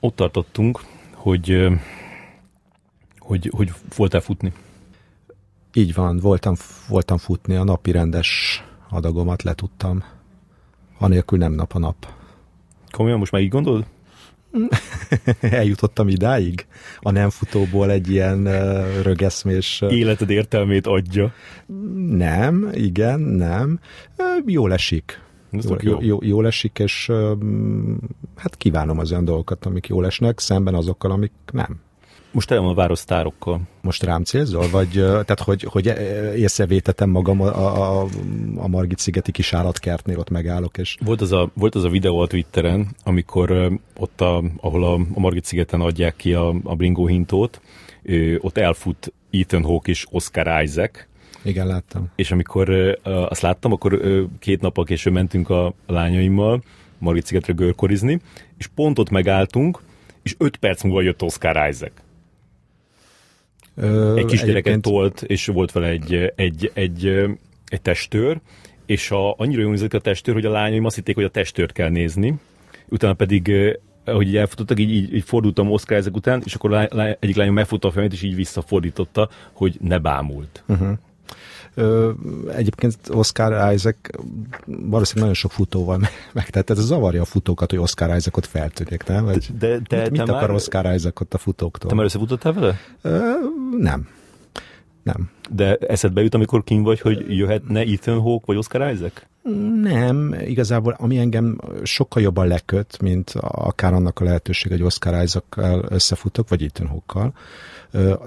Ott tartottunk, hogy, hogy, hogy voltál futni. Így van, voltam, voltam futni, a napi rendes adagomat letudtam. Anélkül nem nap a nap. Komolyan most már így gondolod? Eljutottam idáig? A nem futóból egy ilyen uh, rögeszmés... Uh, Életed értelmét adja. Nem, igen, nem. Jól esik. Jól, jó. jó, jó, jól esik, és hát kívánom az olyan dolgokat, amik jól esnek, szemben azokkal, amik nem. Most el van a város sztárokkal. Most rám célzol? Vagy, tehát, hogy, hogy észrevétetem magam a, a, a Margit szigeti kis állatkertnél, ott megállok, és Volt az a, volt az a videó a Twitteren, amikor ott, a, ahol a, a Margit szigeten adják ki a, a bringó hintót, ö, ott elfut Ethan Hawke és Oscar Isaac, igen, láttam. és amikor azt láttam, akkor két nappal később mentünk a lányaimmal Margit szigetre görkorizni, és pont ott megálltunk, és öt perc múlva jött Oscar Isaac. Ö, Egy kisgyereket egyébként- tolt, és volt vele egy, egy, egy, egy testőr, és a, annyira jól nézett a testőr, hogy a lányaim azt hitték, hogy a testőrt kell nézni. Utána pedig, ahogy így elfutottak, így, így, így fordultam Oscar ezek után, és akkor lá, lá, egyik lányom megfutta a fejét, és így visszafordította, hogy ne bámult. Ö, egyébként Oscar Isaac valószínűleg nagyon sok futóval megtett. Ez zavarja a futókat, hogy Oscar Isaacot feltűnik, nem? Vagy De, de mit, mit te, akar már, Oscar Isaacot a futóktól? te már összefutottál vele? Ö, nem. Nem. De eszedbe jut, amikor kim vagy, hogy jöhetne Ethan Hawke vagy Oscar Isaac? Nem, igazából ami engem sokkal jobban leköt, mint akár annak a lehetőség, hogy Oscar isaac összefutok, vagy Ethan Hawke-kal,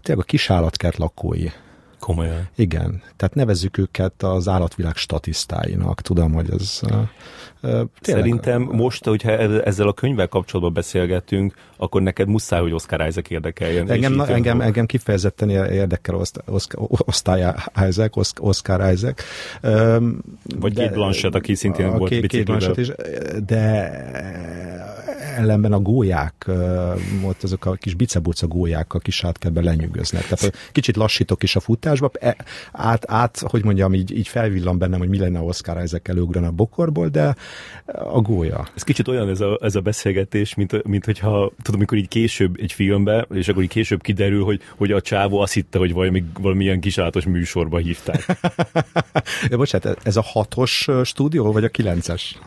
tényleg a kis állatkert lakói. Komolyan. Igen, tehát nevezzük őket az állatvilág statisztáinak. Tudom, hogy ez... tényleg- Szerintem most, hogyha ezzel a könyvvel kapcsolatban beszélgetünk, akkor neked muszáj, hogy Oscar Isaac érdekeljen. Engem, Ethan engem, engem kifejezetten érdekel Oscar, Oscar Isaac, Osc- Oscar Isaac. Vagy Kate Blanchett, aki szintén a volt Kate biciklivel. Blanchett is, de ellenben a gólyák, ott azok a kis bicebuca gólyák a kis átkertben lenyűgöznek. Tehát kicsit lassítok is a futásba, e- át, át hogy mondjam, így, így felvillan bennem, hogy mi lenne Oscar Isaac előugrana a bokorból, de a gólya. Ez kicsit olyan ez a, ez a beszélgetés, mint, mint hogyha, tudom, amikor így később egy filmbe, és akkor így később kiderül, hogy, hogy a csávó azt hitte, hogy valami, valamilyen kisállatos műsorba hívták. Ja, bocsánat, ez a hatos stúdió, vagy a kilences?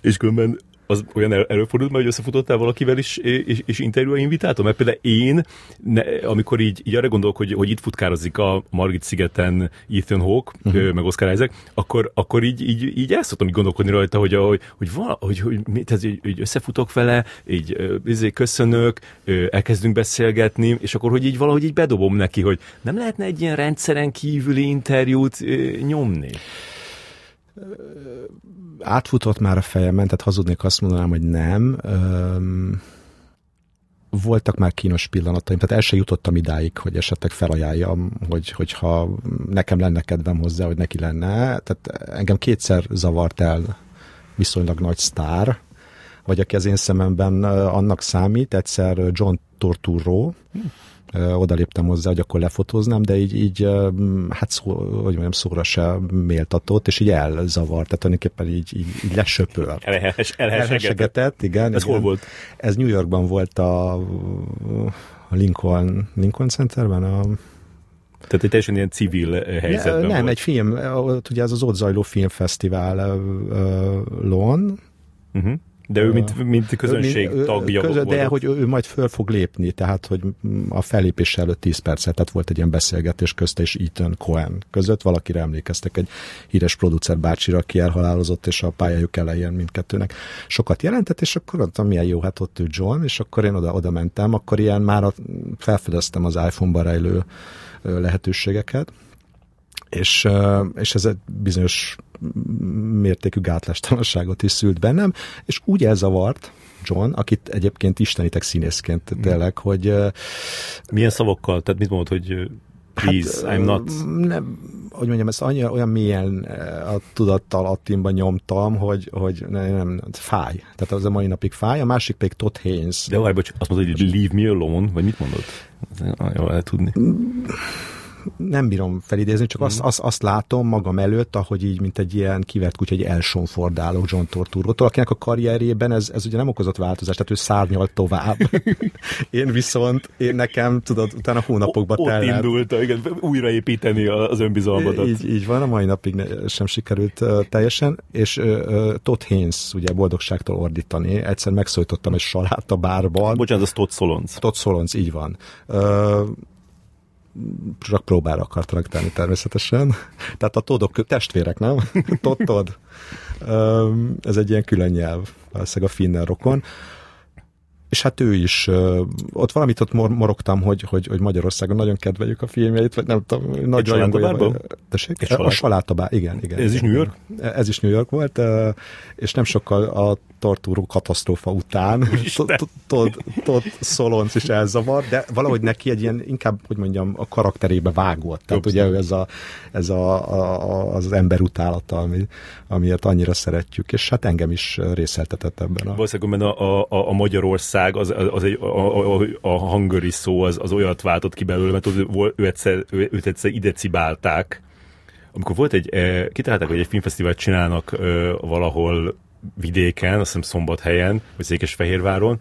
és különben az olyan el- előfordult már, hogy összefutottál valakivel is, és, és interjúra invitáltam? Mert például én, ne, amikor így, így arra gondolok, hogy, hogy itt futkározik a Margit szigeten Ethan Hawke, uh-huh. meg Oscar Isaac, akkor, akkor így, így, így el szoktam így gondolkodni rajta, hogy, hogy, hogy, vala, hogy, hogy, mit, ez, így, így összefutok vele, így ö, izé, köszönök, elkezdünk beszélgetni, és akkor hogy így valahogy így bedobom neki, hogy nem lehetne egy ilyen rendszeren kívüli interjút nyomni? Átfutott már a fejemen, tehát hazudnék azt mondanám, hogy nem. Voltak már kínos pillanataim, tehát el se jutottam idáig, hogy esetleg felajánljam, hogy, hogyha nekem lenne kedvem hozzá, hogy neki lenne. Tehát engem kétszer zavart el viszonylag nagy sztár, vagy aki az én szememben annak számít, egyszer John Torturro, Ö, oda léptem hozzá, hogy akkor lefotóznám, de így, így hát szó, hogy mondjam, szóra se méltatott, és így elzavart, tehát tulajdonképpen így, így, így lesöpör. Elhes, elhesegetett. Igen. Ez igen. hol volt? Ez New Yorkban volt a, a Lincoln, Lincoln Centerben, a, Tehát egy teljesen ilyen civil helyzetben ne, nem, volt. egy film, ott ugye az az ott zajló filmfesztivál Lon, Uh-huh. De ő mint, mint közönség Ő- tagja közö-. De hogy ő, majd föl fog lépni, tehát hogy a fellépés előtt 10 percet, tehát volt egy ilyen beszélgetés közt és Ethan Cohen között, valakire emlékeztek egy híres producer bácsira, aki elhalálozott, és a pályájuk elején mindkettőnek sokat jelentett, és akkor mondtam, milyen jó, hát ott ő John, és akkor én oda, oda mentem, akkor ilyen már a, felfedeztem az iPhone-ban rejlő lehetőségeket, és, és ez egy bizonyos mértékű gátlástalanságot is szült bennem, és úgy elzavart John, akit egyébként istenítek színészként tényleg, hogy ö, Milyen szavakkal? Tehát mit mondod, hogy uh, please, Hát, I'm not... Nem, hogy mondjam, ezt annyira olyan mélyen eh, a tudattalattimban nyomtam, hogy, hogy nem, nem, fáj. Tehát az a mai napig fáj, a másik pedig Todd Haynes. De várj, bocs, azt mondod, hogy leave me alone, vagy mit mondod? Jó, lehet tudni. Nem bírom felidézni, csak azt, azt, azt látom magam előtt, ahogy így, mint egy ilyen kivert kutya, egy elsonfordálok John Torturótól, akinek a karrierjében ez, ez ugye nem okozott változást, tehát ő szárnyal tovább. én viszont, én nekem, tudod, utána hónapokba Ott tellett. indult, igen, újraépíteni az önbizalmadat. Így, így van, a mai napig ne, sem sikerült uh, teljesen, és uh, Todd Haynes, ugye boldogságtól ordítani, egyszer megszólítottam egy salát a bárban. Bocsánat, az Todd Solonz. Todd Solonz, így van. Uh, csak próbára akartalak tenni természetesen. Tehát a Toddok testvérek, nem? Um, ez egy ilyen külön nyelv, valószínűleg a finnel rokon és hát ő is, ott valamit ott mor- morogtam, hogy, hogy, hogy Magyarországon nagyon kedveljük a filmjeit, vagy nem tudom, nagy rajongója. Tessék? A salátabár, igen, igen. Ez is New York? Ez is New York volt, és nem sokkal a tortúró katasztrófa után Todd Solonc is elzavar, de valahogy neki egy ilyen, inkább, hogy mondjam, a karakterébe vágott. Tehát ugye ő ez, a, ez a, a, az ember utálata, ami, amiért annyira szeretjük, és hát engem is részeltetett ebben. A... Valószínűleg a, a, a Magyarország, az, az egy, a, a, a hangöri szó, az, az olyat váltott ki belőle, mert ő, ő egyszer, ő, őt egyszer ide cibálták, amikor volt egy, kitalálták, hogy egy filmfesztivált csinálnak valahol vidéken, azt hiszem Szombathelyen, vagy Székesfehérváron,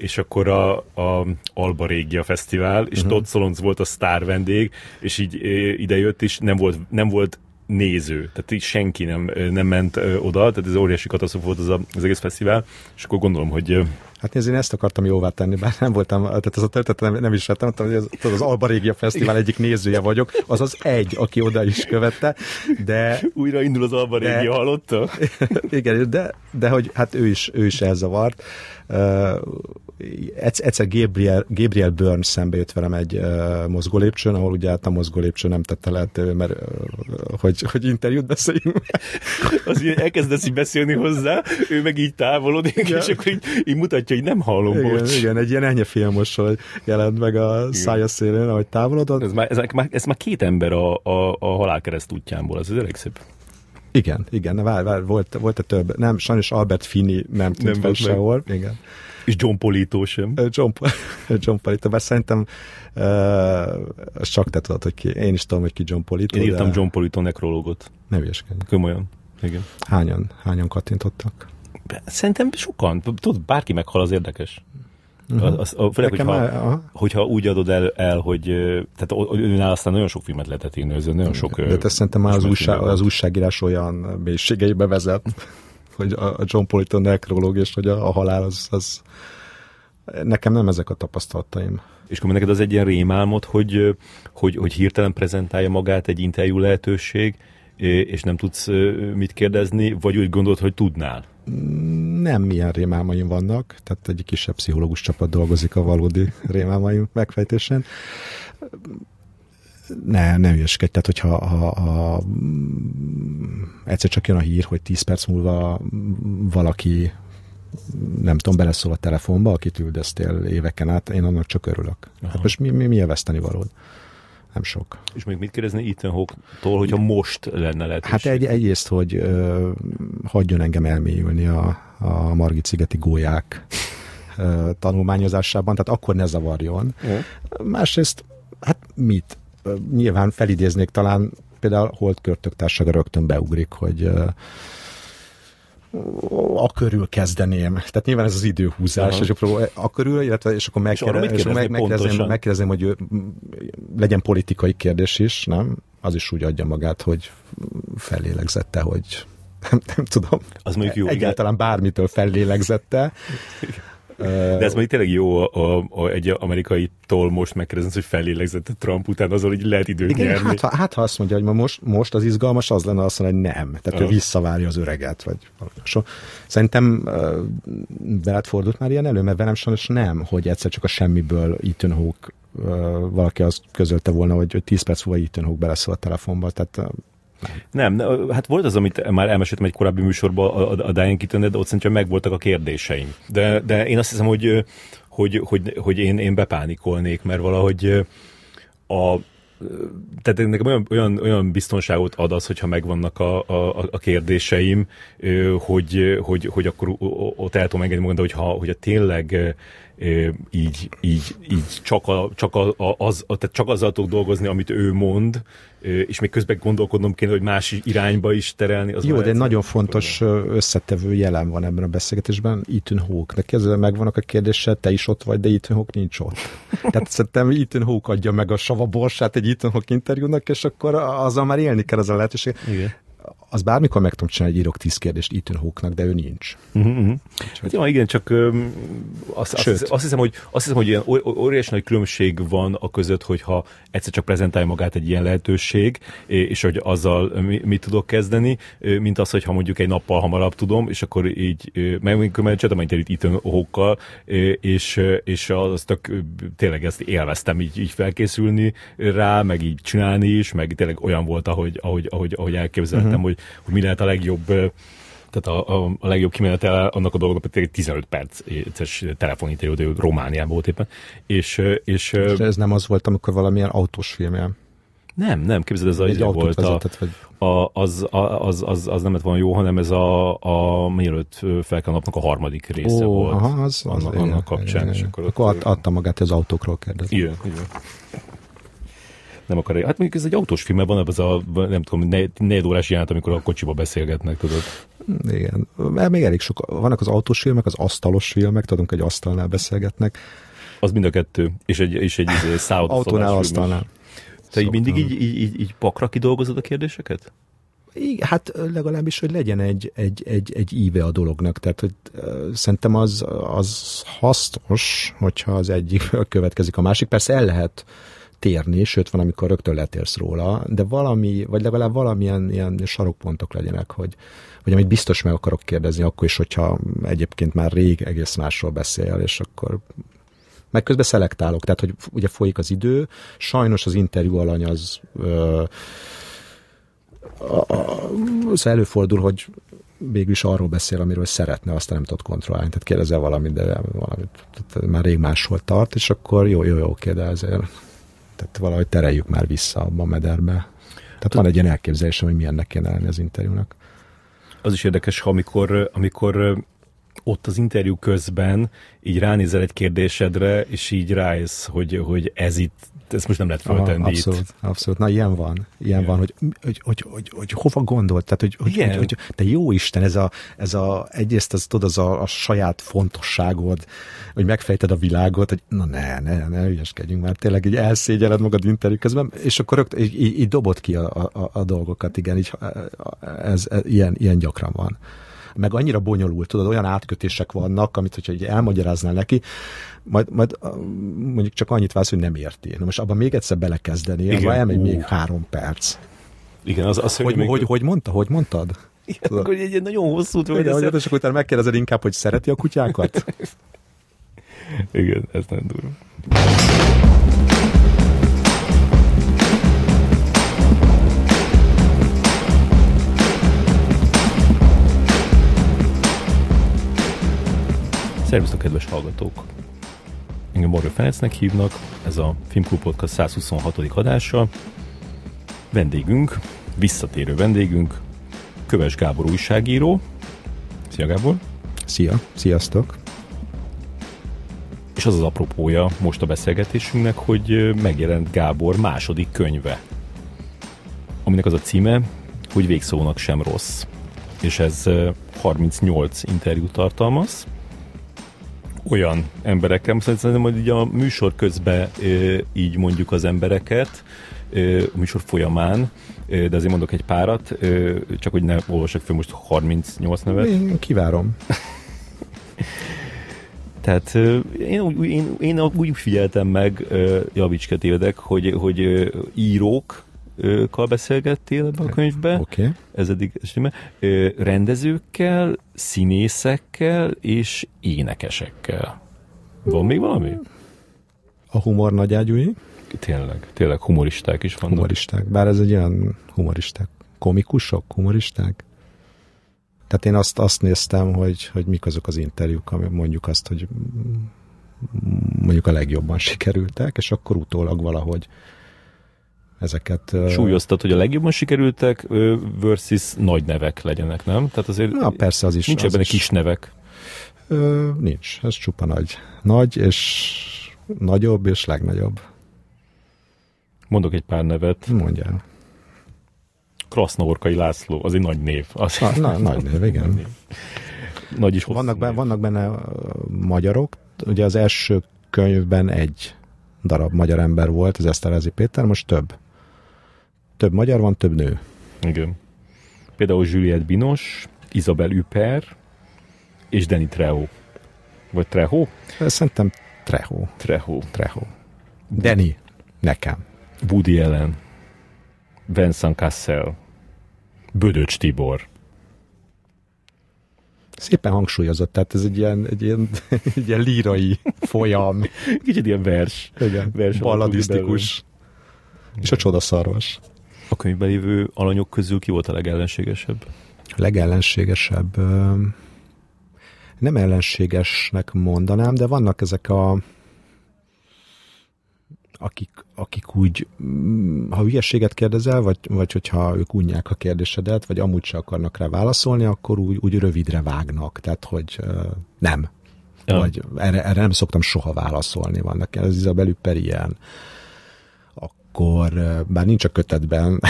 és akkor a, a Alba Régia Fesztivál, és uh-huh. Todd Solonz volt a sztár vendég, és így idejött, és nem volt, nem volt néző, tehát így senki nem, nem ment oda, tehát ez óriási katasztrófa volt az, a, az egész fesztivál, és akkor gondolom, hogy Hát nézd, én ezt akartam jóvá tenni, bár nem voltam, tehát ez a történet nem, nem is vettem, hogy az, az Alba Régia Fesztivál egyik nézője vagyok, az az egy, aki oda is követte, de... Újra indul az Alba Régia, de, hallotta? Igen, de, de hogy hát ő is, ő is elzavart. Egyszer Gabriel, Gabriel Burns szembe jött velem egy uh, mozgólépcsőn, ahol ugye hát a mozgólépcső nem tette lehetővé, mert uh, hogy, hogy interjút beszéljünk. Az így elkezdesz így beszélni hozzá, ő meg így távolodik, ja. és akkor így, így mutatja, hogy nem hallom, igen, bocs. Igen, egy ilyen enyhe filmosról jelent meg a igen. szája szélén, ahogy távolodott. Ez már, ez, már, ez már két ember a, a, a halálkereszt útjából, ez az elég szép. Igen, igen, vár, vár, volt, volt-e több? Nem, sajnos Albert Fini nem tűnt nem fel sehol. Igen. És John Polito sem. John, John Polito, bár szerintem uh, csak te tudod, hogy ki. Én is tudom, hogy ki John Polito. Én írtam de... John Polito nekrológot. Ne ügyeskedj. Komolyan. Igen. Hányan, hányan kattintottak? Szerintem sokan. Tudod, bárki meghal, az érdekes. Uh-huh. Az, az, főleg, hogyha, már, hogyha úgy adod el, el hogy tehát őnál aztán nagyon sok filmet lehetett írni, ez nagyon sok... De te szerintem már az, újság, az újságírás olyan mélységeibe vezet, hogy a John Politon nekrológ, és hogy a, a halál az, az... Nekem nem ezek a tapasztalataim. És akkor neked az egy ilyen rémálmod, hogy, hogy, hogy hirtelen prezentálja magát egy interjú lehetőség, és nem tudsz mit kérdezni, vagy úgy gondolod, hogy tudnál? Nem milyen rémálmaim vannak, tehát egy kisebb pszichológus csapat dolgozik a valódi rémálmaim megfejtésen. Ne, ne ügyeskedj, tehát hogyha ha, ha, egyszer csak jön a hír, hogy 10 perc múlva valaki nem tudom, beleszól a telefonba, akit üldöztél éveken át, én annak csak örülök. Aha. Hát most mi, mi, mi a veszteni valód? Nem sok. És még mit kérdezni Ethan Hawke-tól, hogyha most lenne lehetőség? Hát egy, egyrészt, hogy ö, hagyjon engem elmélyülni a, a Margit szigeti gólyák ö, tanulmányozásában, tehát akkor ne zavarjon. Mm. Másrészt, hát mit? Nyilván felidéznék talán például Holt Körtök társaga rögtön beugrik, hogy ö, a körül kezdeném. Tehát nyilván ez az időhúzás, Aha. és akkor a körül, illetve és akkor megkérdezném, és meg, megkérdezném, megkérdezném, hogy legyen politikai kérdés is, nem? Az is úgy adja magát, hogy fellélegzette, hogy nem, nem tudom. Az mondjuk jó. Egyáltalán igen. bármitől fellélegzette. De ez majd tényleg jó a, a, a, egy amerikai tól most megkérdezni, hogy fellélegzett a Trump után, azon hogy lehet időt Igen, nyerni. Hát, hát ha azt mondja, hogy ma most, most az izgalmas, az lenne azt mondani, hogy nem. Tehát oh. ő visszavárja az öreget, vagy so. Szerintem uh, veled fordult már ilyen elő, mert velem sajnos nem, hogy egyszer csak a semmiből Ethan Hawke valaki azt közölte volna, hogy, hogy 10 perc múlva Ethan Hawke beleszól a telefonba, tehát nem. nem, hát volt az, amit már elmeséltem egy korábbi műsorban a, a, a Diane keaton de ott szerintem megvoltak a kérdéseim. De, de én azt hiszem, hogy, hogy, hogy, hogy én, én bepánikolnék, mert valahogy a, tehát nekem olyan, olyan, olyan biztonságot ad az, hogyha megvannak a, a, a kérdéseim, hogy, hogy, hogy akkor ott el tudom engedni magam, de hogyha, hogyha tényleg így, így, így csak, a, csak, a, az, tehát csak azzal tudok dolgozni, amit ő mond, és még közben gondolkodnom kéne, hogy más irányba is terelni. Az Jó, de egy nagyon fontos összetevő jelen van ebben a beszélgetésben, Ethan Hawke. De ezzel megvannak a kérdése, te is ott vagy, de Ethan Hawke nincs ott. Tehát szerintem Ethan Hawke adja meg a sava borsát egy Ethan Hawke interjúnak, és akkor azzal már élni kell az a lehetőség. Igen az bármikor meg tudom csinálni, hogy írok tíz kérdést Ethan Hawke-nak, de ő nincs. Uh-huh. Hát jó, igen, csak um, azt, azt, azt, hiszem, hogy, azt hiszem, hogy ilyen óriási nagy különbség van a között, hogyha egyszer csak prezentálja magát egy ilyen lehetőség, és hogy azzal mi, mit tudok kezdeni, mint az, hogyha mondjuk egy nappal hamarabb tudom, és akkor így megcsináltam egy itt Ethan Hawke-kal, és, és az tök, tényleg ezt élveztem így, így felkészülni rá, meg így csinálni is, meg tényleg olyan volt, ahogy, ahogy, ahogy, ahogy elképzeltem, uh-huh. hogy, hogy mi lehet a legjobb tehát a, a, a legjobb kimenetele annak a dolognak pedig 15 perces telefoninterjú, de Romániában volt éppen. És, és, és ez nem az volt, amikor valamilyen autós filmje? Nem, nem, képzeld, ez a, egy volt a, vagy... a, az, az, az, az nem lett volna jó, hanem ez a, a mielőtt fel kell napnak a harmadik része oh, volt. Aha, az, az annak, annak kapcsán. Igen, és akkor, akkor ott, adta magát az autókról kérdezni. Igen, igen nem akar. Hát mondjuk ez egy autós filmben van, ez a, nem tudom, négy órás jelent, amikor a kocsiba beszélgetnek, tudod. Igen, mert még elég sok. Vannak az autós filmek, az asztalos filmek, tudunk, egy asztalnál beszélgetnek. Az mind a kettő, és egy, és egy izé, szállodaszolás Autónál, asztalnál. Te így mindig így, így, így, így pakra kidolgozod a kérdéseket? Hát legalábbis, hogy legyen egy, egy, egy, egy íve a dolognak. Tehát, hogy uh, szerintem az, az hasznos, hogyha az egyik következik a másik. Persze el lehet térni, sőt van, amikor rögtön letérsz róla, de valami, vagy legalább valamilyen ilyen sarokpontok legyenek, hogy, hogy amit biztos meg akarok kérdezni, akkor is, hogyha egyébként már rég egész másról beszél, és akkor meg közben szelektálok, tehát hogy ugye folyik az idő, sajnos az interjú alany az ö, az előfordul, hogy végül is arról beszél, amiről szeretne, aztán nem tudod kontrollálni. Tehát kérdezel valamit, de valamit, már rég máshol tart, és akkor jó, jó, jó, oké, de ezért tehát valahogy tereljük már vissza abba a mederbe. Tehát van egy ilyen elképzelésem, hogy milyennek kéne lenni az interjúnak. Az is érdekes, ha amikor, amikor ott az interjú közben így ránézel egy kérdésedre, és így rájössz, hogy, hogy ez itt ezt most nem lehet föltenni Aha, abszolút, itt. abszolút. Na, ilyen van. Ilyen Igen. van, hogy, hogy, hogy, hogy, hogy, hova gondolt, tehát, hogy, hogy, hogy, hogy, de jó Isten, ez a, ez a egyrészt az, tudod, az a, a saját fontosságod, hogy megfejted a világot, hogy na ne, ne, ne ügyeskedjünk már, tényleg így elszégyeled magad interjú közben, és akkor rögt, így, így, így dobod ki a, a, a dolgokat, igen, így, ez, ez, ilyen, ilyen gyakran van meg annyira bonyolult, tudod, olyan átkötések vannak, amit hogyha így elmagyaráznál neki, majd, majd mondjuk csak annyit válsz, hogy nem érti. Na most abban még egyszer belekezdeni, abban elmegy uh. még három perc. Igen, az, az hogy, hogy, még... hogy, hogy, mondta, hogy mondtad? Igen, Tudod? akkor egy nagyon hosszú hogy Igen, hogy és akkor utána megkérdezed inkább, hogy szereti a kutyákat? Igen, ez nem durva. Szervusztok, kedves hallgatók! Engem Morgan Ferencnek hívnak, ez a Filmklub Podcast 126. adása. Vendégünk, visszatérő vendégünk, Köves Gábor újságíró. Szia Gábor! Szia! Sziasztok! És az az apropója most a beszélgetésünknek, hogy megjelent Gábor második könyve, aminek az a címe, hogy végszónak sem rossz. És ez 38 interjút tartalmaz, olyan emberekkel, most szerintem, hogy így a műsor közben így mondjuk az embereket, a műsor folyamán, de azért mondok egy párat, csak hogy ne olvasok fel most 38 nevet. Én kivárom. Tehát én, úgy, én, én úgy figyeltem meg, javíts tévedek, hogy, hogy írók, kal beszélgettél ebben a könyvben. Oké. Okay. Ez eddig stimmel. Rendezőkkel, színészekkel és énekesekkel. Van még valami? A humor nagyágyúi. Tényleg, tényleg humoristák is vannak. Humoristák, bár ez egy olyan humoristák. Komikusok, humoristák? Tehát én azt, azt néztem, hogy, hogy mik azok az interjúk, ami mondjuk azt, hogy mondjuk a legjobban sikerültek, és akkor utólag valahogy ezeket... Súlyoztat, hogy a legjobban sikerültek versus nagy nevek legyenek, nem? Tehát azért Na, persze az is. Nincs ebben kis nevek. Ö, nincs, ez csupa nagy. Nagy, és nagyobb, és legnagyobb. Mondok egy pár nevet. Mondjál. Krasznaorkai László, az egy nagy név. Az Na, na, nagy név, igen. név. Nagy is Vannak, benne, vannak benne magyarok, ugye az első könyvben egy darab magyar ember volt, az Eszterházi Péter, most több. Több magyar van, több nő. Igen. Például Juliette Binos, Isabel Üper és Danny Trejo. Vagy Trejo? Szerintem Treho. Trejo. Treho. Deni, nekem. Woody Allen. Vincent Cassel. Bödöcs Tibor. Szépen hangsúlyozott, tehát ez egy ilyen, egy ilyen, egy ilyen lírai folyam. Kicsit ilyen vers. Igen, Vers balladisztikus. És a csodaszarvas. A könyvben lévő alanyok közül ki volt a legellenségesebb? Legellenségesebb, nem ellenségesnek mondanám, de vannak ezek a akik, akik úgy, mm, ha hülyeséget kérdezel, vagy, vagy hogyha ők unják a kérdésedet, vagy amúgy se akarnak rá válaszolni, akkor úgy, úgy rövidre vágnak, tehát hogy nem. Ja. Vagy erre, erre nem szoktam soha válaszolni, vannak az Isabel Üpper ilyen. Akkor, bár nincs a kötetben,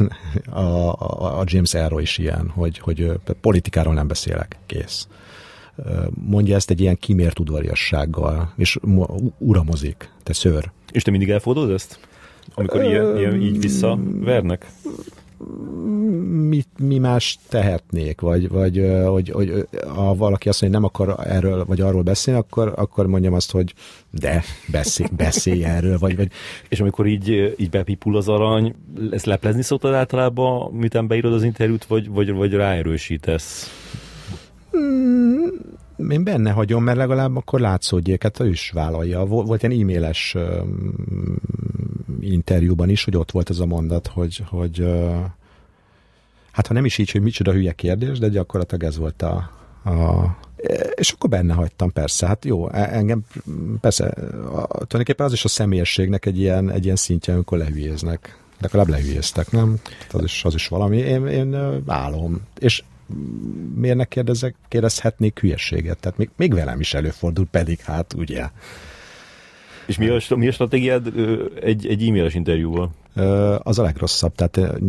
a, a, a James Arrow is ilyen, hogy, hogy politikáról nem beszélek, kész. Mondja ezt egy ilyen kimért udvariassággal, és uramozik, te szőr. És te mindig elfogadod ezt? Amikor ilyen, ilyen így visszavernek? Mit, mi más tehetnék, vagy, vagy hogy, hogy ha valaki azt mondja, hogy nem akar erről vagy arról beszélni, akkor, akkor mondjam azt, hogy de, beszélj, beszélj erről, vagy, vagy És amikor így, így bepipul az arany, ezt leplezni szoktad általában, miután beírod az interjút, vagy, vagy, vagy ráerősítesz? én benne hagyom, mert legalább akkor látszódjék, hát ő is vállalja. Vol- Volt ilyen e-mailes interjúban is, hogy ott volt ez a mondat, hogy, hogy hát ha nem is így, hogy micsoda hülye kérdés, de gyakorlatilag ez volt a, a és akkor benne hagytam, persze, hát jó, e- engem persze, a, tulajdonképpen az is a személyességnek egy ilyen, egy ilyen szintje, amikor lehülyéznek. Legalább lehülyéztek, nem? Az is, az is valami. Én, én állom. És miért ne kérdezek, kérdezhetnék hülyeséget? Tehát még, még velem is előfordul, pedig hát ugye. És mi a, mi a stratégiád egy, egy e-mailes interjúval? Az a legrosszabb, tehát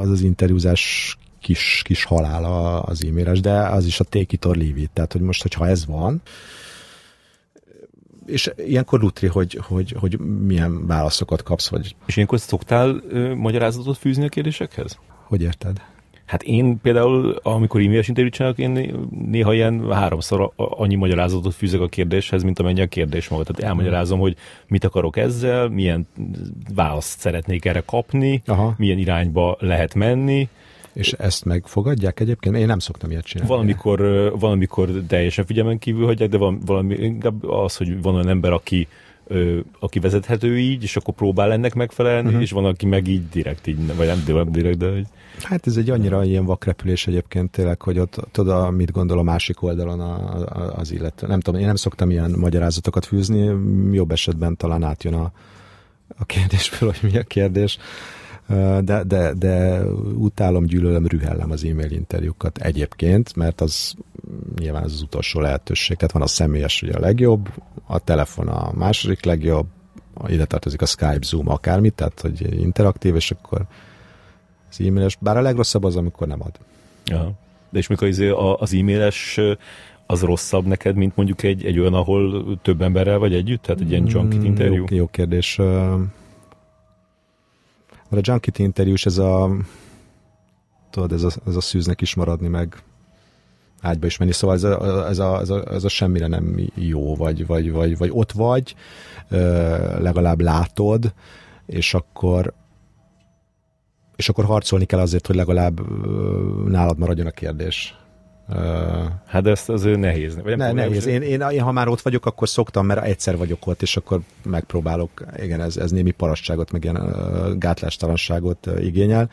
az az interjúzás kis, kis halál a- az e-mailes, de az is a take it or leave it. Tehát, hogy most, hogyha ez van, és ilyenkor lutri, hogy, hogy, hogy milyen válaszokat kapsz, vagy És ilyenkor szoktál ö, magyarázatot fűzni a kérdésekhez? hogy érted? Hát én például, amikor e-mailes interjút csinálok, én néha ilyen háromszor annyi magyarázatot fűzök a kérdéshez, mint amennyi a kérdés maga. Tehát elmagyarázom, hogy mit akarok ezzel, milyen választ szeretnék erre kapni, Aha. milyen irányba lehet menni. És ezt megfogadják egyébként? Én nem szoktam ilyet csinálni. Valamikor, valamikor teljesen figyelmen kívül hagyják, de van, valami, inkább az, hogy van olyan ember, aki ö, aki vezethető így, és akkor próbál ennek megfelelni, uh-huh. és van, aki meg így direkt így, vagy nem direkt, direkt de hogy Hát ez egy annyira ilyen vakrepülés egyébként tényleg, hogy ott tudod, mit gondol a másik oldalon a, a, az illető. Nem tudom, én nem szoktam ilyen magyarázatokat fűzni, jobb esetben talán átjön a, a kérdésből, hogy mi a kérdés. De, de, de utálom, gyűlölöm, rühellem az e-mail interjúkat egyébként, mert az nyilván az, az utolsó lehetőség. Tehát van a személyes ugye a legjobb, a telefon a második legjobb, ide tartozik a Skype, Zoom, akármit, tehát hogy interaktív, és akkor az e-mailes, bár a legrosszabb az, amikor nem ad. Ja. De és mikor izé a- az e-mailes az rosszabb neked, mint mondjuk egy, egy olyan, ahol több emberrel vagy együtt? Tehát egy ilyen junket interjú? Jó, jó kérdés. Ö, A junket interjús, ez a tudod, ez a, ez a szűznek is maradni, meg ágyba is menni, szóval ez a, ez a, ez a, ez a semmire nem jó, vagy, vagy, vagy, vagy ott vagy, legalább látod, és akkor és akkor harcolni kell azért, hogy legalább nálad maradjon a kérdés. Hát ezt azért nehéz. Vagy nem ne, nehéz. Én, én, én, ha már ott vagyok, akkor szoktam, mert egyszer vagyok ott, és akkor megpróbálok, igen, ez, ez némi parasságot, meg ilyen ö, gátlástalanságot igényel.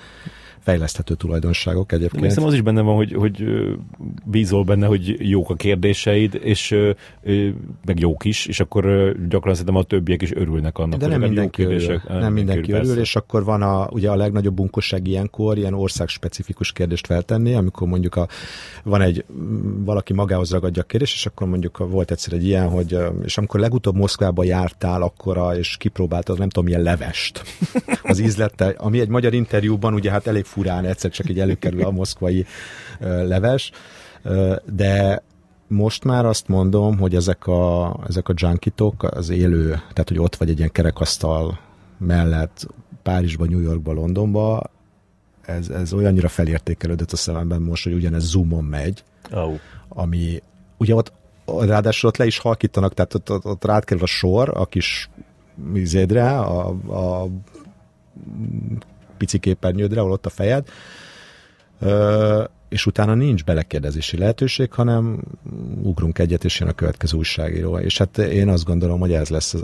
Fejleszthető tulajdonságok egyébként. Szerintem az is benne van, hogy, hogy bízol benne, hogy jók a kérdéseid, és meg jók is, és akkor gyakran szerintem a többiek is örülnek annak, De nem mindenki örül. Ah, Nem mindenki örül, persze. és akkor van a, ugye a legnagyobb bunkosság ilyenkor, ilyen országspecifikus kérdést feltenni, amikor mondjuk a, van egy valaki magához ragadja a kérdés, és akkor mondjuk volt egyszer egy ilyen, hogy és amikor legutóbb Moszkvába jártál akkora, és kipróbáltad, nem tudom, milyen levest. Az ízlette, ami egy magyar interjúban ugye hát elég furán egyszer csak így előkerül a moszkvai leves, de most már azt mondom, hogy ezek a, ezek a junkitok az élő, tehát hogy ott vagy egy ilyen kerekasztal mellett Párizsba, New Yorkba, Londonba, ez, ez olyannyira felértékelődött a szememben most, hogy ugyanez Zoomon megy, oh. ami ugye ott ráadásul ott le is halkítanak, tehát ott, ott, ott rád kerül a sor a kis vizédre, a, a pici képernyődre, ahol ott a fejed, Ö, és utána nincs belekérdezési lehetőség, hanem ugrunk egyet, és jön a következő újságíró. És hát én azt gondolom, hogy ez lesz,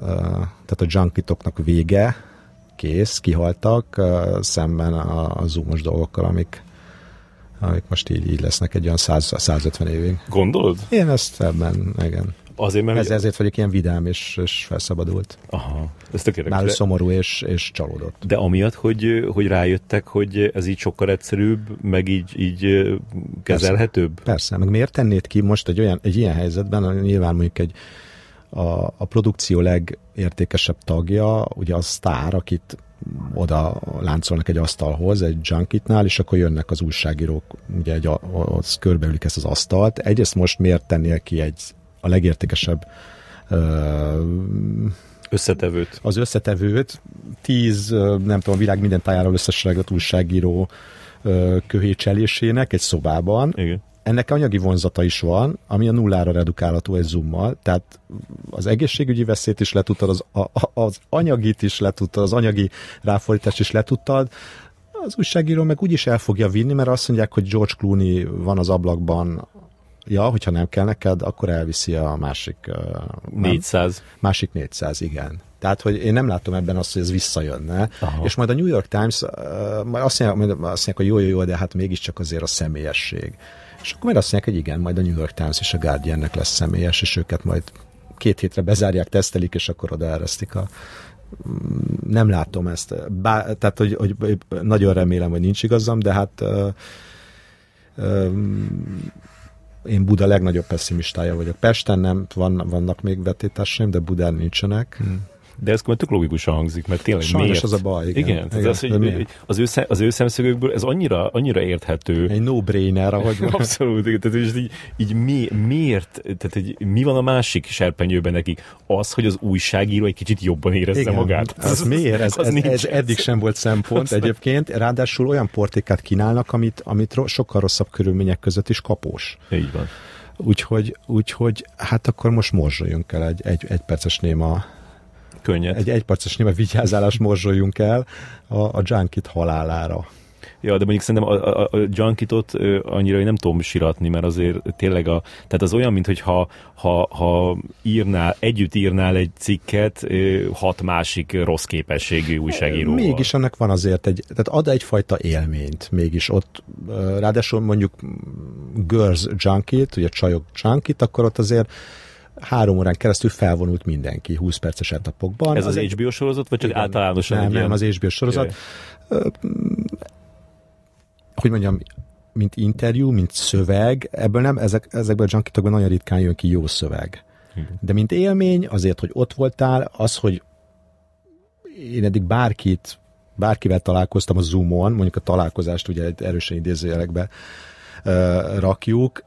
tehát a junkitoknak vége, kész, kihaltak, szemben a, a zoomos dolgokkal, amik, amik most így, így lesznek egy olyan 100, 150 évig. Gondolod? Én ezt ebben, igen. Azért, mert Ez, ezért vagyok ilyen vidám és, és felszabadult. Aha, ez tök Már szomorú és, és csalódott. De amiatt, hogy, hogy rájöttek, hogy ez így sokkal egyszerűbb, meg így, így kezelhetőbb? Persze, persze, meg miért tennéd ki most egy, olyan, egy ilyen helyzetben, nyilván mondjuk egy a, a produkció legértékesebb tagja, ugye a sztár, akit oda láncolnak egy asztalhoz, egy junkitnál, és akkor jönnek az újságírók, ugye egy, az körbeülik ezt az asztalt. Egyrészt most miért tennél ki egy a legértékesebb összetevőt. Az összetevőt, tíz, nem tudom, a világ minden tájáról összesregett újságíró köhécselésének egy szobában. Igen. Ennek anyagi vonzata is van, ami a nullára redukálható egy zoommal, tehát az egészségügyi veszélyt is letudtad, az, a, az anyagit is letudtad, az anyagi ráfordítást is letudtad, az újságíró meg úgyis el fogja vinni, mert azt mondják, hogy George Clooney van az ablakban Ja, hogyha nem kell neked, akkor elviszi a másik... 400. Nem, másik 400, igen. Tehát, hogy én nem látom ebben azt, hogy ez visszajönne. Aha. És majd a New York Times uh, majd azt mondják, azt mondják, hogy jó, jó, jó, de hát mégiscsak azért a személyesség. És akkor majd azt mondják, hogy igen, majd a New York Times és a Guardiannek lesz személyes, és őket majd két hétre bezárják, tesztelik, és akkor oda eresztik a nem látom ezt. Bá, tehát, hogy, hogy, nagyon remélem, hogy nincs igazam, de hát uh, uh, én Buda legnagyobb pessimistája vagyok. Pesten nem, van, vannak még vetétásaim, de Budán nincsenek. Hmm. De ez tök logikusan hangzik, mert tényleg Sajnos miért? az a baj, igen. Igen, igen az, hogy az, ő, az ő szemszögükből ez annyira, annyira érthető. Egy no-brainer, ahogy Abszolút, igen, tehát így, így mi, miért, tehát egy, mi van a másik serpenyőben nekik? Az, hogy az újságíró egy kicsit jobban érezze igen, magát. Az, az miért? Ez, az ez, ez, eddig sem volt szempont az egyébként. Ráadásul olyan portékát kínálnak, amit, amit sokkal rosszabb körülmények között is kapós. Így van. Úgyhogy, úgyhogy hát akkor most morzsoljunk el egy, egy, egy perces néma Könnyed. Egy egyperces néma vigyázálás morzsoljunk el a, a Junkit halálára. Ja, de mondjuk szerintem a, a, a Junkitot annyira nem tudom siratni, mert azért tényleg a, tehát az olyan, mint ha, ha, ha írnál, együtt írnál egy cikket hat másik rossz képességű újságíróval. Mégis annak van azért egy, tehát ad egyfajta élményt mégis ott, ráadásul mondjuk Girls Junkit, ugye csajok Junkit, akkor ott azért három órán keresztül felvonult mindenki 20 perces etapokban. Ez az, az HBO sorozat, vagy csak igen, általánosan? Nem, nem, az HBO sorozat. Jaj. Hogy mondjam, mint interjú, mint szöveg, ebből nem, ezek, ezekből a junkitokban nagyon ritkán jön ki jó szöveg. De mint élmény, azért, hogy ott voltál, az, hogy én eddig bárkit, bárkivel találkoztam a Zoomon, mondjuk a találkozást ugye erősen idézőjelekbe uh, rakjuk,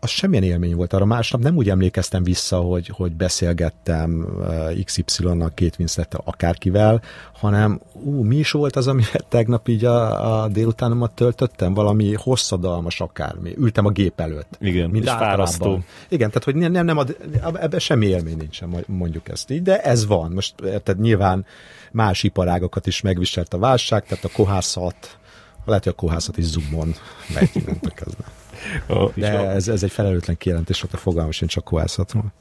az semmilyen élmény volt. Arra másnap nem úgy emlékeztem vissza, hogy, hogy beszélgettem uh, XY-nal, két Winslettel, akárkivel, hanem ú, mi is volt az, ami tegnap így a, a délutánomat töltöttem? Valami hosszadalmas akármi. Ültem a gép előtt. Igen, mint és fárasztó. Igen, tehát hogy nem, nem, nem ad, ebben semmi élmény nincsen, mondjuk ezt így, de ez van. Most érted, nyilván más iparágokat is megviselt a válság, tehát a kohászat, lehet, hogy a kohászat is zoomon megy, nem kezdve. De ez, ez egy felelőtlen kijelentés, a fogalmas sincs csak kovászatról.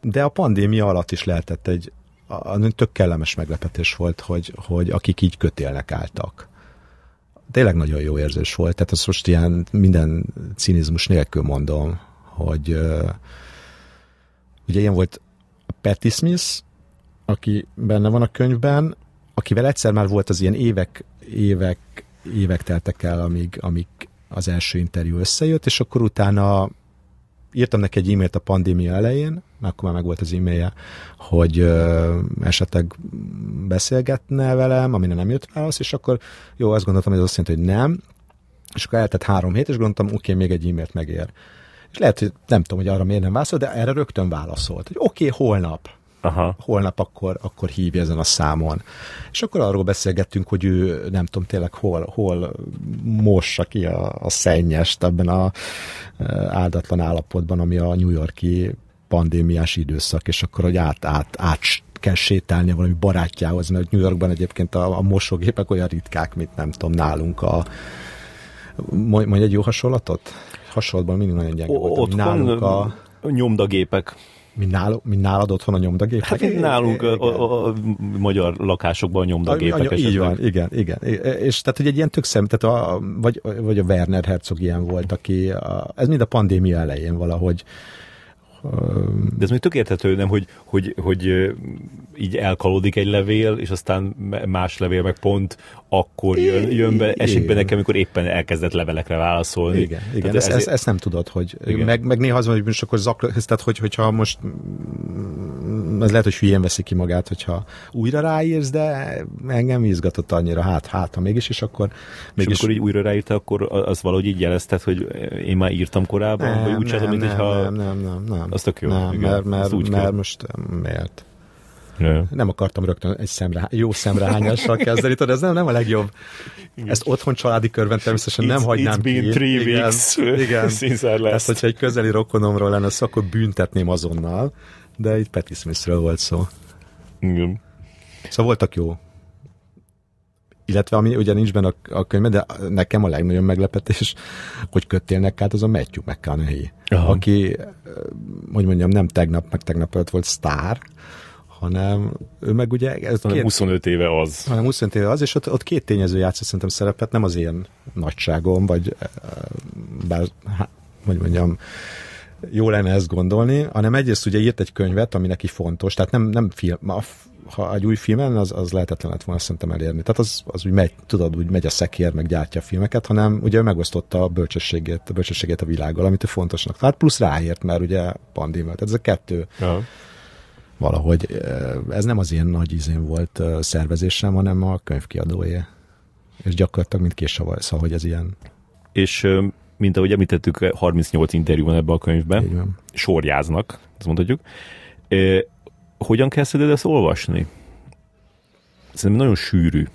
De a pandémia alatt is lehetett egy a, tök kellemes meglepetés volt, hogy, hogy akik így kötélnek álltak. Tényleg nagyon jó érzés volt, tehát azt most ilyen minden cinizmus nélkül mondom, hogy ugye ilyen volt Patti Smith, aki benne van a könyvben, akivel egyszer már volt az ilyen évek, évek, évek teltek el, amíg, amíg az első interjú összejött, és akkor utána írtam neki egy e-mailt a pandémia elején, mert akkor már meg volt az e-mailje, hogy ö, esetleg beszélgetne velem, amire nem jött válasz, és akkor jó, azt gondoltam, hogy ez azt jelenti, hogy nem, és akkor eltett három hét, és gondoltam, oké, okay, még egy e-mailt megér. És lehet, hogy nem tudom, hogy arra miért nem válaszol, de erre rögtön válaszolt, hogy oké, okay, holnap. Aha. holnap akkor, akkor hívja ezen a számon. És akkor arról beszélgettünk, hogy ő nem tudom tényleg hol, hol mossa ki a, a szennyest ebben a áldatlan állapotban, ami a New Yorki pandémiás időszak, és akkor, hogy át, át, át kell sétálni valami barátjához, mert New Yorkban egyébként a, a mosógépek olyan ritkák, mint nem tudom, nálunk a mondj egy jó hasonlatot? Hasonlatban mindig nagyon gyenge volt. Nálunk a nyomdagépek. Mint, nál, mint nálad otthon a nyomdagépek? Hát nálunk a, a, a, magyar lakásokban a nyomdagépek. A, így van, igen, igen. És tehát, hogy egy ilyen tök szem, tehát a, vagy, vagy a Werner Herzog ilyen volt, aki, a, ez mind a pandémia elején valahogy, de ez még tök érthető, nem, hogy, hogy, hogy így elkalódik egy levél, és aztán más levél meg pont akkor jön, jön be, esik be nekem, amikor éppen elkezdett levelekre válaszolni. Igen, igen. Ezt, ezt, ezt, nem tudod, hogy igen. Meg, meg néha az van, hogy most akkor zakla, tehát hogy, hogyha most ez lehet, hogy hülyén veszi ki magát, hogyha újra ráírsz, de engem izgatott annyira, hát, hát, ha mégis, és akkor mégis... És amikor így újra ráírta, akkor az valahogy így jelezted, hogy én már írtam korábban, nem, vagy úgy nem, mint nem, nem, nem, nem, nem. Az tök jó. Nem, igen. mert, mert, mert most miért? Yeah. Nem akartam rögtön egy szemre, jó szemrehányással kezdeni, tudod, ez nem, nem a legjobb. Igen. Ezt otthon családi körben természetesen it's, nem hagynám it's been ki. three igen, weeks igen. since I Ezt, hogyha egy közeli rokonomról lenne szó, akkor büntetném azonnal, de itt Patti Smithről volt szó. Igen. Szóval voltak jó. Illetve ami ugye nincs benne a, a könyvben, de nekem a legnagyobb meglepetés, hogy kötélnek át, az a Matthew McConaughey, Aha. aki, hogy mondjam, nem tegnap, meg tegnap előtt volt sztár, hanem ő meg ugye... Ez hanem két, 25 éve az. Hanem 25 éve az, és ott, ott két tényező játszott szerintem szerepet, nem az ilyen nagyságom, vagy bár, hogy mondjam, jó lenne ezt gondolni, hanem egyrészt ugye írt egy könyvet, ami neki fontos, tehát nem, nem film, ha egy új filmen, az, az lehetetlen lett volna szerintem elérni. Tehát az, az úgy megy, tudod, úgy megy a szekér, meg gyártja a filmeket, hanem ugye megosztotta a bölcsességét, a bölcsességét a világgal, amit ő fontosnak. Tehát plusz ráért, mert ugye pandémia. Tehát ez a kettő. Ja valahogy ez nem az ilyen nagy izén volt szervezésem, hanem a könyvkiadóé. És gyakorlatilag mint késsavasz, szóval, hogy ez ilyen. És mint ahogy említettük, 38 interjú van ebben a könyvben. Sorjáznak, azt mondhatjuk. Hogyan kezdted ezt olvasni? Szerintem nagyon sűrű.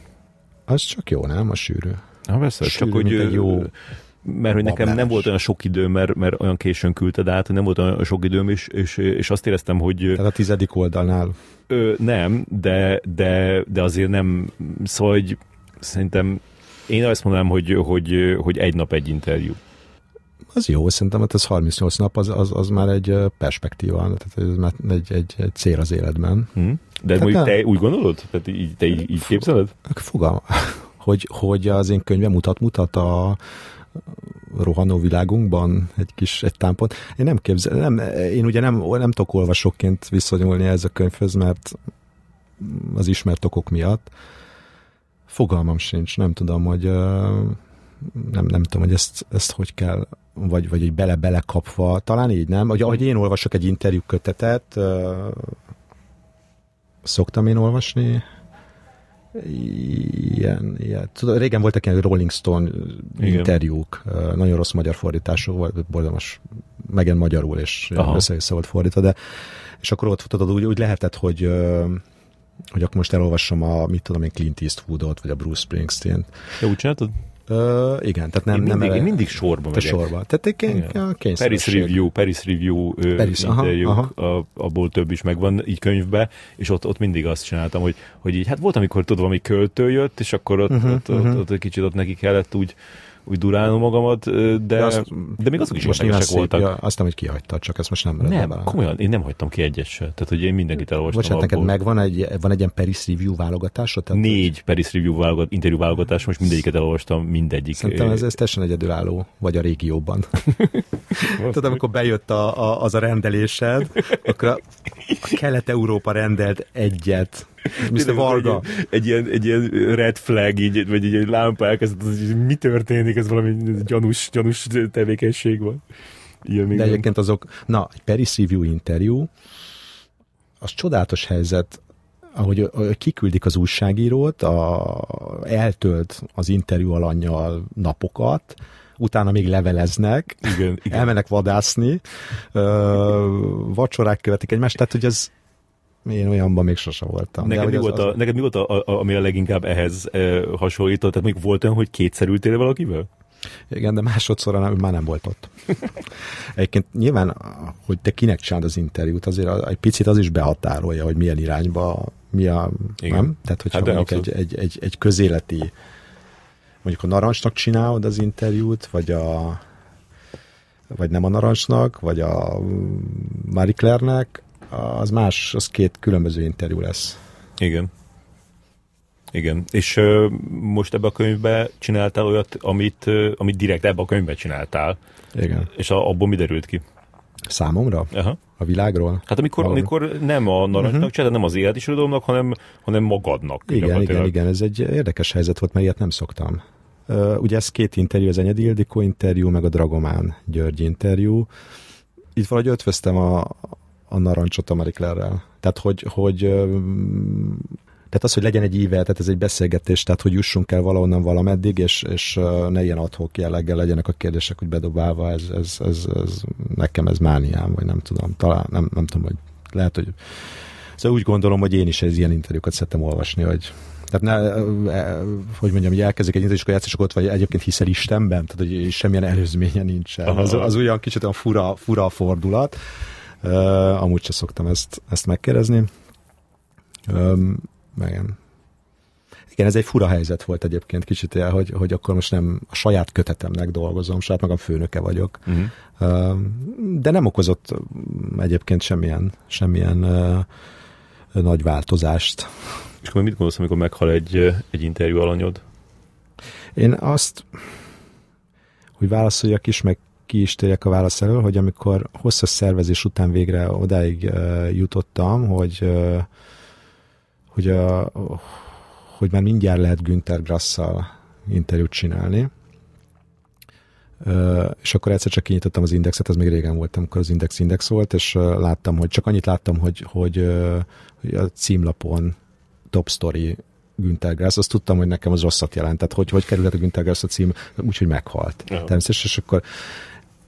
Az csak jó, nem? A sűrű. Na, persze, sűrű, csak hogy jó mert hogy nekem nem volt olyan sok idő, mert, mert olyan későn küldted át, nem volt olyan sok időm, és, és, és azt éreztem, hogy... Tehát a tizedik oldalnál? Ö, nem, de, de, de azért nem, szóval, hogy szerintem én azt mondanám, hogy, hogy, hogy egy nap egy interjú. Az jó, szerintem hogy ez 38 nap, az, az, az már egy perspektíva, tehát ez már egy, egy, egy cél az életben. Hmm. De mondjuk te úgy gondolod? Tehát így, te így, így képzeled? Fogalma, hogy, hogy az én könyvem mutat, mutat a, rohanó világunkban egy kis egy támpont. Én nem képzel, nem, én ugye nem, nem tudok olvasóként viszonyulni ez a könyvhöz, mert az ismert okok miatt. Fogalmam sincs, nem tudom, hogy nem, nem tudom, hogy ezt, ezt hogy kell, vagy, vagy egy bele-bele kapva, talán így nem. Hogy ahogy én olvasok egy interjú kötetet, szoktam én olvasni, Ilyen, ilyen. Tudod, régen voltak ilyen Rolling Stone Igen. interjúk, nagyon rossz magyar fordítású volt, borzalmas, megint magyarul, és össze volt fordítva, de és akkor ott tudod, úgy, úgy lehetett, hogy hogy akkor most elolvassam a, mit tudom én, Clint Eastwoodot, vagy a Bruce Springsteen-t. Ja, úgy csináltad? Uh, igen, tehát nem... Én mindig, nem én mindig sorba megyek. sorba. Tehát kény, Paris Review, Paris Review Paris, interjú, aha, aha. abból több is megvan így könyvbe, és ott, ott mindig azt csináltam, hogy, hogy így, hát volt, amikor tudod, valami költő jött, és akkor ott, uh-huh, ott, uh-huh. ott, ott, egy kicsit ott neki kellett úgy úgy durálnom magamat, de, de, azt, de még azok is most érdekesek voltak. Ja, azt nem, hogy kihagytad, csak ezt most nem Nem, bele. komolyan, én nem hagytam ki egyet se. Tehát, hogy én mindenkit elolvastam. Bocsánat, neked megvan egy, van egy ilyen Paris Review válogatásod? Tehát Négy Paris Review válogat, interjú válogatás, most mindegyiket elolvastam, mindegyik. Szerintem ez, ez teljesen egyedülálló, vagy a régióban. Tehát amikor bejött a, a, az a rendelésed, akkor Kelet-Európa rendelt egyet Mr. Varga. Egy, egy, ilyen, egy ilyen red flag, így, vagy egy lámpa elkezdett, hogy mi történik, ez valami gyanús, gyanús tevékenység van. Igen, De egyébként azok, na, egy Paris Review interjú, az csodálatos helyzet, ahogy kiküldik az újságírót, a, eltölt az interjú alanyjal napokat, utána még leveleznek, igen, igen. elmennek vadászni, vacsorák követik egymást, tehát hogy ez én olyanban még sose voltam. Neked, mi, az, volt a, az... neked mi volt, a, a, ami a leginkább ehhez e, hasonlított? Tehát még volt olyan, hogy kétszer ültél valakivel? Igen, de másodszor nem, már nem volt ott. Egyébként nyilván, hogy te kinek csinálod az interjút, azért egy picit az is behatárolja, hogy milyen irányba, mi a, Igen. nem? Tehát, hogyha hát mondjuk egy, egy, egy, egy közéleti, mondjuk a narancsnak csinálod az interjút, vagy a vagy nem a narancsnak, vagy a Marie Claire-nek, az más, az két különböző interjú lesz. Igen. Igen, és uh, most ebbe a könyvbe csináltál olyat, amit, uh, amit direkt ebbe a könyvbe csináltál. Igen. És a, abból mi derült ki? Számomra? Aha. A világról? Hát amikor, amikor nem a narancsnak uh-huh. csináltad, nem az életirodalomnak, hanem, hanem magadnak. Igen, igen, igen, ez egy érdekes helyzet volt, mert ilyet nem szoktam. Ugye ez két interjú, az Enyedi Ildikó interjú, meg a Dragomán György interjú. Itt valahogy ötvöztem a, a narancsot a Marie Claire-rel. Tehát, hogy, hogy tehát az, hogy legyen egy ível, tehát ez egy beszélgetés, tehát hogy jussunk el valahonnan valameddig, és, és ne ilyen adhok jelleggel legyenek a kérdések, hogy bedobálva, ez, ez, ez, ez, nekem ez mániám, vagy nem tudom, talán nem, nem tudom, hogy lehet, hogy Szóval úgy gondolom, hogy én is ez ilyen interjúkat szeretem olvasni, hogy tehát ne, hogy mondjam, hogy elkezdik egy interjút, és akkor ott vagy egyébként hiszel Istenben, tehát hogy semmilyen előzménye nincsen. Az, az olyan kicsit olyan fura, fura fordulat. Uh, amúgy sem szoktam ezt, ezt megkérdezni. Um, igen. Igen, ez egy fura helyzet volt egyébként kicsit, hogy, hogy akkor most nem a saját kötetemnek dolgozom, saját magam főnöke vagyok. Uh-huh. Uh, de nem okozott egyébként semmilyen, semmilyen uh, nagy változást. És akkor mit gondolsz, amikor meghal egy, egy interjú alanyod? Én azt, hogy válaszoljak is, meg ki is térjek a válasz elől, hogy amikor hosszas szervezés után végre odáig uh, jutottam, hogy uh, hogy, a, hogy már mindjárt lehet Günther Grasszal interjút csinálni, Uh, és akkor egyszer csak kinyitottam az indexet, ez még régen voltam, amikor az index index volt, és uh, láttam, hogy csak annyit láttam, hogy, hogy, uh, hogy a címlapon top story Günther Grass, azt tudtam, hogy nekem az rosszat jelent, tehát hogy, hogy kerülhet a Günther Grass a cím, úgyhogy meghalt. Uh-huh. Természetesen, és akkor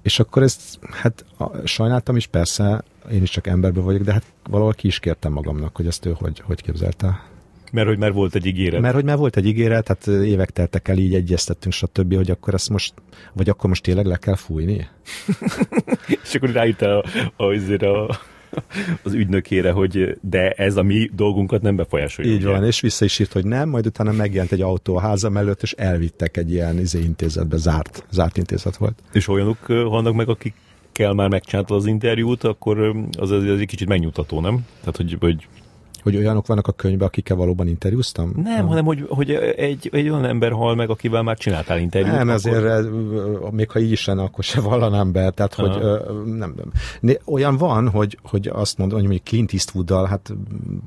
és akkor ezt, hát sajnáltam is, persze, én is csak emberből vagyok, de hát valahol ki is kértem magamnak, hogy ezt ő hogy, hogy képzelte. Mert hogy már volt egy ígéret. Mert hogy már volt egy ígéret, tehát évek teltek el, így egyeztettünk, stb., hogy akkor ezt most, vagy akkor most tényleg le kell fújni? és akkor rájöttél a, a, a, az ügynökére, hogy de ez a mi dolgunkat nem befolyásolja. Így van, és vissza is írt, hogy nem, majd utána megjelent egy autó a házam előtt, és elvittek egy ilyen izé intézetbe, zárt, zárt intézet volt. És olyanok vannak meg, akik kell már megcsináltad az interjút, akkor az, az egy kicsit megnyugtató, nem? Tehát, hogy, hogy hogy olyanok vannak a könyvben, akikkel valóban interjúztam? Nem, ha. hanem hogy, hogy egy, egy olyan ember hal meg, akivel már csináltál interjút. Nem, akkor... azért, még ha így is lenne, akkor se vallanám be. Tehát, hogy nem, nem. Olyan van, hogy, hogy azt mondom, hogy mondjuk Clint Eastwooddal, hát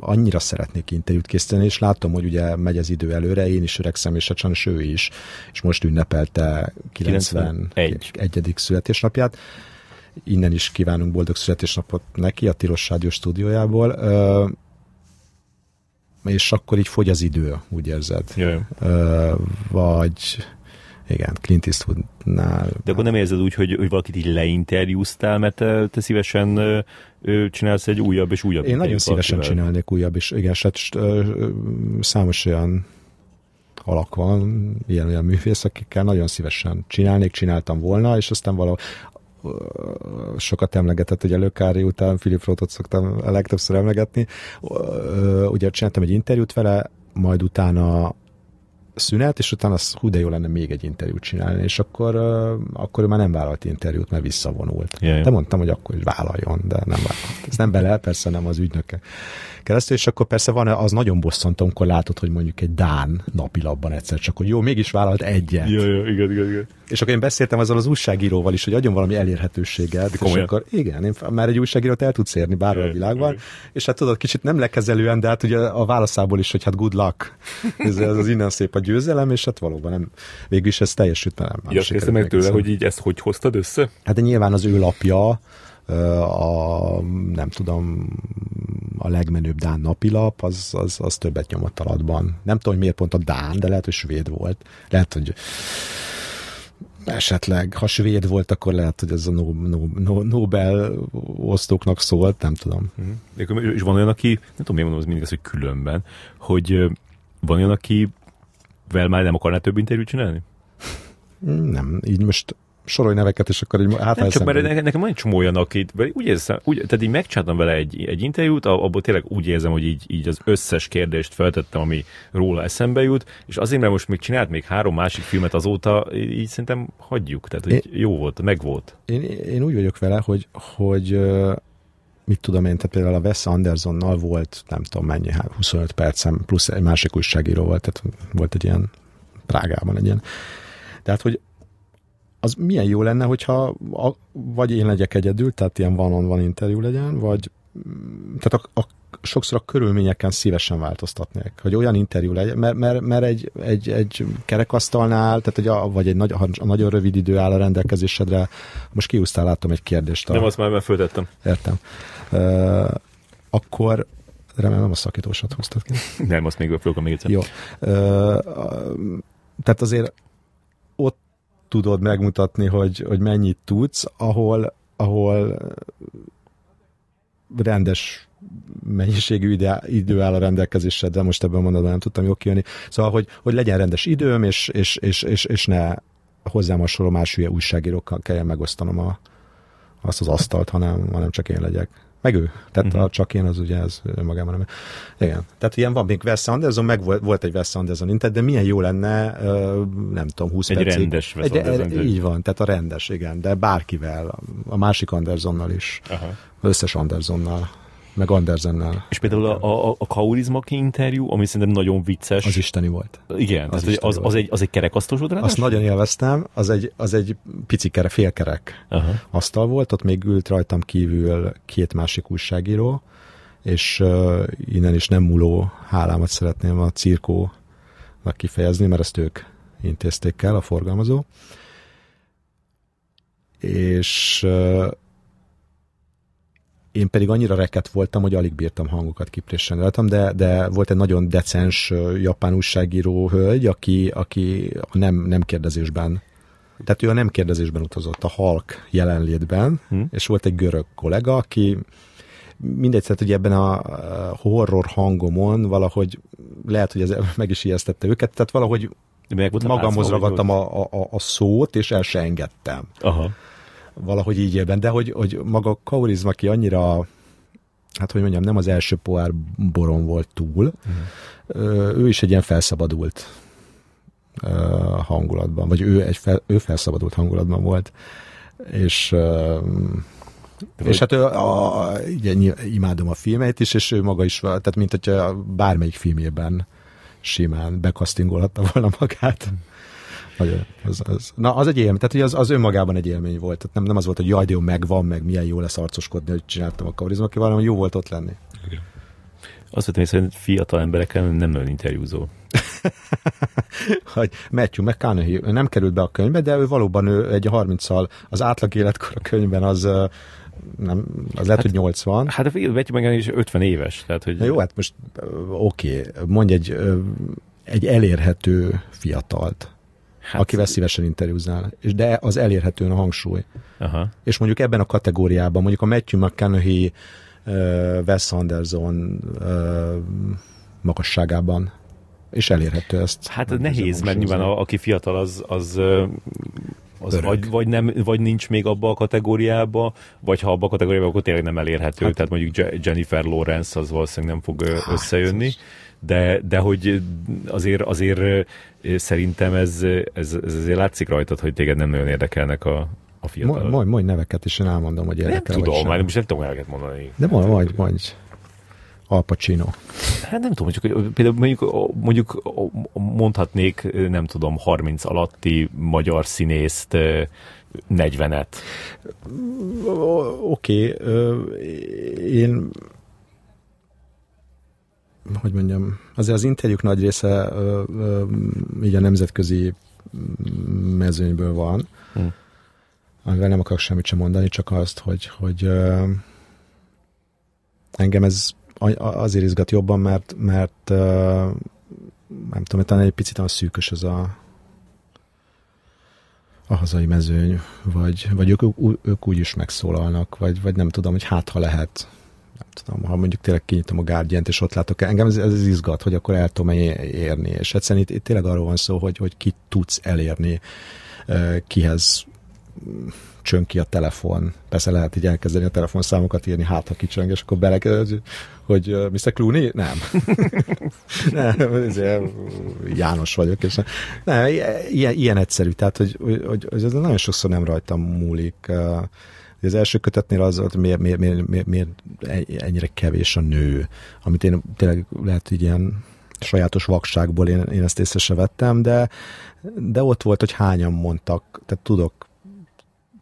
annyira szeretnék interjút készíteni, és látom, hogy ugye megy az idő előre, én is öregszem, és sajnos ő is, és most ünnepelte 91. egyedik születésnapját innen is kívánunk boldog születésnapot neki a Tilos Rádió stúdiójából és akkor így fogy az idő, úgy érzed. Jaj. Vagy igen, Clint Eastwoodnál. De akkor nem érzed úgy, hogy, hogy valakit így leinterjúztál, mert te, te szívesen ö, csinálsz egy újabb és újabb Én nagyon szívesen valakivel. csinálnék újabb, és igen, hát, számos olyan alak van, ilyen olyan művész, akikkel nagyon szívesen csinálnék, csináltam volna, és aztán valahol sokat emlegetett, hogy előkári után Philip Rothot szoktam a legtöbbször emlegetni. Ugye csináltam egy interjút vele, majd utána szünet, és utána az hú, de jó lenne még egy interjút csinálni, és akkor, akkor ő már nem vállalt interjút, mert visszavonult. Yeah, De mondtam, hogy akkor is vállaljon, de nem vállalt. Ez nem bele, persze nem az ügynöke. Keresztül, és akkor persze van, az nagyon bosszantó, amikor látod, hogy mondjuk egy Dán napilapban egyszer csak, hogy jó, mégis vállalt egyet. Jó, jó, igen, igen, igen. És akkor én beszéltem azzal az újságíróval is, hogy adjon valami elérhetőséget. És akkor igen, én már egy újságírót el tudsz érni bárhol a világban. És hát tudod, kicsit nem lekezelően, de hát ugye a válaszából is, hogy hát good luck. Ez, ez az innen szép a győzelem, és hát valóban nem, végül is ez teljesült, nem. Ja, azt meg tőle, hogy így ezt hogy hoztad össze? Hát de nyilván az ő lapja, a, nem tudom, a legmenőbb Dán napilap, az, az, az többet nyomott alatban. Nem tudom, hogy miért pont a Dán, de lehet, hogy svéd volt. Lehet, hogy esetleg, ha svéd volt, akkor lehet, hogy ez a no, no, no, Nobel osztóknak szólt, nem tudom. Uh-huh. És van olyan, aki, nem tudom, miért mondom az mindig az, hogy különben, hogy van olyan, aki vel már nem akarná több interjút csinálni? Nem, így most sorolj neveket, és akkor így hát Nem csak, mert nekem, nekem van egy csomó olyan, akit, úgy érzem, úgy, tehát így megcsináltam vele egy, egy interjút, abból tényleg úgy érzem, hogy így, így az összes kérdést feltettem, ami róla eszembe jut, és azért, mert most még csinált még három másik filmet azóta, így szerintem hagyjuk, tehát hogy én, jó volt, meg volt. Én, én úgy vagyok vele, hogy, hogy mit tudom én, tehát például a Wes Andersonnal volt, nem tudom mennyi, 25 percem, plusz egy másik újságíró volt, tehát volt egy ilyen Prágában egy ilyen. Tehát, hogy az milyen jó lenne, hogyha a, vagy én legyek egyedül, tehát ilyen van van interjú legyen, vagy tehát a, a, sokszor a körülményeken szívesen változtatnék, hogy olyan interjú legyen, mert, mert, mert egy, egy, egy kerekasztalnál, tehát egy, a, vagy egy nagy, a nagyon rövid idő áll a rendelkezésedre, most kiúztál, látom egy kérdést. A, nem, azt már föltettem. Értem. Uh, akkor remélem nem a szakítósat húztad ki. nem, azt még fogok még egyszer. Jó. Uh, tehát azért tudod megmutatni, hogy, hogy mennyit tudsz, ahol, ahol rendes mennyiségű ide, idő áll a rendelkezésedre, most ebben mondatban nem tudtam jól kijönni. Szóval, hogy, hogy legyen rendes időm, és, és, és, és, és ne hozzám hasonló más hülye újságírókkal kelljen megosztanom a, azt az asztalt, hanem, hanem csak én legyek. Meg ő. Tehát uh-huh. a csak én az ugye ez magában nem. Igen. Tehát ilyen van még Wes Anderson, meg volt, volt egy Wes Anderson intet, de milyen jó lenne, nem tudom, 20 egy percig. rendes Wes egy. Így van, tehát a rendes, igen, de bárkivel, a másik Andersonnal is, Aha. összes Andersonnal meg Andersennel. És például a, a, a Kaurizmaki interjú, ami szerintem nagyon vicces. Az isteni volt. Igen, az, tehát, az, az, egy, az egy kerekasztal volt Azt nagyon élveztem, az egy, az egy pici kere, félkerek Aha. asztal volt, ott még ült rajtam kívül két másik újságíró, és uh, innen is nem múló hálámat szeretném a cirkónak kifejezni, mert ezt ők intézték el, a forgalmazó. És uh, én pedig annyira reket voltam, hogy alig bírtam hangokat kipréselni rajtam, de, de volt egy nagyon decens japán újságíró hölgy, aki, aki a nem, nem kérdezésben tehát ő a nem kérdezésben utazott, a halk jelenlétben, hmm. és volt egy görög kollega, aki mindegy, tehát hogy ebben a horror hangomon valahogy lehet, hogy ez meg is ijesztette őket, tehát valahogy magamhoz ragadtam a, a, a szót, és el se engedtem. Aha valahogy így élben, de hogy, hogy maga Kaurizma, aki annyira hát hogy mondjam, nem az első poár boron volt túl, uh-huh. ő is egy ilyen felszabadult hangulatban, vagy ő egy fel, ő felszabadult hangulatban volt, és de és hát ő, a, ugye, imádom a filmeit is, és ő maga is, tehát mint hogyha bármelyik filmjében simán bekasztingolhatta volna magát. Nagyon, az, az, na, az egy élmény, tehát hogy az, az önmagában egy élmény volt. Tehát nem, nem az volt, hogy jaj, de jó, megvan, meg milyen jó lesz arcoskodni, hogy csináltam a kaurizmakival, hanem jó volt ott lenni. Igen. Azt vettem észre, hogy fiatal emberekkel nem nagyon interjúzó. hogy Matthew McConaughey nem került be a könyvbe, de ő valóban ő egy 30-szal, az átlag életkor a könyvben az nem, az lehet, hát, hogy 80. Hát a Matthew McConaughey is 50 éves. Tehát, hogy... Na jó, hát most oké, okay, mondj egy, egy elérhető fiatalt hát, akivel szívesen interjúznál. És de az elérhetően a hangsúly. Aha. És mondjuk ebben a kategóriában, mondjuk a Matthew McConaughey, uh, Wes Anderson uh, magasságában és elérhető ezt. Hát nehéz, mert nyilván a, aki fiatal, az, az az vagy, vagy, nem, vagy nincs még abba a kategóriába, vagy ha abba a kategóriába, akkor tényleg nem elérhető. Hát, Tehát mondjuk Jennifer Lawrence az valószínűleg nem fog hát, összejönni de, de hogy azért, azért szerintem ez, ez, ez azért látszik rajtad, hogy téged nem nagyon érdekelnek a, a fiatal. Majd, majd neveket is én elmondom, hogy érdekel. Nem tudom, már is nem tudom neveket mondani. De majd, majd, majd. Al Pacino. Hát nem tudom, csak például mondjuk, mondjuk mondhatnék, nem tudom, 30 alatti magyar színészt, 40-et. Oké, okay, én hogy mondjam, azért az interjúk nagy része így a nemzetközi mezőnyből van, hmm. amivel nem akarok semmit sem mondani, csak azt, hogy, hogy engem ez azért izgat jobban, mert, mert nem tudom, talán egy picit a szűkös ez a, a hazai mezőny, vagy, vagy ők, ők úgy is megszólalnak, vagy, vagy nem tudom, hogy hát ha lehet, nem tudom, ha mondjuk tényleg kinyitom a guardian és ott látok, engem ez, ez izgat, hogy akkor el tudom érni, és egyszerűen itt, itt tényleg arról van szó, hogy, hogy ki tudsz elérni, kihez csöng ki a telefon. Persze lehet így elkezdeni a telefonszámokat írni, hát ha kicsöng, és akkor belekezd, hogy uh, Mr. Clooney? Nem. nem, János vagyok, és nem, ilyen, ilyen egyszerű, tehát, hogy, hogy, hogy, hogy ez nagyon sokszor nem rajtam múlik. Az első kötetnél az volt, miért, miért, miért, miért, ennyire kevés a nő, amit én tényleg lehet, hogy ilyen sajátos vakságból én, én ezt észre se vettem, de, de ott volt, hogy hányan mondtak, tehát tudok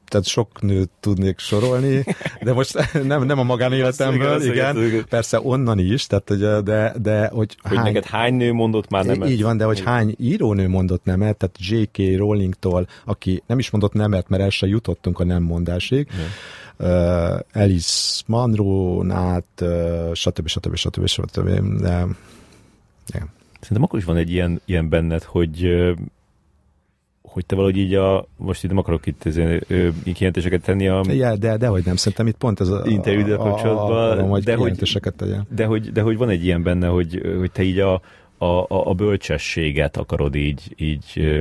tehát sok nőt tudnék sorolni, de most nem, nem a magánéletemből, igen, igen, persze onnan is, tehát, hogy, de, de hogy, hogy hány, neked hány nő mondott már nemet? Így van, de hogy hány írónő mondott nemet, tehát J.K. Rowlingtól, aki nem is mondott nemet, mert el sem jutottunk a nem mondásig, uh, Alice Munro-nát, uh, stb. stb. stb. stb. stb. De, igen. Szerintem akkor is van egy ilyen, ilyen benned, hogy hogy te valahogy így a, most itt nem akarok itt kijelentéseket tenni a... Ja, de, de hogy nem, szerintem itt pont ez a... Interjúddal kapcsolatban, de, hogy, de, hogy, de hogy van egy ilyen benne, hogy, hogy te így a, a, a bölcsességet akarod így, így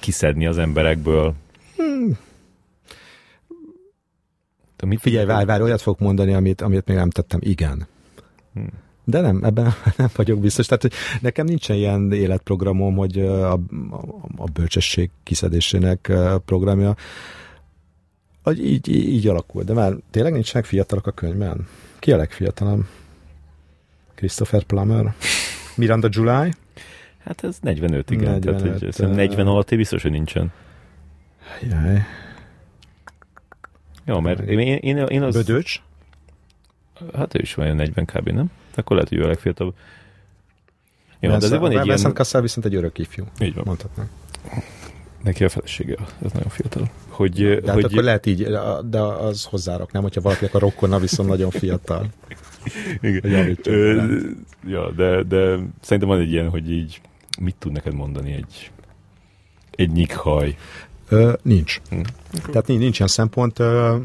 kiszedni az emberekből. Hmm. mit Figyelj, várj, várj, olyat fogok mondani, amit, amit még nem tettem. Igen. Hmm. De nem, ebben nem vagyok biztos. Tehát hogy nekem nincsen ilyen életprogramom, hogy a, a, a bölcsesség kiszedésének programja. Hogy így, így, így alakul. De már tényleg nincsenek fiatalok a könyvben? Ki a legfiatalabb? Christopher Plummer? Miranda July? Hát ez 45, igen. 45, Tehát, hogy uh, 40 alatti biztos, hogy nincsen. Jaj. Jó, mert én, én, én az... Bödöcs? Hát ő is van 40 kb, nem? Akkor lehet, hogy ő a legfiatalabb. Jó, de azért van egy ilyen... Kassel viszont egy örök ifjú. Így van. Mondhatnám. Neki a felesége, ez nagyon fiatal. Hogy, de hát hogy... akkor lehet így, de az hozzárak, nem? Hogyha valaki a rokkonna, viszont nagyon fiatal. Igen. Ö, ja, de, de szerintem van egy ilyen, hogy így mit tud neked mondani egy, egy nyikhaj? Ö, nincs. Hm. Tehát nincs, nincs ilyen szempont. Ö,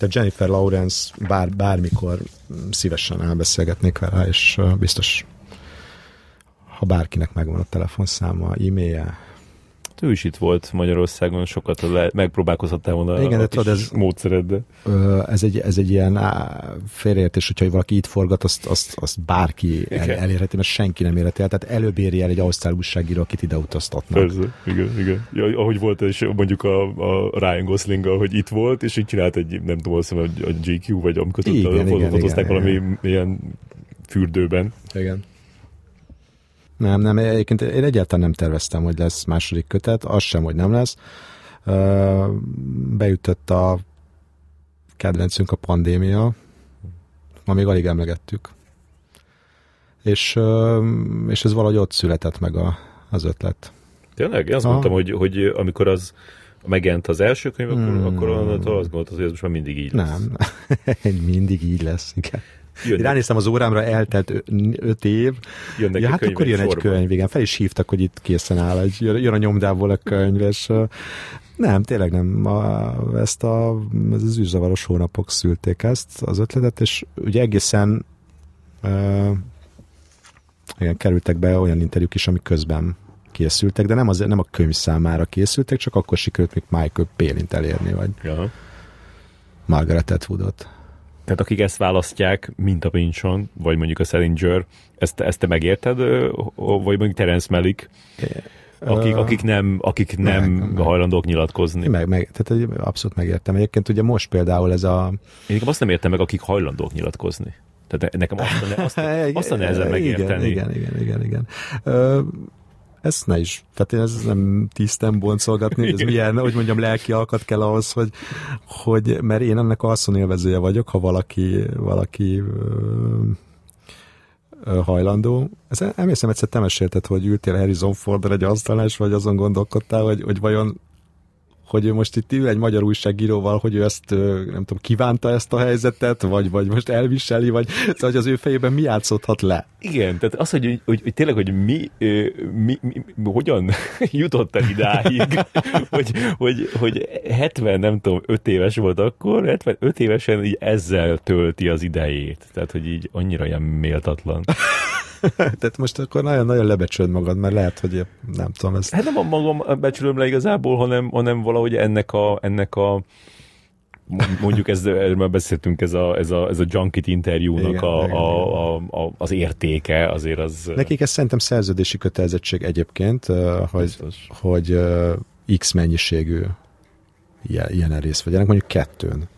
Tehát Jennifer Lawrence bár, bármikor szívesen elbeszélgetnék vele, és biztos, ha bárkinek megvan a telefonszáma, e-mailje, ő is itt volt Magyarországon, sokat le, megpróbálkozhattál volna Igen, a, de tudod, ez, módszered, Ez egy, ez egy ilyen félreértés, hogyha valaki itt forgat, azt, azt, azt bárki el, elérheti, mert senki nem érheti el. Tehát előbb éri el egy ausztrál újságíró, akit ide utaztatnak. Persze, igen, igen. Ja, ahogy volt és mondjuk a, a Ryan gosling hogy itt volt, és így csinált egy, nem tudom, azt hiszem, a GQ, vagy amikor fotózták valami igen. ilyen fürdőben. Igen. Nem, nem, egyébként én egyáltalán nem terveztem, hogy lesz második kötet, az sem, hogy nem lesz. Beütött a kedvencünk a pandémia, ma még alig emlegettük. És, és ez valahogy ott született meg a, az ötlet. Tényleg? Én azt Aha. mondtam, hogy, hogy amikor az megjelent az első könyv, akkor, hmm. akkor onnantól azt gondoltad, hogy ez most már mindig így lesz. Nem, mindig így lesz, igen. Jönnek. Ránéztem az órámra, eltelt öt év. Jönnek ja, hát akkor jön egy könyv, igen. Fel is hívtak, hogy itt készen áll, egy, jön a nyomdából a könyv, és nem, tényleg nem. A, ezt a, ez az űrzavaros hónapok szülték ezt az ötletet, és ugye egészen uh, igen, kerültek be olyan interjúk is, amik közben készültek, de nem, az, nem a könyv számára készültek, csak akkor sikerült még Michael Palin-t elérni, vagy ja. Margaret Atwoodot. Tehát akik ezt választják, mint a Pinchon, vagy mondjuk a Salinger, ezt, ezt te megérted, vagy mondjuk Terence Malick? akik, akik nem, akik nem meg, meg. hajlandók nyilatkozni. Meg, meg, tehát abszolút megértem. Egyébként ugye most például ez a... Én azt nem értem meg, akik hajlandók nyilatkozni. Tehát nekem azt, azt, azt a nehezen megérteni. Igen, igen, igen, igen. igen. Ö, ezt ne is. Tehát én ez nem tisztem boncolgatni, ez milyen, hogy mondjam, lelki alkat kell ahhoz, hogy, hogy mert én ennek a élvezője vagyok, ha valaki, valaki hajlandó. Ez emlékszem egyszer te mesélted, hogy ültél Harrison Fordra egy asztalnál, és vagy azon gondolkodtál, hogy, hogy vajon hogy ő most itt ül egy magyar újságíróval, hogy ő ezt, nem tudom, kívánta ezt a helyzetet, vagy, vagy most elviseli, vagy szóval, hogy az ő fejében mi játszódhat le. Igen, tehát az, hogy, hogy, hogy, tényleg, hogy mi, mi, mi, mi hogyan jutott el idáig, hogy, hogy, hogy 70, nem tudom, 5 éves volt akkor, 75 évesen így ezzel tölti az idejét. Tehát, hogy így annyira ilyen méltatlan. Tehát most akkor nagyon-nagyon lebecsülöd magad, mert lehet, hogy nem tudom ezt. Hát nem a magam becsülöm le igazából, hanem, hanem valahogy ennek a, ennek a mondjuk ez, erről beszéltünk, ez a, ez a, ez a Junkit interjúnak igen, a, igen, a, a, a, az értéke, azért az... Nekik ez szerintem szerződési kötelezettség egyébként, hogy, hogy X mennyiségű ilyen, ilyen részt vegyenek, mondjuk kettőn.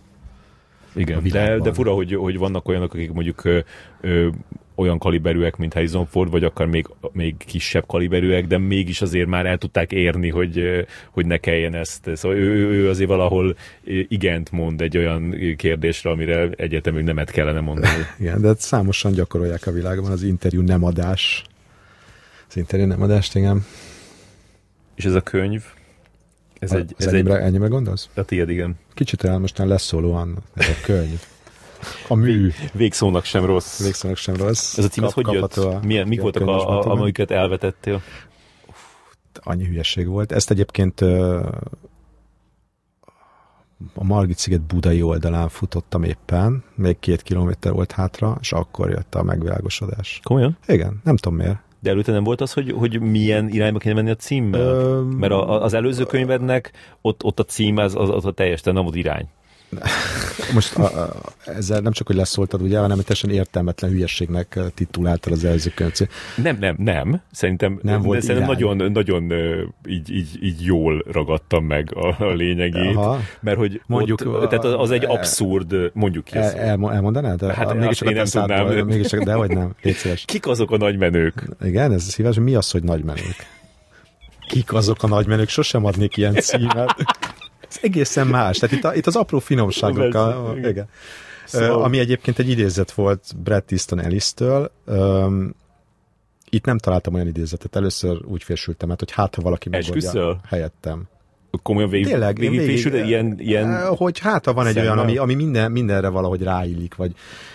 Igen, de, de fura, hogy, hogy vannak olyanok, akik mondjuk ö, ö, olyan kaliberűek, mint Harrison Ford, vagy akár még, még kisebb kaliberűek, de mégis azért már el tudták érni, hogy, hogy ne kelljen ezt. Szóval ő, ő azért valahol igent mond egy olyan kérdésre, amire egyetemül nemet kellene mondani. Igen, de számosan gyakorolják a világban az interjú nem adás. Az interjú nem adást, igen. És ez a könyv? Ez a, egy, ez ennyibre, egy... ennyibre gondolsz? A tiéd, igen. Kicsit el mostan leszólóan ez a könyv. A mű. Végszónak sem rossz. Végszónak sem rossz. Ez a cím, Kap, hogy jött? A, Milyen, mik voltak, a, a, amiket elvetettél? Annyi hülyeség volt. Ezt egyébként a Margit sziget budai oldalán futottam éppen, még két kilométer volt hátra, és akkor jött a megvilágosodás. Komolyan? Igen, nem tudom miért. De előtte nem volt az, hogy, hogy milyen irányba kéne menni a címmel? Ö... Mert a, az előző könyvednek ott, ott a cím, az, az, az a teljes, nem volt irány. Most a, a, ezzel nem csak, hogy leszóltad, ugye, hanem teljesen értelmetlen hülyességnek tituláltad az előző könyvet. Nem, nem, nem. Szerintem, nem volt szerintem nagyon, nagyon így, így, így jól ragadtam meg a, a lényegét. Aha. Mert hogy mondjuk, ott, tehát az egy abszurd, mondjuk ki. El, el, elmondanád? Hát mégis én nem tudnám. Mégis, de vagy nem. Kik azok a nagymenők? Igen, ez szíves. Mi az, hogy nagymenők? Kik azok a nagymenők? Sosem adnék ilyen címet. Ez egészen más. Tehát itt, a, itt az apró finomságok. A, igen. Szóval... Ami egyébként egy idézet volt Brad Easton Ellis-től. Um, itt nem találtam olyan idézetet. Először úgy fésültem, hát, hogy hát, ha valaki megoldja helyettem komolyan végig, Tényleg, végig, végig fésül, ilyen, ilyen... Hogy hát, ha van egy olyan, ami, ami minden, mindenre valahogy ráillik, vagy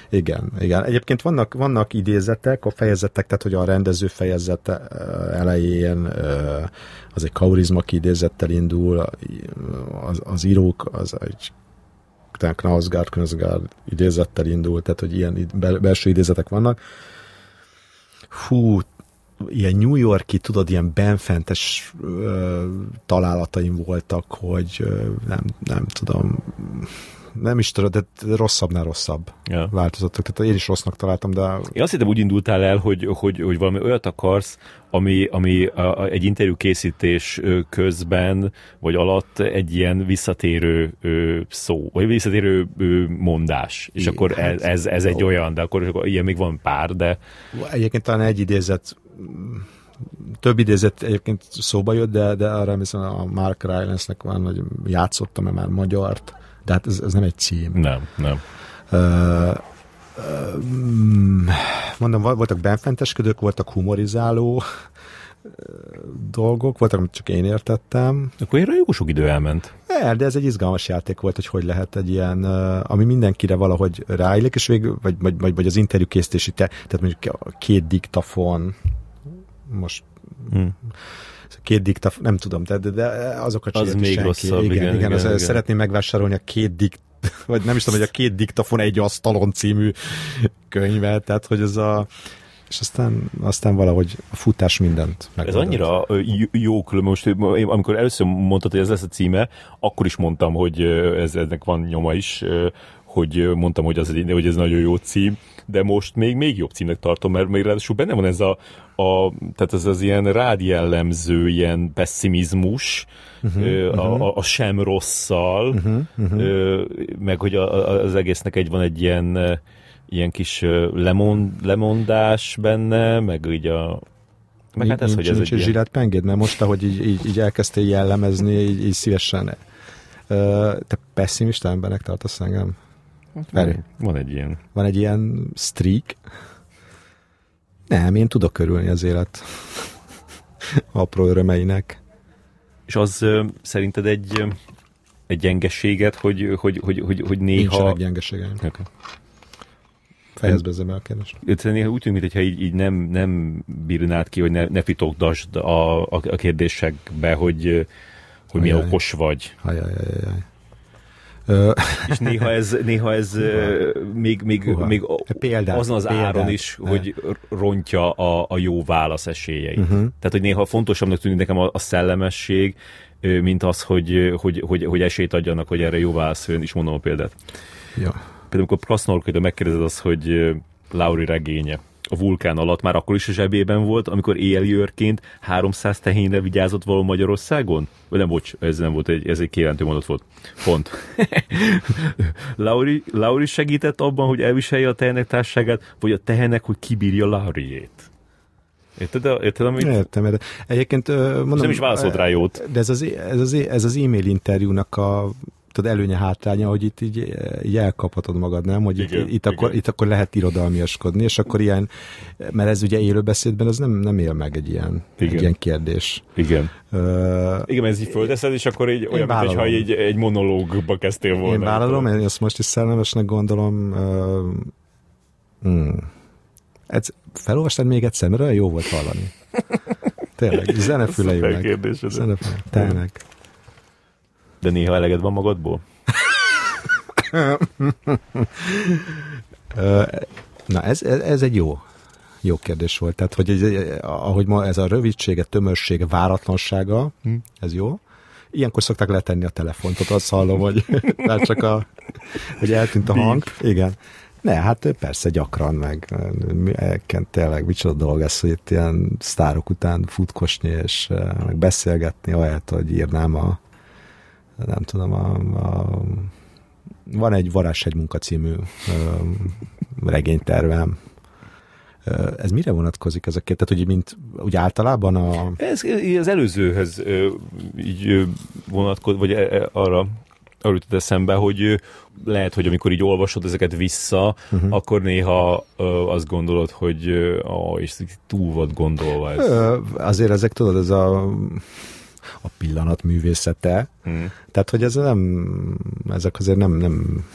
igen, igen. Egyébként vannak, vannak idézetek, a fejezetek, tehát hogy a rendező fejezet elején az egy kaurizmak idézettel indul, az, az írók, az egy Knausgard, Knausgard idézettel indul, tehát hogy ilyen belső idézetek vannak. Hú, ilyen New Yorki, tudod, ilyen benfentes ö, találataim voltak, hogy ö, nem, nem tudom, nem is tudod, de rosszabbnál rosszabb ja. változatok. Tehát én is rossznak találtam, de... Én azt hittem úgy indultál el, hogy, hogy, hogy valami olyat akarsz, ami, ami a, a, egy interjú készítés közben, vagy alatt egy ilyen visszatérő ö, szó, vagy visszatérő ö, mondás. És I, akkor hát, ez, ez, ez egy olyan, de akkor, akkor ilyen még van pár, de... Egyébként talán egy idézet több idézet egyébként szóba jött, de, de arra emlékszem a Mark Rylance-nek van, hogy játszottam-e már magyart, de hát ez, ez nem egy cím. Nem, nem. Uh, mondom, voltak benfentesködők, voltak humorizáló dolgok, voltak, amit csak én értettem. Akkor erre jó sok idő elment. El, de ez egy izgalmas játék volt, hogy hogy lehet egy ilyen, ami mindenkire valahogy ráillik, és vég, vagy, vagy, vagy, vagy az interjú készítési, te, tehát mondjuk a két diktafon, most hmm két diktafon, nem tudom, de, de, de azokat az még senki. rosszabb, igen, igen, igen, igen, igen. szeretném megvásárolni a két dikt vagy nem is tudom, hogy a két diktafon egy asztalon című könyvet, tehát hogy ez a és aztán, aztán valahogy a futás mindent megoldott. Ez annyira jó, most amikor először mondtad, hogy ez lesz a címe, akkor is mondtam, hogy ez, ennek van nyoma is, hogy mondtam, hogy, az, hogy ez nagyon jó cím, de most még még jobb címnek tartom, mert még ráadásul benne van ez a, a tehát ez az ilyen rád jellemző ilyen pessimizmus, uh-huh, a, a, a sem rosszal, uh-huh, uh-huh. meg hogy a, a, az egésznek egy van egy ilyen ilyen kis lemond, lemondás benne, meg így a meg hát ez, hogy ez nincs egy ilyen... zsilát pengéd, mert most, ahogy így, így, így elkezdtél jellemezni, így, így szívesen. Ö, Te pessimista embernek tartasz engem? Feri, Van egy ilyen. van egy ilyen streak? Nem, én tudok örülni az élet apró örömeinek. És az szerinted egy, egy gyengeséget, hogy, hogy, hogy, hogy, hogy néha... Nincsenek gyengeségeim. Okay. Fejezd be ezzel a kérdést. Néha úgy tűnik, mintha így, így nem, nem bírnád ki, hogy ne, ne fitokdasd a, a, a kérdésekbe, hogy, hogy milyen Ajaj. okos vagy. Ajajajajaj. Ö, És néha ez, néha ez ö, még, még, Húha. még Példát, azon az példát. áron is, Ne. hogy rontja a, a jó válasz esélyeit. Uh-huh. Tehát, hogy néha fontosabbnak tűnik nekem a, a szellemesség, mint az, hogy, hogy, hogy, hogy esélyt adjanak, hogy erre jó válasz jön, is mondom a példát. ja. Például, amikor Krasznolkőtől megkérdezed azt, hogy Lauri regénye a vulkán alatt már akkor is a zsebében volt, amikor éjjelőrként 300 tehénre vigyázott való Magyarországon? Vagy nem, bocs, ez nem volt, egy, ez egy kijelentő mondat volt. Pont. Lauri, Lauri segített abban, hogy elviselje a tehenek társágát, vagy a tehenek, hogy kibírja Lauriét. Érted, érted amit? Értem, értem. Egyébként mondom... És nem is válaszolt rá jót. De ez az, ez az, ez az e-mail interjúnak a tudod, előnye hátránya, hogy itt így, így elkaphatod magad, nem? Hogy itt, Igen, itt, akkor, igen. itt akkor lehet irodalmiaskodni, és akkor ilyen, mert ez ugye élőbeszédben, az nem, nem él meg egy ilyen, Igen. egy ilyen kérdés. Igen. Ö, Igen, mert ez így földeszed, és akkor így olyan, mintha egy, egy monológba kezdtél volna. én vállalom, én ezt most is szellemesnek gondolom. Ö, hmm. Ez, felolvastad még egyszer, mert olyan jó volt hallani. Tényleg, zenefüleim Szuper meg. kérdésed. Zenefüleim, tényleg. De néha eleged van magadból? Na, ez, ez, egy jó, jó kérdés volt. Tehát, hogy ez, ahogy ma ez a rövidsége, tömörsége, váratlansága, hm. ez jó. Ilyenkor szokták letenni a telefont, ott azt hallom, hogy már csak a, hogy eltűnt a hang. Igen. Ne, hát persze gyakran, meg elken- tényleg micsoda dolog ez, hogy itt ilyen sztárok után futkosni és eh, meg beszélgetni, ahelyett, hogy írnám a nem tudom, a, a van egy Varázshegy munka című ö, regénytervem. Ö, Ez mire vonatkozik ez a két? Tehát, hogy mint úgy általában a... Ez az előzőhöz ö, így ö, vonatkoz, vagy e- e- arra arra jutott eszembe, hogy lehet, hogy amikor így olvasod ezeket vissza, uh-huh. akkor néha ö, azt gondolod, hogy ó, és túl volt gondolva ez. Ö, Azért ezek, tudod, ez a a pillanat művészete. Hmm. Tehát, hogy ez nem, ezek azért nem, nem,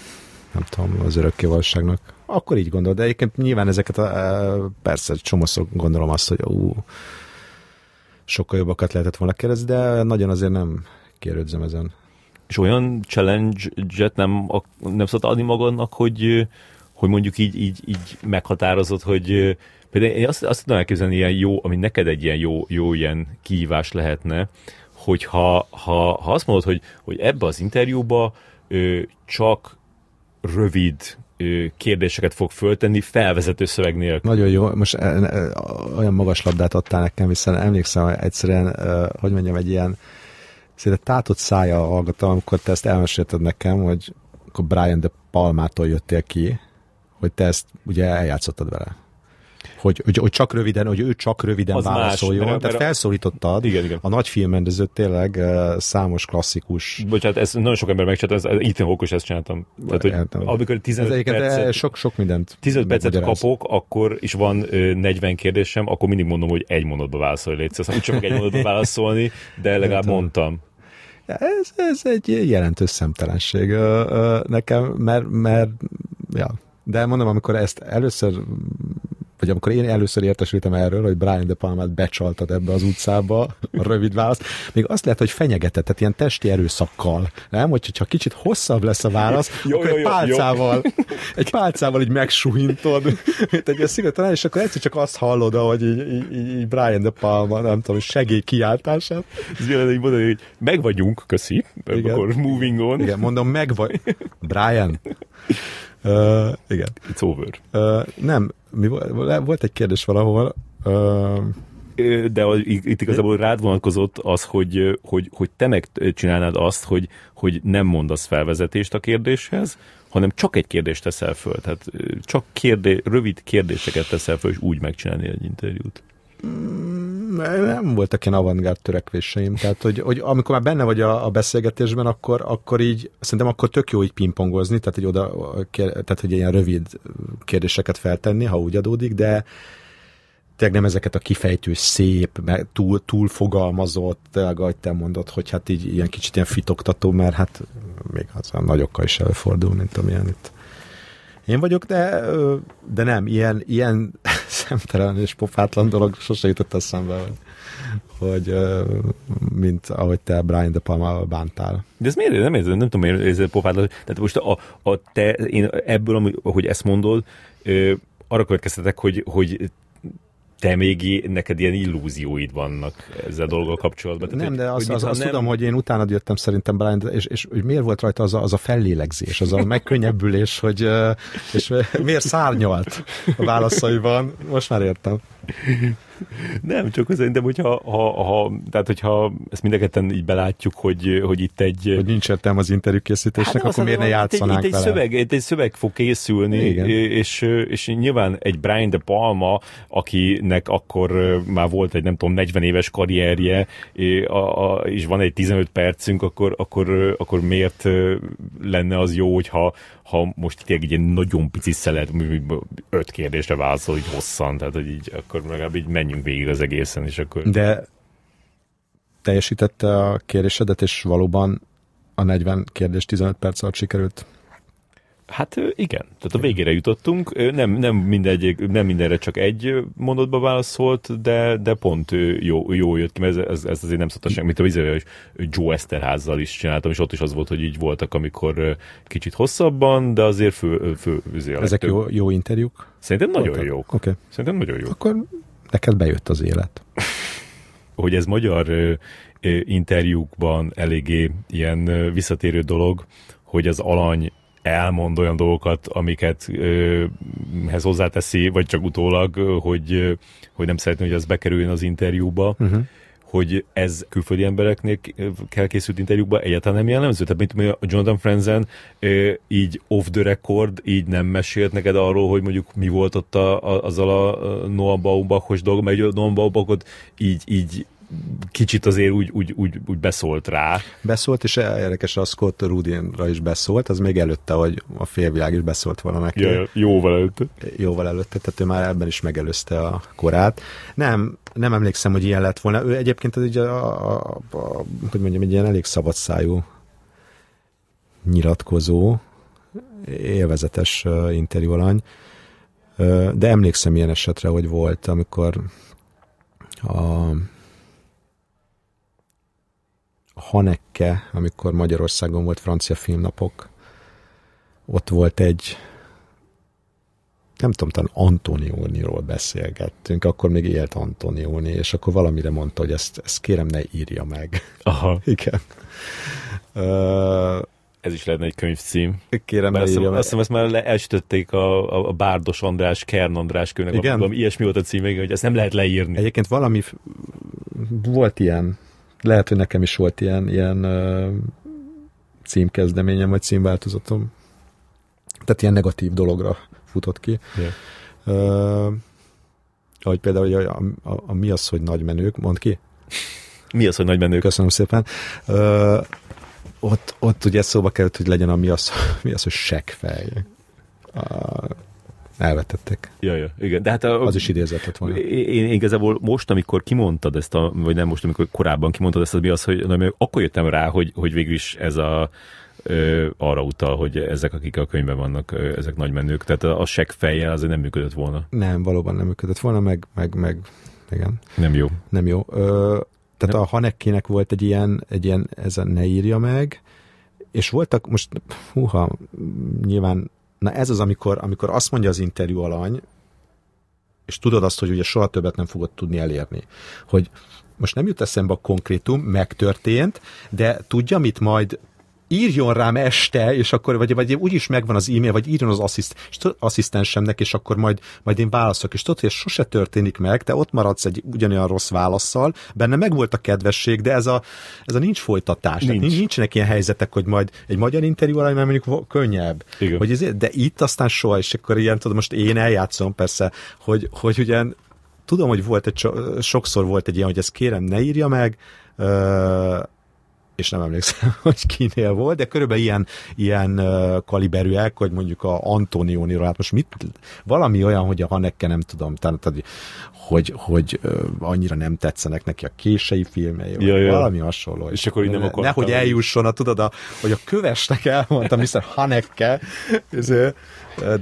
nem tudom, az örökké valóságnak. Akkor így gondol, de egyébként nyilván ezeket a, persze csomószor gondolom azt, hogy ú, sokkal jobbakat lehetett volna kérdezni, de nagyon azért nem kérődzem ezen. És olyan challenge-et nem, nem szabad adni magadnak, hogy, hogy mondjuk így, így, így meghatározod, hogy például én azt, azt tudom elképzelni, ilyen jó, ami neked egy ilyen jó, jó ilyen kihívás lehetne, hogyha ha, ha azt mondod, hogy, hogy ebbe az interjúba ö, csak rövid ö, kérdéseket fog föltenni felvezető szöveg nélkül. Nagyon jó, most e, e, olyan magas labdát adtál nekem, hiszen emlékszem hogy egyszerűen, e, hogy mondjam, egy ilyen szinte tátott szája hallgattam, amikor te ezt elmesélted nekem, hogy akkor Brian de Palmától jöttél ki, hogy te ezt ugye eljátszottad vele. Hogy, hogy, hogy csak röviden, hogy ő csak röviden Az más, válaszoljon. mert- Tehát mert a- felszólítottad Igen, igen. a nagy filmrendezőt tényleg e, számos klasszikus Bocsánat, ezt nagyon sok ember megcsinálta, ez, Ethan Hawke ezt csináltam. Tehát, hogy Értem. amikor ez 15 egyébként percet, sok, sok mindent 15 percet kapok, akkor is van ö, 40 kérdésem, akkor mindig mondom, hogy egy mondatba válaszolj, légy szíves. Úgy csak egy mondatba válaszolni, de legalább Értem. mondtam. Ez, ez egy jelentős szemtelenség ö, ö, nekem, mert, mert ja. De mondom, amikor ezt először vagy amikor én először értesültem erről, hogy Brian De Palmát becsaltad ebbe az utcába, a rövid válasz, még azt lehet, hogy fenyegetett, tehát ilyen testi erőszakkal, nem? Hogy ha kicsit hosszabb lesz a válasz, Jó, akkor jó, egy jó, pálcával, egy pálcával így megsuhintod, mint egy szigorúan, és akkor egyszer csak azt hallod, hogy így, így, így, így Brian De Palma, nem tudom, segély kiáltását. Ez hogy mondani, hogy meg vagyunk, köszi, Igen. akkor moving on. Igen, mondom, meg vagy. Brian, Uh, igen. It's over. Uh, nem, mi volt, volt egy kérdés valahol, uh, de itt igazából rád vonatkozott az, hogy, hogy, hogy te megcsinálnád azt, hogy, hogy nem mondasz felvezetést a kérdéshez, hanem csak egy kérdést teszel föl. Tehát csak kérdé, rövid kérdéseket teszel föl, és úgy megcsinálni egy interjút. Mm, nem voltak ilyen avantgárd törekvéseim, tehát hogy, hogy amikor már benne vagy a, a beszélgetésben, akkor, akkor így, szerintem akkor tök jó így pingpongozni, tehát hogy oda, tehát hogy ilyen rövid kérdéseket feltenni, ha úgy adódik, de, tényleg nem ezeket a kifejtő szép, túl, túl fogalmazott, tényleg, ahogy te mondod, hogy hát így ilyen kicsit ilyen fitoktató, mert hát még az a nagyokkal is előfordul, mint amilyen itt én vagyok, de, de nem, ilyen, ilyen szemtelen és pofátlan dolog sose jutott eszembe, hogy, hogy mint ahogy te Brian De Palma bántál. De ez miért? Nem, érzem, nem tudom, miért ez pofátlan. Tehát most a, a te, én ebből, ahogy ezt mondod, arra következtetek, hogy, hogy te még neked ilyen illúzióid vannak ezzel a dolggal kapcsolatban. Tehát, nem, de azt, az, az nem... tudom, hogy én utána jöttem szerintem Brian, és, és, és miért volt rajta az a, az a fellélegzés, az a megkönnyebbülés, hogy és miért szárnyalt a válaszaiban, most már értem. Nem, csak szerintem, hogyha ha, ha, tehát, hogyha ezt mindenketten így belátjuk, hogy, hogy itt egy... Hogy nincs értelme az interjú készítésnek, hát akkor miért ne játszanánk itt, itt, egy szöveg, itt egy szöveg fog készülni, Igen. és, és nyilván egy Brian De Palma, akinek akkor már volt egy nem tudom 40 éves karrierje, és van egy 15 percünk, akkor, akkor, akkor miért lenne az jó, hogyha ha most tényleg egy nagyon pici szelet, öt kérdésre válaszol, így hosszan, tehát hogy így akkor legalább így menjünk végig az egészen, és akkor... De teljesítette a kérdésedet, és valóban a 40 kérdés 15 perc alatt sikerült Hát igen, tehát a végére jutottunk, nem, nem, mindegy, nem mindenre csak egy mondatba válaszolt, de, de pont jó, jó jött ki, mert ez, ez, ez azért nem szokta semmi, mint a Joe Esterházzal is csináltam, és ott is az volt, hogy így voltak, amikor kicsit hosszabban, de azért fő, fő azért Ezek jó, jó interjúk? Szerintem nagyon voltak? jók. Okay. Szerintem nagyon jók. Akkor neked bejött az élet. hogy ez magyar interjúkban eléggé ilyen visszatérő dolog, hogy az alany elmond olyan dolgokat, amiket ö, hez hozzáteszi, vagy csak utólag, hogy, hogy nem szeretném, hogy ez bekerüljön az interjúba. Uh-huh hogy ez külföldi embereknél kell készült interjúkba egyáltalán nem jellemző? Tehát mint a Jonathan Franzen így off the record, így nem mesélt neked arról, hogy mondjuk mi volt ott a, a, azzal a Noah Baumbachos dolog, mert a Noah Baumbachot így, így kicsit azért úgy, úgy, úgy, úgy beszólt rá. Beszólt, és érdekes, a Scott Rudinra is beszólt, az még előtte, hogy a félvilág is beszólt volna neki. Ja, jóval előtte. Jóval előtte, tehát ő már ebben is megelőzte a korát. Nem, nem emlékszem, hogy ilyen lett volna. Ő egyébként az ugye, a, a, a, hogy mondjam, egy ilyen elég szabadszájú nyilatkozó, élvezetes uh, interjú alany, uh, de emlékszem ilyen esetre, hogy volt, amikor a Haneke, amikor Magyarországon volt francia filmnapok, ott volt egy nem tudom, talán Antonióniról beszélgettünk, akkor még élt Antonióni, és akkor valamire mondta, hogy ezt, ezt kérem ne írja meg. Aha. Igen. Uh, ez is lehetne egy könyvcím. Kérem, ne írja meg. Azt hiszem, ezt már elsütötték a, a, a Bárdos András, Kern András könyvnek. Igen? Valami ilyesmi volt a cím, hogy ezt nem lehet leírni. Egyébként valami volt ilyen lehet, hogy nekem is volt ilyen, ilyen címkezdeményem, vagy címváltozatom. Tehát ilyen negatív dologra futott ki. Yeah. Uh, ahogy például, hogy a, a, a, mi az, hogy nagy menők, mond ki? Mi az, hogy nagy menők? Köszönöm szépen. Uh, ott, ott ugye szóba került, hogy legyen a mi az, mi az hogy seggfej. Uh, elvetettek. Ja, ja, igen. De hát a, az is idézett lett volna. Én, én igazából most, amikor kimondtad ezt, a, vagy nem most, amikor korábban kimondtad ezt, az mi az, hogy na, akkor jöttem rá, hogy, hogy végül is ez a ö, arra utal, hogy ezek, akik a könyvben vannak, ö, ezek nagy menők. Tehát a, a sek fejjel azért nem működött volna. Nem, valóban nem működött volna, meg, meg, meg igen. Nem jó. Nem jó. Ö, tehát nem. a Hanekkinek volt egy ilyen, egy ilyen, ez a ne írja meg, és voltak, most, húha, nyilván Na ez az, amikor, amikor azt mondja az interjú alany, és tudod azt, hogy ugye soha többet nem fogod tudni elérni, hogy most nem jut eszembe a konkrétum, megtörtént, de tudja, mit majd írjon rám este, és akkor, vagy, vagy úgyis megvan az e-mail, vagy írjon az assziszt, asszisztensemnek, és akkor majd, majd én válaszok. És tudod, hogy ez sose történik meg, te ott maradsz egy ugyanolyan rossz válaszsal, benne meg volt a kedvesség, de ez a, ez a nincs folytatás. Nincs. Tehát nincsenek ilyen helyzetek, hogy majd egy magyar interjú alá, mert mondjuk könnyebb. Igen. Hogy ezért, de itt aztán soha, és akkor ilyen, tudom, most én eljátszom persze, hogy, hogy ugyan tudom, hogy volt egy, sokszor volt egy ilyen, hogy ezt kérem, ne írja meg, és nem emlékszem, hogy kinél volt, de körülbelül ilyen, ilyen kaliberűek, hogy mondjuk a Antonioniról, hát most mit, valami olyan, hogy a Haneke nem tudom, tehát, hogy, hogy annyira nem tetszenek neki a kései filmei, ja, ja. valami hasonló. És akkor így nem akartam. Nehogy eljusson a, tudod, a, hogy a kövesnek elmondtam, Mr. Haneke,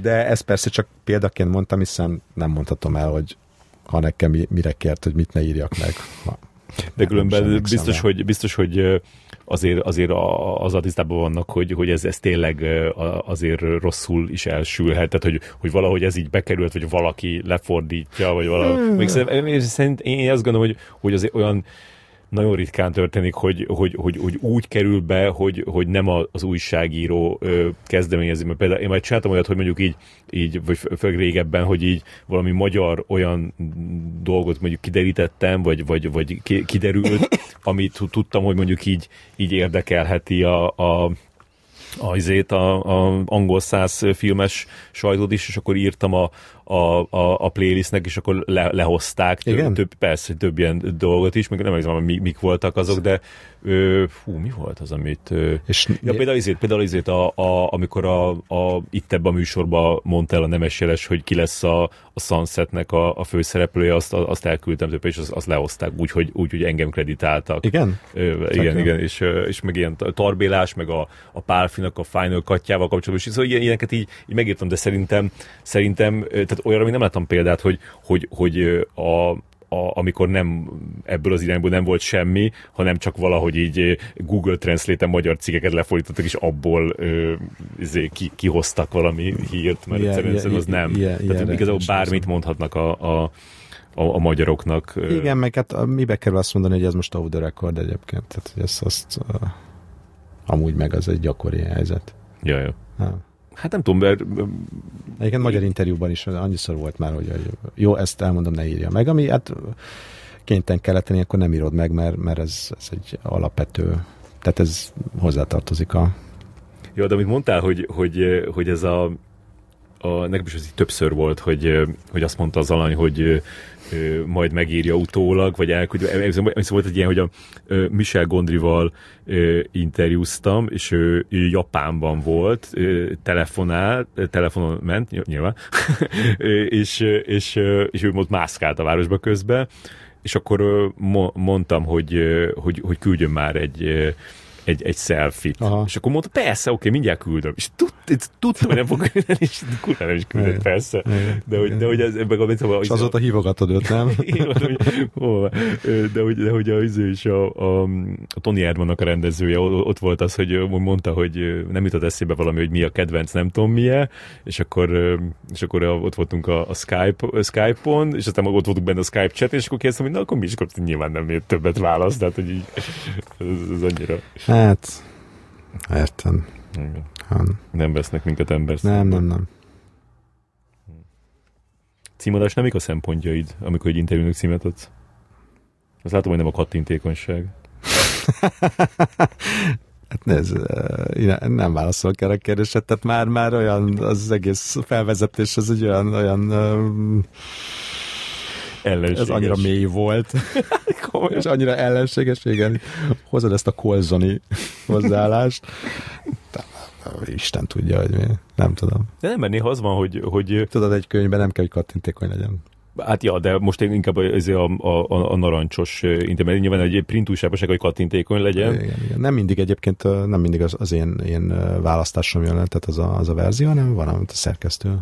de ez persze csak példaként mondtam, hiszen nem mondhatom el, hogy Haneke mire kért, hogy mit ne írjak meg. De különben biztos, hogy, biztos, hogy azért, azért az a tisztában vannak, hogy, hogy ez, ez tényleg azért rosszul is elsülhet, tehát hogy, hogy valahogy ez így bekerült, vagy valaki lefordítja, vagy valahogy. Hmm. Még szerint, én azt gondolom, hogy, hogy azért olyan nagyon ritkán történik, hogy, hogy, hogy, hogy úgy kerül be, hogy, hogy nem az újságíró ö, kezdeményezi. Mert például én majd csináltam olyat, hogy mondjuk így, így vagy főleg régebben, hogy így valami magyar olyan dolgot mondjuk kiderítettem, vagy, vagy, vagy kiderült, amit tudtam, hogy mondjuk így, így érdekelheti a, a azért a, a angol száz filmes sajtót is, és akkor írtam a, a, a, a playlistnek, és akkor le, lehozták több, több, persze több ilyen dolgot is, meg nem tudom, mik, mik voltak azok, de Ö, fú, mi volt az, amit... Ö, és ja, például azért, például azért a, a, amikor a, a, itt ebben a műsorban mondta el a Nemes Jeles, hogy ki lesz a, a Sunsetnek a, a főszereplője, azt, azt elküldtem több, és azt, azt lehozták úgy, hogy, úgy, hogy engem kreditáltak. Igen? Ö, igen, igen, és, és meg ilyen tarbélás, meg a, a Pálfinak a Final katjával kapcsolatban, és szóval ilyen, ilyeneket így, így megírtam, de szerintem, szerintem tehát olyanra még nem láttam példát, hogy, hogy, hogy a, a, amikor nem ebből az irányból nem volt semmi, hanem csak valahogy így Google Translate-en magyar cikkeket lefordítottak, és abból ö, izé, ki, kihoztak valami hírt, mert yeah, egyszerűen yeah, az nem. Yeah, Tehát yeah, igazából bármit mondhatnak a, a, a, a magyaroknak. Igen, meg hát mibe kell azt mondani, hogy ez most a the record egyébként, tehát hogy ezt azt uh, amúgy meg az egy gyakori helyzet. Ja, ja. Ha. Hát nem tudom, mert... Egyébként magyar interjúban is annyiszor volt már, hogy jó, ezt elmondom, ne írja meg, ami hát kénytelen kellett tenni, akkor nem írod meg, mert, mert ez, ez egy alapvető, tehát ez hozzátartozik a... Jó, de amit mondtál, hogy, hogy, hogy ez a, a nekem is ez így többször volt, hogy, hogy azt mondta az alany, hogy majd megírja utólag, vagy elküldje. Ez volt egy ilyen, hogy a Michel Gondrival interjúztam, és ő, ő Japánban volt, telefonál, telefonon ment, nyilván, és, és, és ő most mászkált a városba közben, és akkor mondtam, hogy, hogy, hogy küldjön már egy egy, egy selfie-t. Aha. És akkor mondta, persze, oké, mindjárt küldöm. És tud, tudtam, hogy nem fog küldeni, és kurva nem is küldött, persze. De hogy, de hogy ez, ebben a szóval, És azóta hívogatod őt, nem? de hogy, de hogy a, is a, a, a Tony Erdmannak a rendezője, ott volt az, hogy mondta, hogy nem jutott eszébe valami, hogy mi a kedvenc, nem tudom milyen, és akkor, és akkor ott voltunk a, a Skype, a Skype-on, és aztán ott voltunk benne a Skype chat, és akkor kérdeztem, hogy na akkor mi is, akkor nyilván nem többet válasz, tehát hogy így, ez, ez annyira. Hát, értem. Han. Nem vesznek minket ember Nem, nem, nem. Címadás nem a szempontjaid, amikor egy interjúnak címet adsz? Azt látom, hogy nem a kattintékonyság. Hát ez, nem válaszolok erre a kérdésre, tehát már, már olyan az egész felvezetés, az egy olyan, olyan ellenséges. Ez annyira mély volt. és annyira ellenséges, igen. Hozod ezt a kolzoni hozzáállást. Isten tudja, hogy mi. Nem tudom. De nem, mert néha az van, hogy, hogy... Tudod, egy könyvben nem kell, hogy kattintékony legyen. Hát ja, de most én inkább az a, a, a, a narancsos internet, nyilván egy print újságban hogy kattintékony legyen. Igen, igen. Nem mindig egyébként, nem mindig az, az én, én választásom jön, tehát az a, az a verzió, hanem van, amit a szerkesztő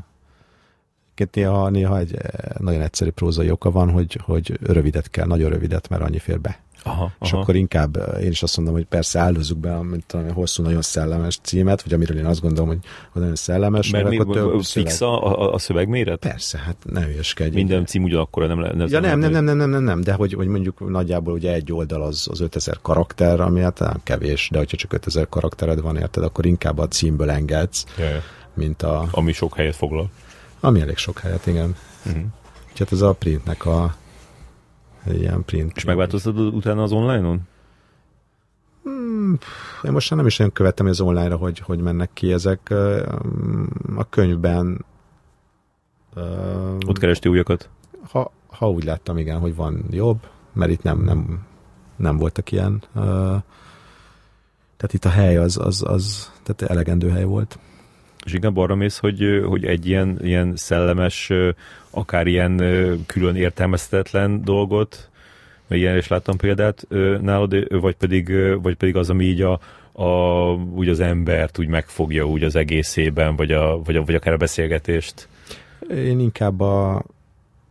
egyébként néha, néha egy nagyon egyszerű prózai oka van, hogy, hogy rövidet kell, nagyon rövidet, mert annyi fér be. Aha, és aha. akkor inkább én is azt mondom, hogy persze áldozunk be mint tudom, hosszú, nagyon szellemes címet, vagy amiről én azt gondolom, hogy, hogy nagyon szellemes. Mert, mert akkor fix a, a, a szövegméret? Persze, hát ne hülyeskedj. Minden cím ugyanakkor nem lehet. Ja, nem, nem, nem, nem, nem, nem, nem, de hogy, hogy mondjuk nagyjából ugye egy oldal az, az 5000 karakter, ami hát nem kevés, de hogyha csak 5000 karaktered van, érted, akkor inkább a címből engedsz, yeah. mint a... Ami sok helyet foglal. Ami elég sok helyet, igen. Uh-huh. Úgyhogy ez a printnek a ilyen print. És megváltoztatod utána az online-on? Hmm, én most nem is nagyon követtem az online-ra, hogy, hogy mennek ki ezek. A könyvben... Ott keresti újakat? Ha, ha úgy láttam, igen, hogy van jobb, mert itt nem, nem, nem voltak ilyen. Tehát itt a hely az, az, az tehát elegendő hely volt. És inkább arra mész, hogy, hogy egy ilyen, ilyen szellemes, akár ilyen külön értelmezhetetlen dolgot, mert ilyen is láttam példát nálad, vagy pedig, vagy pedig az, ami így a, a, úgy az embert úgy megfogja úgy az egészében, vagy, a, vagy, a, vagy akár a beszélgetést? Én inkább a,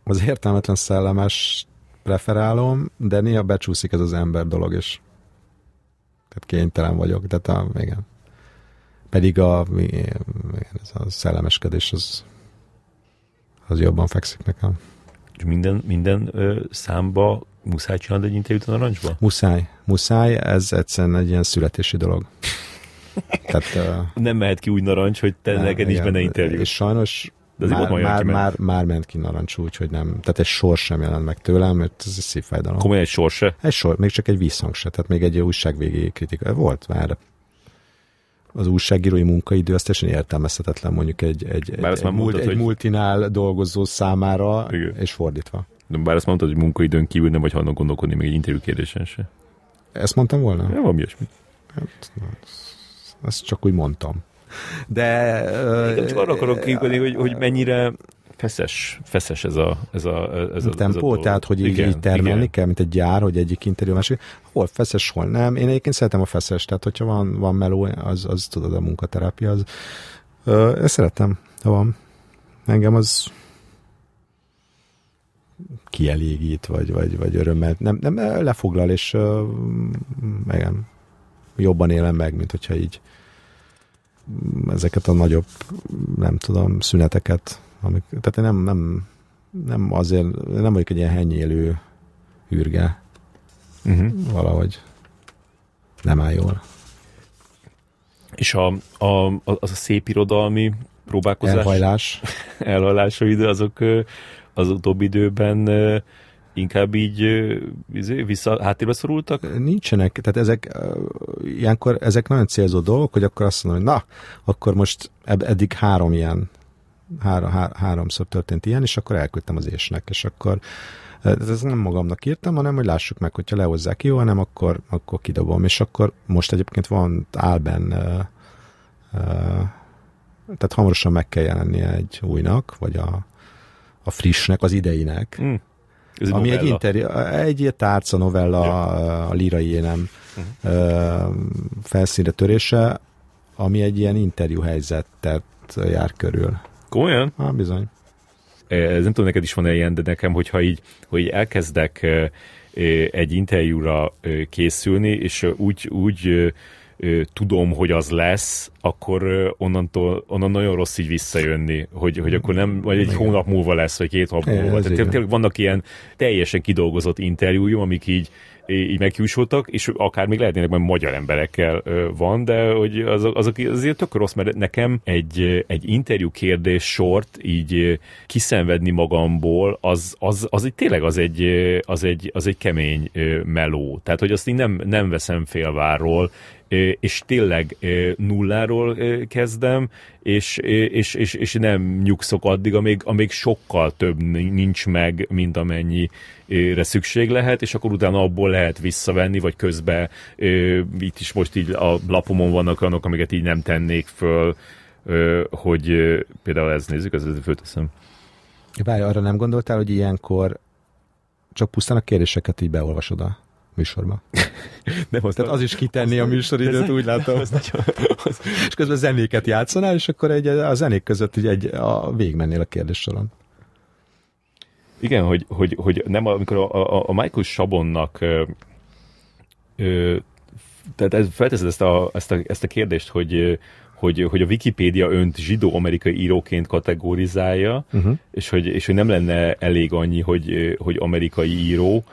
az értelmetlen szellemes preferálom, de néha becsúszik ez az ember dolog is. Tehát kénytelen vagyok, tehát a, igen. Pedig a, ez a szellemeskedés az, az jobban fekszik nekem. Minden, minden ö, számba muszáj csinálni egy interjút a narancsba? Muszáj, muszáj, ez egyszerűen egy ilyen születési dolog. Tehát, uh, nem mehet ki úgy narancs, hogy te nem, neked is benne interjú. És sajnos de már, már, már, már, ment ki narancs úgy, hogy nem, tehát egy sor sem jelent meg tőlem, mert ez egy szívfájdalom. Komolyan egy sor se? Egy sor, még csak egy visszhang se, tehát még egy újságvégi kritika volt már, az újságírói munkaidő az teljesen értelmezhetetlen mondjuk egy, egy, egy, egy, múlt, egy hogy... multinál dolgozó számára, Igen. és fordítva. De bár azt mondtad, hogy munkaidőn kívül nem vagy hajlandó gondolkodni még egy interjú kérdésen se. Ezt mondtam volna? Ja, valami ilyesmi. Hát, ezt csak úgy mondtam. De... Igen, csak arra akarok kiugodni, hogy, hogy mennyire feszes, feszes ez a, ez a, ez a, tempó, ez a tehát hogy igen, így termelni igen. kell, mint egy gyár, hogy egyik interjú másik. Hol feszes, hol nem. Én egyébként szeretem a feszes, tehát hogyha van, van meló, az, az tudod, a munkaterápia, az ö, ezt szeretem, ha van. Engem az kielégít, vagy, vagy, vagy örömmel, nem, nem lefoglal, és uh, igen, jobban élem meg, mint hogyha így ezeket a nagyobb, nem tudom, szüneteket Amik, tehát én nem, nem, nem azért, nem vagyok egy ilyen henyélő hürge. Uh-huh. Valahogy nem áll jól. És a, a, az a szép irodalmi próbálkozás... Elhajlás. elhajlásra idő, azok az utóbbi időben inkább így izé, vissza háttérbe szorultak? Nincsenek, tehát ezek ilyenkor ezek nagyon célzó dolgok, hogy akkor azt mondom, hogy na, akkor most eddig három ilyen három, há, háromszor történt ilyen, és akkor elküldtem az ésnek, és akkor ez nem magamnak írtam, hanem hogy lássuk meg, hogyha lehozzák jó, hanem akkor, akkor kidobom. És akkor most egyébként van álben, uh, uh, tehát hamarosan meg kell jelennie egy újnak, vagy a, a frissnek, az ideinek. Mm. Ez ami novella. egy interjú, egy tárca novella ja. a lírai énem uh-huh. felszínre törése, ami egy ilyen interjú helyzetet jár körül. Komolyan? Há, bizony. Ez nem tudom, neked is van -e ilyen, de nekem, hogyha így, hogy elkezdek egy interjúra készülni, és úgy, úgy tudom, hogy az lesz, akkor onnantól, onnan nagyon rossz így visszajönni, hogy, hogy akkor nem, vagy egy Igen. hónap múlva lesz, vagy két hónap múlva. Tehát tényleg vannak ilyen teljesen kidolgozott interjújú, amik így így megjusoltak, és akár még lehetnének majd magyar emberekkel van, de hogy azok, azok azért tök rossz, mert nekem egy, egy interjú kérdés sort így kiszenvedni magamból, az, az, az egy, tényleg az egy, az egy, az egy kemény meló. Tehát, hogy azt így nem, nem veszem félvárról, és tényleg nulláról kezdem, és, és, és, és nem nyugszok addig, amíg, amíg sokkal több nincs meg, mint amennyire szükség lehet, és akkor utána abból lehet visszavenni, vagy közben itt is most így a lapomon vannak olyanok, amiket így nem tennék föl, hogy például ez nézzük, ez fölteszem. Várj, arra nem gondoltál, hogy ilyenkor csak pusztán a kérdéseket így beolvasod a műsorba. Nem, az Tehát az is kitenni a műsoridőt, úgy látom. Az nagyon, az... És közben zenéket játszanál, és akkor egy, a zenék között egy, egy a végigmennél a kérdés soron. Igen, hogy, hogy, hogy nem, amikor a, a, a Michael Sabonnak ö, ö, tehát ez, felteszed ezt a, ezt, a, ezt a kérdést, hogy, hogy, hogy a Wikipédia önt zsidó-amerikai íróként kategorizálja, uh-huh. és, hogy, és hogy nem lenne elég annyi, hogy, hogy amerikai író,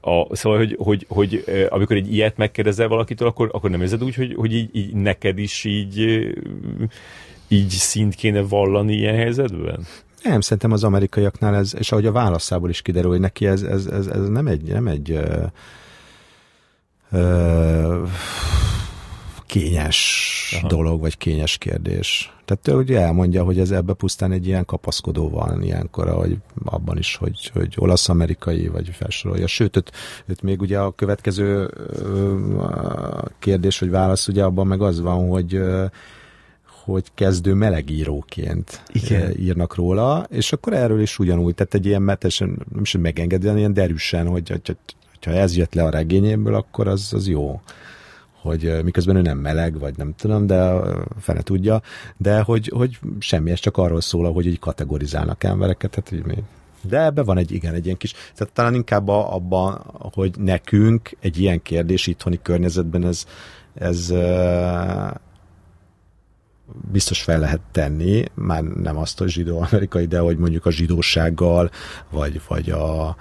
a, szóval, hogy, hogy, hogy, amikor egy ilyet megkérdezel valakitől, akkor, akkor nem érzed úgy, hogy, hogy így, így neked is így, így szint kéne vallani ilyen helyzetben? Nem, szerintem az amerikaiaknál ez, és ahogy a válaszából is kiderül, hogy neki ez, ez, ez, ez nem egy, nem egy uh, uh, kényes Aha. dolog, vagy kényes kérdés. Tehát ő ugye elmondja, hogy ez ebbe pusztán egy ilyen kapaszkodó van ilyenkor, hogy abban is, hogy, hogy olasz-amerikai, vagy felsorolja. Sőt, őt, őt még ugye a következő kérdés, vagy válasz, ugye abban meg az van, hogy hogy kezdő melegíróként Igen. írnak róla, és akkor erről is ugyanúgy, tehát egy ilyen metesen, nem is megengedően, ilyen derűsen, hogy, hogy, hogyha ez jött le a regényéből, akkor az, az jó hogy miközben ő nem meleg, vagy nem tudom, de fene tudja, de hogy, hogy semmi, ez csak arról szól, hogy így kategorizálnak embereket, tehát így mi. De ebbe van egy, igen, egy ilyen kis, tehát talán inkább abban, hogy nekünk egy ilyen kérdés itthoni környezetben ez, ez biztos fel lehet tenni, már nem azt a zsidó-amerikai, de hogy mondjuk a zsidósággal, vagy, vagy a,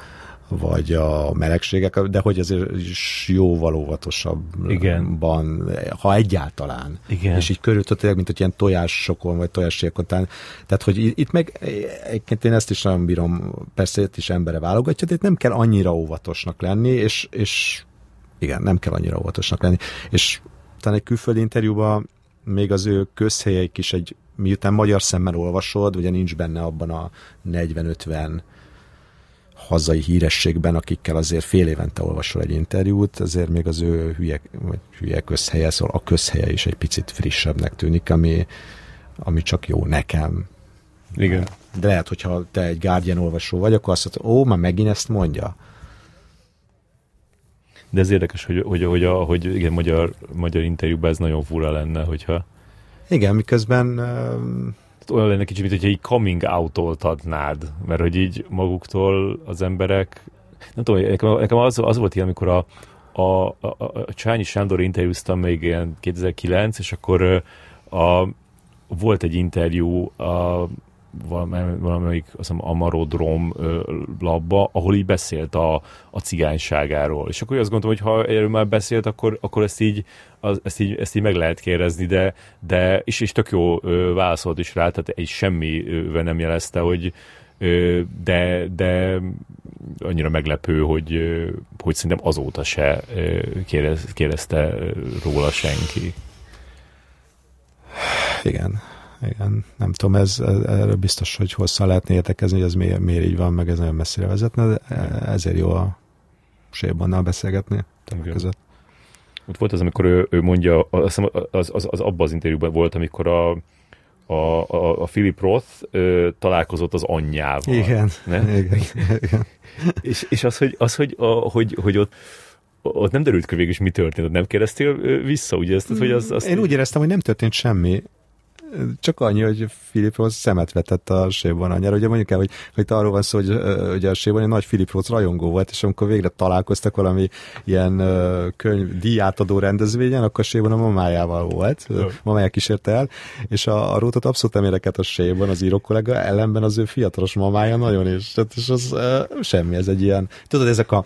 vagy a melegségek, de hogy azért is jóval óvatosabban, ha egyáltalán. Igen. És így körültöttek, mint hogy ilyen tojásokon, vagy tojásségekon. Tehát, hogy itt meg, egyébként én ezt is nagyon bírom, persze itt is embere válogatja, de itt nem kell annyira óvatosnak lenni, és, és igen, nem kell annyira óvatosnak lenni. És talán egy külföldi interjúban még az ő közhelyeik is egy, miután magyar szemmel olvasod, ugye nincs benne abban a 40-50 hazai hírességben, akikkel azért fél évente olvasol egy interjút, azért még az ő hülye, vagy hülye közhelye, szóval a közhelye is egy picit frissebbnek tűnik, ami, ami csak jó nekem. Igen. De lehet, hogyha te egy Guardian olvasó vagy, akkor azt mondod, ó, már megint ezt mondja. De ez érdekes, hogy, hogy, hogy, a, hogy igen, magyar, magyar interjúban ez nagyon fura lenne, hogyha... Igen, miközben olyan lenne kicsit, mint így coming out adnád, mert hogy így maguktól az emberek, nem tudom, nekem, nekem az, az volt ilyen, amikor a, a, a, a Csányi Sándor interjúztam még ilyen 2009, és akkor a, volt egy interjú a valamelyik azt hiszem, Amarodrom labba, ahol így beszélt a, a cigányságáról. És akkor azt gondolom, hogy ha erről már beszélt, akkor, akkor ezt, így, az, ezt, így, ezt így meg lehet kérdezni, de, de és, és tök jó válaszolt is rá, tehát egy semmivel nem jelezte, hogy de, de annyira meglepő, hogy, hogy szerintem azóta se kérdez, kérdezte róla senki. Igen igen. Nem tudom, ez, erről biztos, hogy hosszan lehetne értekezni, hogy ez miért, miért így van, meg ez nagyon messzire vezetne, de ezért jó a Sébannal beszélgetni között. Ott volt az, amikor ő, ő mondja, az, az, az, az abban az interjúban volt, amikor a, a, a, a Philip Roth ö, találkozott az anyjával. Igen. Ne? igen, igen. és, és az, hogy, az, hogy, a, hogy, hogy ott ott nem derült ki végül is mi történt, ott nem kérdeztél vissza, ugye ezt, hogy az, az... Én úgy éreztem, hogy nem történt semmi, csak annyi, hogy Filiphoz szemet vetett a Séban anyára. Ugye mondjuk el, hogy, hogy arról van szó, hogy, hogy a Séban egy nagy Philip Roth rajongó volt, és amikor végre találkoztak valami ilyen könyv díjátadó rendezvényen, akkor Séban a mamájával volt, oh. mamája kísérte el, és a, a Rótot abszolút nem érdekelt a Séban, az író kollega, ellenben az ő fiatalos mamája nagyon is. És az uh, semmi, ez egy ilyen, tudod, ezek a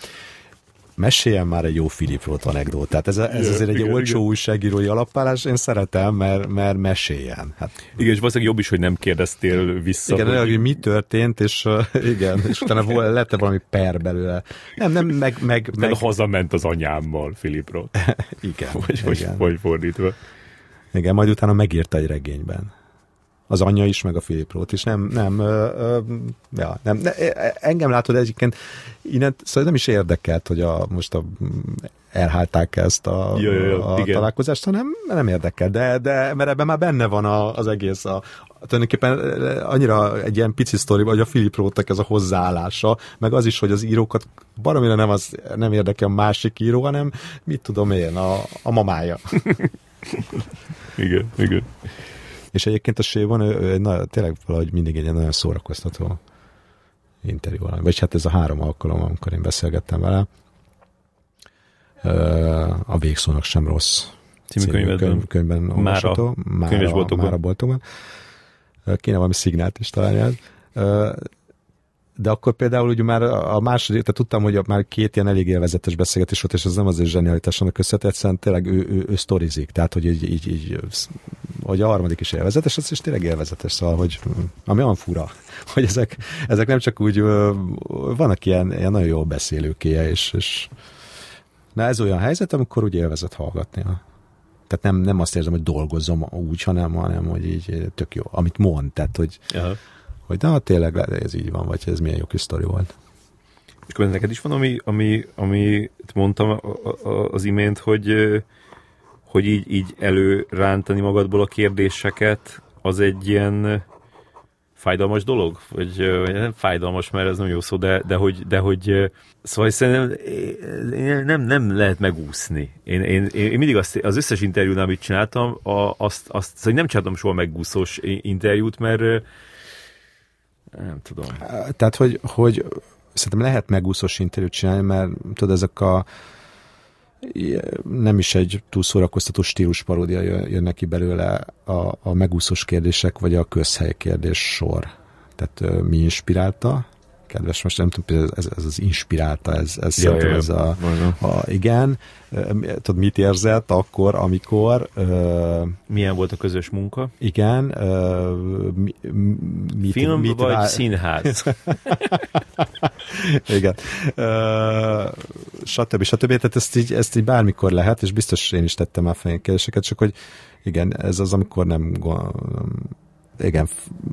meséljen már egy jó Philip Roth anekdótát. Ez, ez azért egy igen, olcsó igen. újságírói alapállás, én szeretem, mert, mert meséljen. Hát, igen, és valószínűleg jobb is, hogy nem kérdeztél vissza. Igen, hogy, hogy mi történt, és igen, és utána lett valami per belőle. Nem, nem, meg... meg, meg... hazament az anyámmal, Philip Roth. igen. Vagy, igen. Vagy, vagy fordítva. Igen, majd utána megírta egy regényben az anyja is, meg a Philip Roth is. Nem, nem, ö, ö, ja, nem, ne, engem látod egyébként, innen, szóval nem is érdekelt, hogy a, most a, elhálták ezt a, jó, jó, jó, a találkozást, hanem nem érdekel, de, de mert ebben már benne van a, az egész, a, tulajdonképpen annyira egy ilyen pici sztori, hogy a Philip roth ez a hozzáállása, meg az is, hogy az írókat baromira nem, az, nem érdekel a másik író, hanem mit tudom én, a, a mamája. igen, igen. És egyébként a Sévon ő, ő, na, tényleg valahogy mindig egy nagyon szórakoztató interjú valami. Vagy hát ez a három alkalom, amikor én beszélgettem vele. A végszónak sem rossz című könyvben, könyv, könyvben olvasható. Már a, könyvesboltokban. Már a boltokban. Kéne valami szignált is találni de akkor például ugye már a második, tehát tudtam, hogy már két ilyen elég élvezetes beszélgetés volt, és az nem az egy zsenialitásnak köszönhető, egyszerűen tényleg ő, ő, ő sztorizik, tehát hogy így, így, így, hogy a harmadik is élvezetes, az is tényleg élvezetes, szóval, hogy ami olyan fura, hogy ezek, ezek nem csak úgy, vannak ilyen, ilyen nagyon jó beszélőkéje, és, és na ez olyan helyzet, amikor úgy élvezet hallgatni. Tehát nem, nem azt érzem, hogy dolgozom úgy, hanem, hanem hogy így tök jó, amit mond, tehát hogy Aha hogy na, tényleg ez így van, vagy ez milyen jó kis sztori volt. És akkor neked is van, ami, ami, ami mondtam az imént, hogy, hogy így, így előrántani magadból a kérdéseket, az egy ilyen fájdalmas dolog? Vagy, nem fájdalmas, mert ez nem jó szó, de, de hogy, de hogy szóval szerintem nem, nem lehet megúszni. Én, én, én mindig azt, az összes interjúnál, amit csináltam, azt, azt szóval nem csináltam soha megúszós interjút, mert nem tudom. Tehát, hogy, hogy szerintem lehet megúszós interjút csinálni, mert tudod, ezek a nem is egy túl szórakoztató stílus paródia jön neki belőle a, a megúszós kérdések, vagy a közhely kérdés sor. Tehát mi inspirálta, kedves, most nem tudom, ez, ez az inspirálta, ez, ez ja, szerintem ja, ez a, a, igen, tudod, mit érzett akkor, amikor milyen volt a közös munka? Igen, mi, mit, Film mit vagy rá... színház? igen. Stb. stb. Tehát ezt így, ezt így bármikor lehet, és biztos én is tettem már kérdéseket, csak hogy igen, ez az, amikor nem, igen,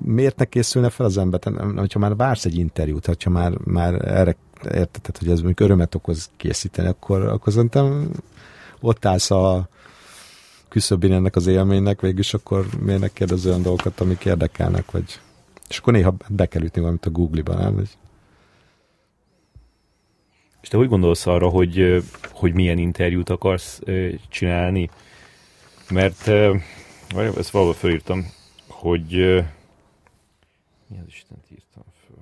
miért ne készülne fel az ember, hogyha már vársz egy interjút, hogyha már, már erre érted, hogy ez mondjuk örömet okoz készíteni, akkor, akkor szerintem ott állsz a küszöbén ennek az élménynek, végülis akkor miért ne kérdez olyan dolgokat, amik érdekelnek, vagy és akkor néha be kell ütni valamit a Google-ba, nem? És te úgy gondolsz arra, hogy, hogy milyen interjút akarsz csinálni? Mert ezt valahol felírtam, hogy mi az Isten írtam föl?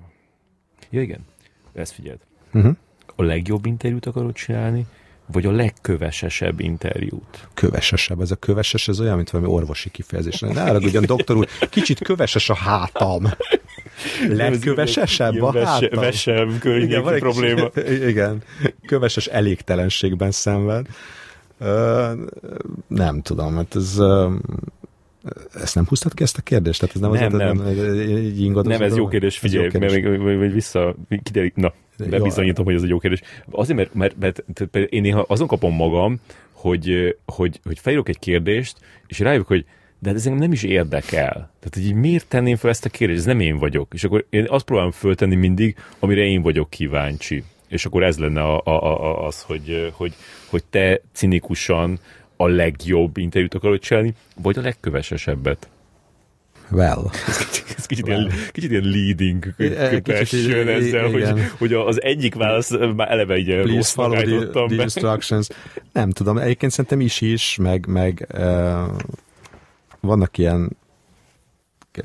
Ja igen, ezt figyeld. Uh-huh. A legjobb interjút akarod csinálni, vagy a legkövesesebb interjút? Kövesesebb. Ez a köveses, ez olyan, mint valami orvosi kifejezés. Ne ugyan doktor úr, kicsit köveses a hátam. Legkövesesebb a hátam. Vesem környéki probléma. Kicsit, igen. Köveses elégtelenségben szenved. Uh, nem tudom, mert ez uh, ezt nem húztad ki ezt a kérdést? Tehát ez nem, nem, az, nem. Nem, nem ez jó kérdés, figyelj, jó kérdés. mert még, még vissza, kiderik, na, bebizonyítom, hogy ez egy jó kérdés. Azért, mert, mert, mert, mert én néha azon kapom magam, hogy, hogy, hogy felírok egy kérdést, és rájövök, hogy de hát ez engem nem is érdekel. Tehát, hogy miért tenném fel ezt a kérdést? Ez nem én vagyok. És akkor én azt próbálom föltenni mindig, amire én vagyok kíváncsi. És akkor ez lenne a, a, a, az, hogy, hogy, hogy te cinikusan a legjobb interjút akarod csinálni, vagy a legkövesesebbet? Well. Ez kicsit, well. Ilyen, kicsit ilyen leading question ezzel, hogy, hogy az egyik válasz már eleve így Please follow the, the instructions. Nem tudom, egyébként szerintem is is, meg, meg uh, vannak ilyen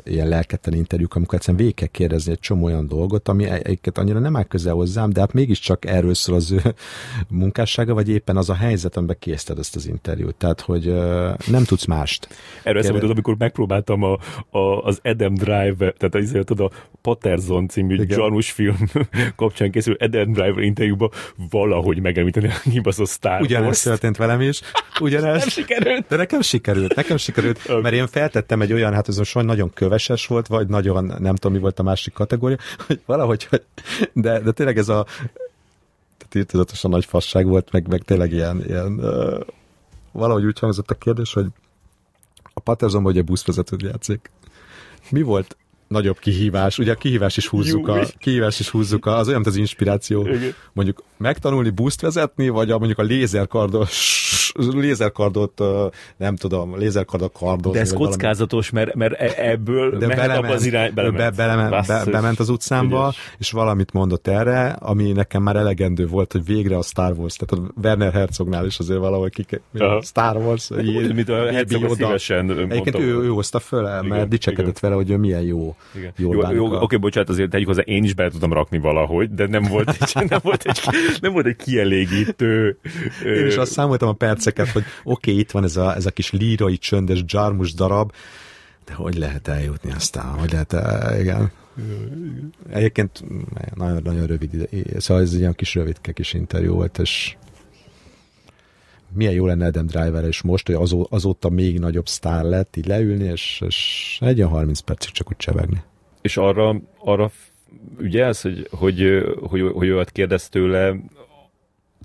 ilyen lelketten interjúk, amikor egyszerűen végig kell kérdezni egy csomó olyan dolgot, ami egyiket annyira nem áll közel hozzám, de hát mégiscsak erről szól az ő munkássága, vagy éppen az a helyzet, amiben készíted ezt az interjút. Tehát, hogy nem tudsz mást. Erről eszembe amikor megpróbáltam a, a, az Adam Drive, tehát azért a Patterson című Igen. gyanús film kapcsán készül Adam Drive interjúba valahogy megemlíteni a kibaszott Star Ugyanezt történt velem is. Ugyanezt. nem sikerült. De nekem sikerült, nekem sikerült, mert én feltettem egy olyan, hát ez most nagyon köveses volt, vagy nagyon, nem tudom, mi volt a másik kategória, hogy valahogy, hogy, de, de tényleg ez a tiltozatosan nagy fasság volt, meg, meg tényleg ilyen, ilyen uh, valahogy úgy hangzott a kérdés, hogy a Patterson vagy a buszvezetőt játszik. Mi volt nagyobb kihívás. Ugye a kihívás is húzzuk, a, kihívás is húzzuk a, az olyan, mint az inspiráció. Igen. Mondjuk megtanulni buszt vezetni, vagy a, mondjuk a lézerkardos lézerkardot, nem tudom, lézerkardot kardozni. De ez kockázatos, mert, mert e- ebből de mehet belement, az irány, belement. Be, belement, be, bement az utcámba, Ügyes. és valamit mondott erre, ami nekem már elegendő volt, hogy végre a Star Wars, tehát a Werner Herzognál is azért valahol kik, Star Wars. Mit a Herzog szívesen Egyébként ő, ő hozta föl, mert dicsekedett vele, hogy ő milyen jó Igen. Jó, jó, oké, bocsánat, azért tegyük hozzá, én is bele tudtam rakni valahogy, de nem volt egy, nem volt egy, nem volt egy kielégítő... Én is azt számoltam a perceket, hogy oké, okay, itt van ez a, ez a kis lírai, csöndes, dzsarmus darab, de hogy lehet eljutni aztán? Hogy lehet el, igen. Egyébként nagyon-nagyon rövid ide. Szóval ez egy ilyen kis rövidke kis interjú volt, és milyen jó lenne Adam Driver, és most, hogy azó, azóta még nagyobb sztár lett, így leülni, és, és egy olyan 30 percig csak úgy csevegni. És arra, arra ügyelsz, hogy, hogy, hogy, hogy olyat kérdez tőle,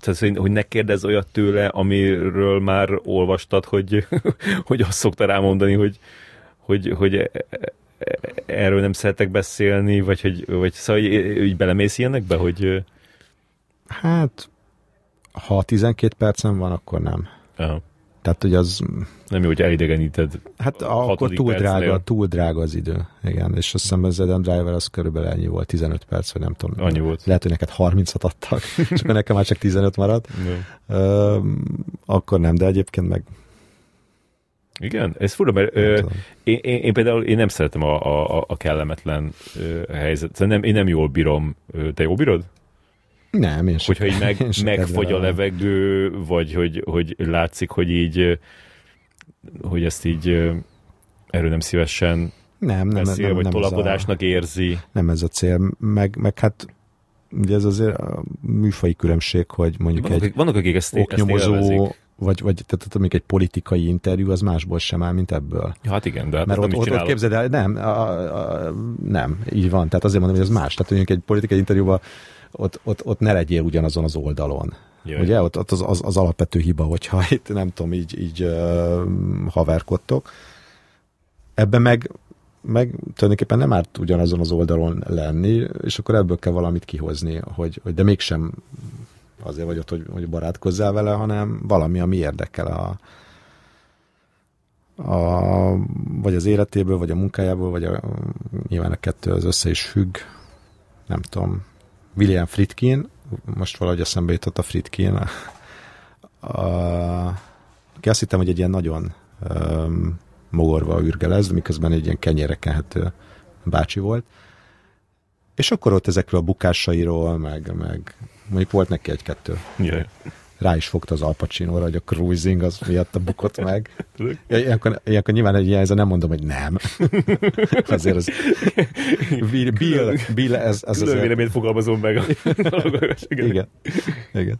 tehát, hogy- ne kérdezz olyat tőle, amiről már olvastad, hogy, hogy azt szokta rámondani, hogy, hogy, hogy e- e- erről nem szeretek beszélni, vagy hogy vagy szóval így belemész ilyenekbe, hogy Hát, ha 12 percem van, akkor nem. aha, Tehát, hogy az nem jó, hogy elidegeníted. Hát akkor túl percnél. drága, túl drága az idő. Igen, és azt hiszem az Adam Driver az körülbelül ennyi volt, 15 perc, vagy nem tudom. Annyi volt. Lehet, hogy neked 30-at adtak, és akkor nekem már csak 15 maradt. Ö, akkor nem, de egyébként meg Igen, ez fura, mert ö, én, én, én például én nem szeretem a, a, a kellemetlen ö, helyzet. Nem, én nem jól bírom. Te jól bírod? Nem, én sem. Hogyha így meg, sem megfogy a levegő, vagy hogy, hogy látszik, hogy így hogy ezt így erről nem szívesen Nem, nem, beszél, nem, vagy nem, ez a, tolakodásnak érzi. nem ez a cél. Meg, meg hát ugye ez azért a műfai különbség, hogy mondjuk Vannak, egy vannak akik ezt, ezt oknyomozó, élvezik. vagy, vagy tehát tudom, még egy politikai interjú, az másból sem áll, mint ebből. Ja, Hát igen, de hát Mert ezt ott, nem ott, ott képzeld el, nem, a, a, nem, így van. Tehát azért mondom, hogy ez más. Tehát mondjuk egy politikai interjúban ott, ott, ott ne legyél ugyanazon az oldalon. Jaj. Ugye? Ott, ott az, az, az alapvető hiba, hogyha itt nem tudom, így, így uh, haverkodtok. Ebben meg, meg tulajdonképpen nem árt ugyanazon az oldalon lenni, és akkor ebből kell valamit kihozni, hogy, hogy de mégsem azért vagy ott, hogy, hogy barátkozzál vele, hanem valami, ami érdekel a, a, vagy az életéből, vagy a munkájából, vagy a, nyilván a kettő az össze is függ. Nem tudom. William Friedkin, most valahogy eszembe jutott a Friedkin, a, aki azt hittem, hogy egy ilyen nagyon um, mogorva ürgelez, miközben egy ilyen kenyére kenhető bácsi volt. És akkor ott ezekről a bukásairól, meg, meg mondjuk volt neki egy-kettő. Jaj. Rá is fogta az Al Pacino-ra, hogy a cruising az miatt bukott meg. Ja, ilyenkor, ilyenkor nyilván egy ilyen nem mondom, hogy nem. azért az... Bill, Bill, Bill ez, ez Külön azért... véleményt fogalmazom meg. Igen. Igen. Igen.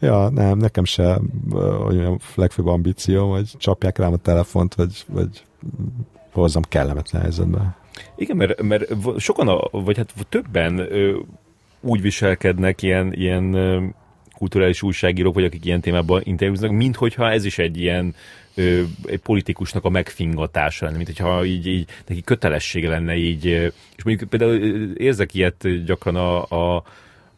Ja, nem, nekem se hogy mondjam, legfőbb ambíció, hogy csapják rám a telefont, vagy, vagy hozzam kellemetlen helyzetbe. Igen, mert, mert sokan, a, vagy hát többen úgy viselkednek ilyen, ilyen kulturális újságírók, vagy akik ilyen témában interjúznak, mint hogyha ez is egy ilyen ö, egy politikusnak a megfingatása lenne, mint hogyha így, így neki kötelessége lenne így, és mondjuk például érzek ilyet gyakran a, a,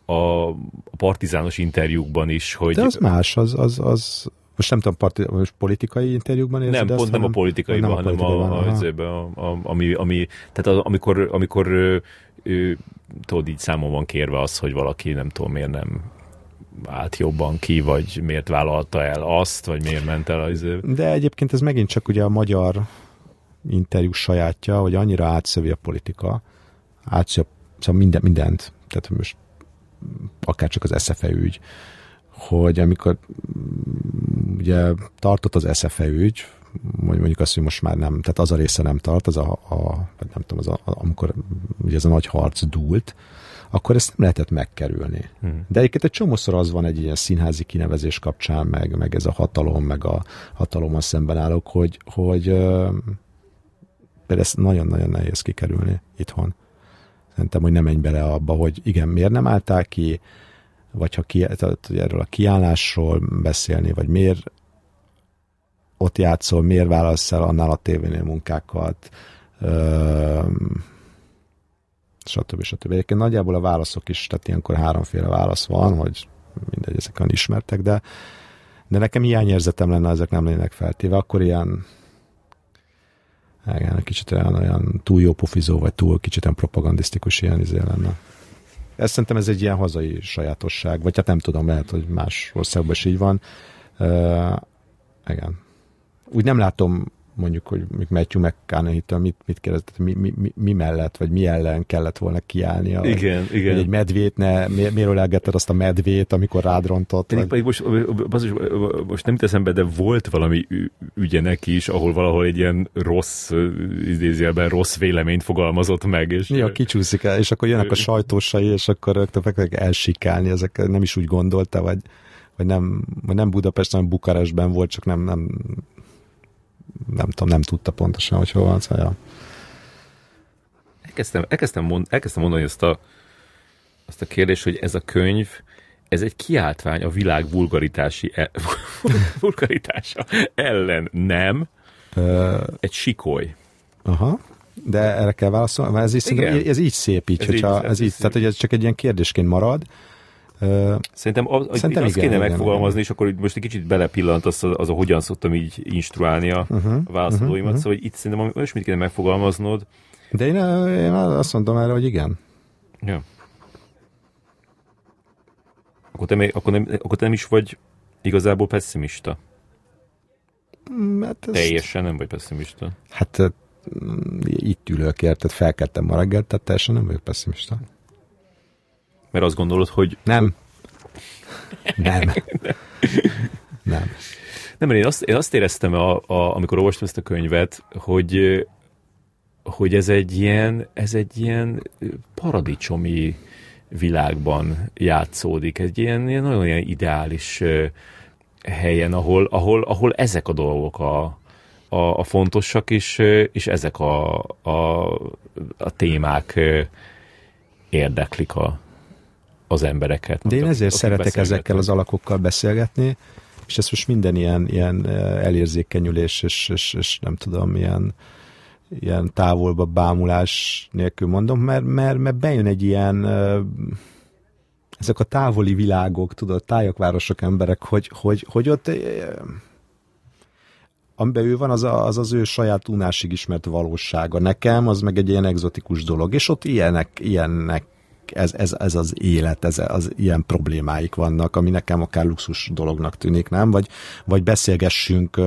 a, a partizános interjúkban is, hogy De az más, az, az, az most nem tudom, parti, most politikai interjúkban érzed nem, pont nem a politikaiban, nem a hanem a, politikaiban, a, a, a, ami, ami, tehát az, amikor, amikor ö, tudod, így számon van kérve az, hogy valaki nem tudom miért nem állt jobban ki, vagy miért vállalta el azt, vagy miért ment el az De egyébként ez megint csak ugye a magyar interjú sajátja, hogy annyira átszövi a politika, átszövi szóval minden, mindent, tehát most akár csak az SZFE ügy, hogy amikor mm, ugye tartott az SZFE ügy, mondjuk azt, hogy most már nem, tehát az a része nem tart, az a, a nem tudom, az a, amikor ugye ez a nagy harc dúlt, akkor ezt nem lehetett megkerülni. Hmm. De egyébként egy csomószor az van egy ilyen színházi kinevezés kapcsán, meg, meg ez a hatalom, meg a hatalommal szemben állok, hogy, hogy például ezt nagyon-nagyon nehéz kikerülni itthon. Szerintem, hogy nem menj bele abba, hogy igen, miért nem álltál ki, vagy ha ki, tehát erről a kiállásról beszélni, vagy miért ott játszol, miért válasz el annál a tévénél munkákat, ö, stb. stb. Egyébként nagyjából a válaszok is, tehát ilyenkor háromféle válasz van, hogy mindegy, ezek olyan ismertek, de, de nekem hiányérzetem lenne, ezek nem lennének feltéve, akkor ilyen igen, kicsit olyan, olyan túl jó pofizó, vagy túl kicsit olyan propagandisztikus ilyen izé lenne. Ezt szerintem ez egy ilyen hazai sajátosság, vagy hát nem tudom, lehet, hogy más országban is így van. Uh, igen. Úgy nem látom mondjuk, hogy még Matthew McConaughey-től mit, mit kérdezett, mi, mi, mi, mellett, vagy mi ellen kellett volna kiállnia. Igen, vagy, igen. Vagy egy medvét, ne, mi, miért ölelgetted azt a medvét, amikor rád rontott? Pedig, vagy... most, bazus, most nem teszem be, de volt valami ügye neki is, ahol valahol egy ilyen rossz, idézőjelben rossz véleményt fogalmazott meg. És ja, kicsúszik el, és akkor jönnek a sajtósai, és akkor rögtön elsikálni, ezek nem is úgy gondolta, vagy, vagy nem, vagy nem Budapesten, hanem Bukarestben volt, csak nem, nem nem tudom, nem tudta pontosan, hogy hol van. Szóval, ja. elkezdtem, elkezdtem, mond, elkezdtem mondani azt a, azt a kérdést, hogy ez a könyv, ez egy kiáltvány a világ vulgaritási el, vulgaritása ellen, nem? Uh, egy sikoly. Aha. De erre kell válaszolni, mert ez, így, ez így szép így, ez hogyha így, ez, ez így, szép. tehát hogy ez csak egy ilyen kérdésként marad, Szerintem, az, Szerintem azt igen, kéne igen, megfogalmazni, igen. és akkor most egy kicsit belepillant az, az, a hogyan szoktam így instruálni a uh-huh, válaszolóimat, uh-huh, szóval itt szerintem olyasmit kéne megfogalmaznod. De én, én azt mondom erre, hogy igen. Ja. Akkor te, akkor, nem, akkor te nem is vagy igazából pessimista. Mm, hát ezt... Teljesen nem vagy pessimista. Hát itt ülök, érted, felkeltem ma reggel, tehát teljesen nem vagyok pessimista. Mert azt gondolod, hogy... Nem. Nem. Nem. Nem, én azt, én azt éreztem, a, a, amikor olvastam ezt a könyvet, hogy, hogy ez egy ilyen, ez egy ilyen paradicsomi világban játszódik. Egy ilyen, ilyen nagyon ilyen ideális helyen, ahol, ahol, ahol ezek a dolgok a, a, a fontosak, és, és ezek a, a, a témák érdeklik a, az embereket. De én ezért szeretek ezekkel az alakokkal beszélgetni, és ez most minden ilyen, ilyen eh, elérzékenyülés, és, és, és nem tudom, ilyen, ilyen távolba bámulás nélkül mondom, mert, mert, mert bejön egy ilyen eh, ezek a távoli világok, tudod, tájakvárosok emberek, hogy, hogy, hogy ott eh, amiben ő van, az, a, az az ő saját unásig ismert valósága. Nekem az meg egy ilyen egzotikus dolog, és ott ilyenek, ilyenek ez, ez, ez az élet, ez az ilyen problémáik vannak, ami nekem akár luxus dolognak tűnik, nem? Vagy, vagy beszélgessünk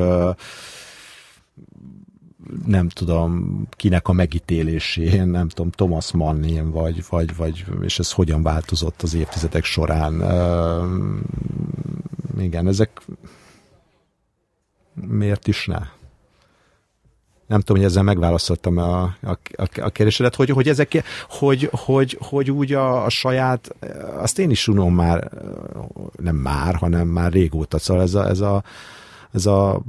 nem tudom, kinek a megítélésén, nem tudom, Thomas Mannén, vagy, vagy, vagy, és ez hogyan változott az évtizedek során. Uh, igen, ezek miért is ne? Nem tudom, hogy ezzel megválaszoltam a, a, a kérdésedet, hogy, hogy ezek, hogy, hogy, hogy úgy a, a saját, azt én is unom már, nem már, hanem már régóta, szóval ez a, ez a, ez a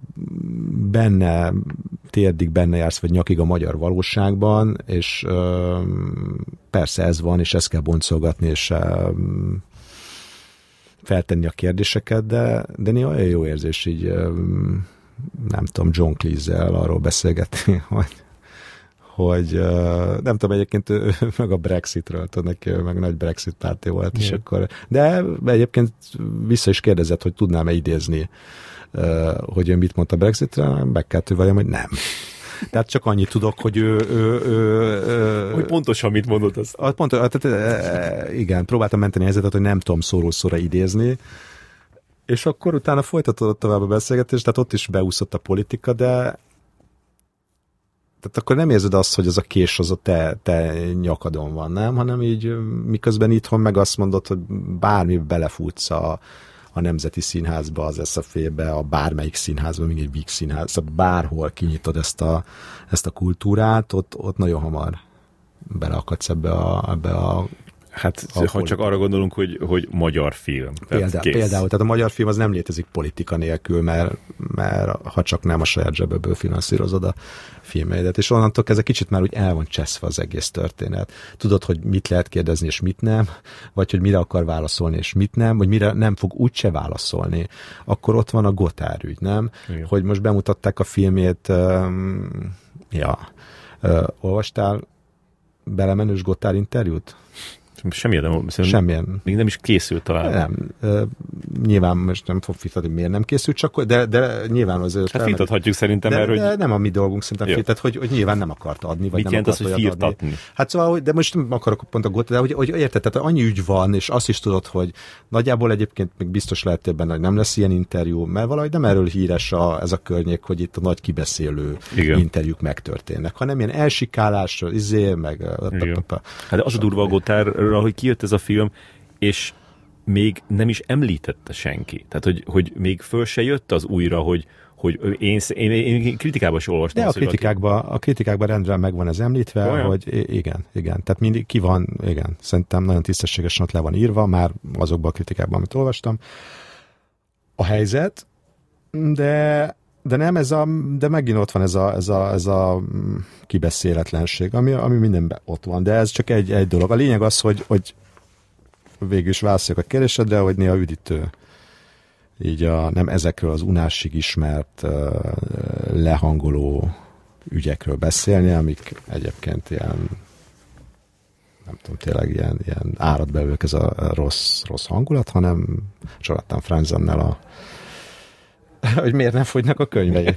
benne, térdig benne jársz, vagy nyakig a magyar valóságban, és ö, persze ez van, és ezt kell boncolgatni, és ö, feltenni a kérdéseket, de, de néha olyan jó érzés így ö, nem tudom, John Cleese-zel arról beszélgetni, hogy, hogy nem tudom, egyébként ő, meg a Brexitről, tudod, neki meg nagy Brexit párti volt, Igen. és akkor, de egyébként vissza is kérdezett, hogy tudnám-e idézni, hogy ő mit mondta Brexitre, meg kell vajon, hogy nem. Tehát csak annyit tudok, hogy ő... ő, ő, ő hogy pontosan mit mondott az? Pont, tehát, igen, próbáltam menteni a helyzetet, hogy nem tudom szóról szóra idézni, és akkor utána folytatódott tovább a beszélgetés, tehát ott is beúszott a politika, de tehát akkor nem érzed azt, hogy az a kés az a te, te nyakadon van, nem? Hanem így miközben itthon meg azt mondod, hogy bármi belefutsz a, a Nemzeti Színházba, az SZF-be, a bármelyik színházba, még egy Víg színház, szóval bárhol kinyitod ezt a, ezt a kultúrát, ott, ott nagyon hamar beleakadsz ebbe a, ebbe a Hát, ha politika. csak arra gondolunk, hogy, hogy magyar film. Példa, például, tehát a magyar film az nem létezik politika nélkül, mert, mert ha csak nem a saját zsebeből finanszírozod a filmeidet, és onnantól ez egy kicsit már úgy el van cseszve az egész történet. Tudod, hogy mit lehet kérdezni, és mit nem, vagy hogy mire akar válaszolni, és mit nem, vagy mire nem fog úgyse válaszolni. Akkor ott van a Gotár ügy, nem? Igen. Hogy most bemutatták a filmét, um, ja, uh, olvastál belemenős Gotár interjút? Semmilyen nem, Semmilyen. Még nem is készült talán. Nem. Uh, nyilván most nem fog fitadni, miért nem készült, csak de, de nyilván azért... Hát fitathatjuk szerintem, de, mert de hogy... nem a mi dolgunk szerintem, fit, tehát hogy, hogy nyilván nem akart adni, vagy Mit nem akart az, hogy olyat adni. firtatni? Hát szóval, hogy, de most nem akarok pont a gót, de hogy, hogy érted, tehát annyi ügy van, és azt is tudod, hogy nagyjából egyébként még biztos lehet benne, hogy nem lesz ilyen interjú, mert valahogy nem erről híres a, ez a környék, hogy itt a nagy kibeszélő Igen. interjúk megtörténnek, hanem ilyen elsikálásról, izé, meg... Hát az a durva a Gotárra, hogy kijött ez a film, és még nem is említette senki. Tehát, hogy, hogy még föl se jött az újra, hogy, hogy én, én, én kritikában is olvastam. De a valaki- kritikákban, a kritikákban rendre meg van ez említve, Olyan? hogy igen, igen. Tehát mindig ki van, igen, szerintem nagyon tisztességesen ott le van írva, már azokban a kritikákban, amit olvastam. A helyzet, de de nem ez a, de megint ott van ez a, ez a, ez a mm, kibeszéletlenség, ami, ami mindenben ott van, de ez csak egy, egy dolog. A lényeg az, hogy, hogy végül is válaszoljak a kérdésedre, hogy néha üdítő így a, nem ezekről az unásig ismert lehangoló ügyekről beszélni, amik egyébként ilyen nem tudom, tényleg ilyen, ilyen árad belőlük ez a rossz, rossz hangulat, hanem Jonathan Franzennel a hogy miért nem fogynak a könyvei.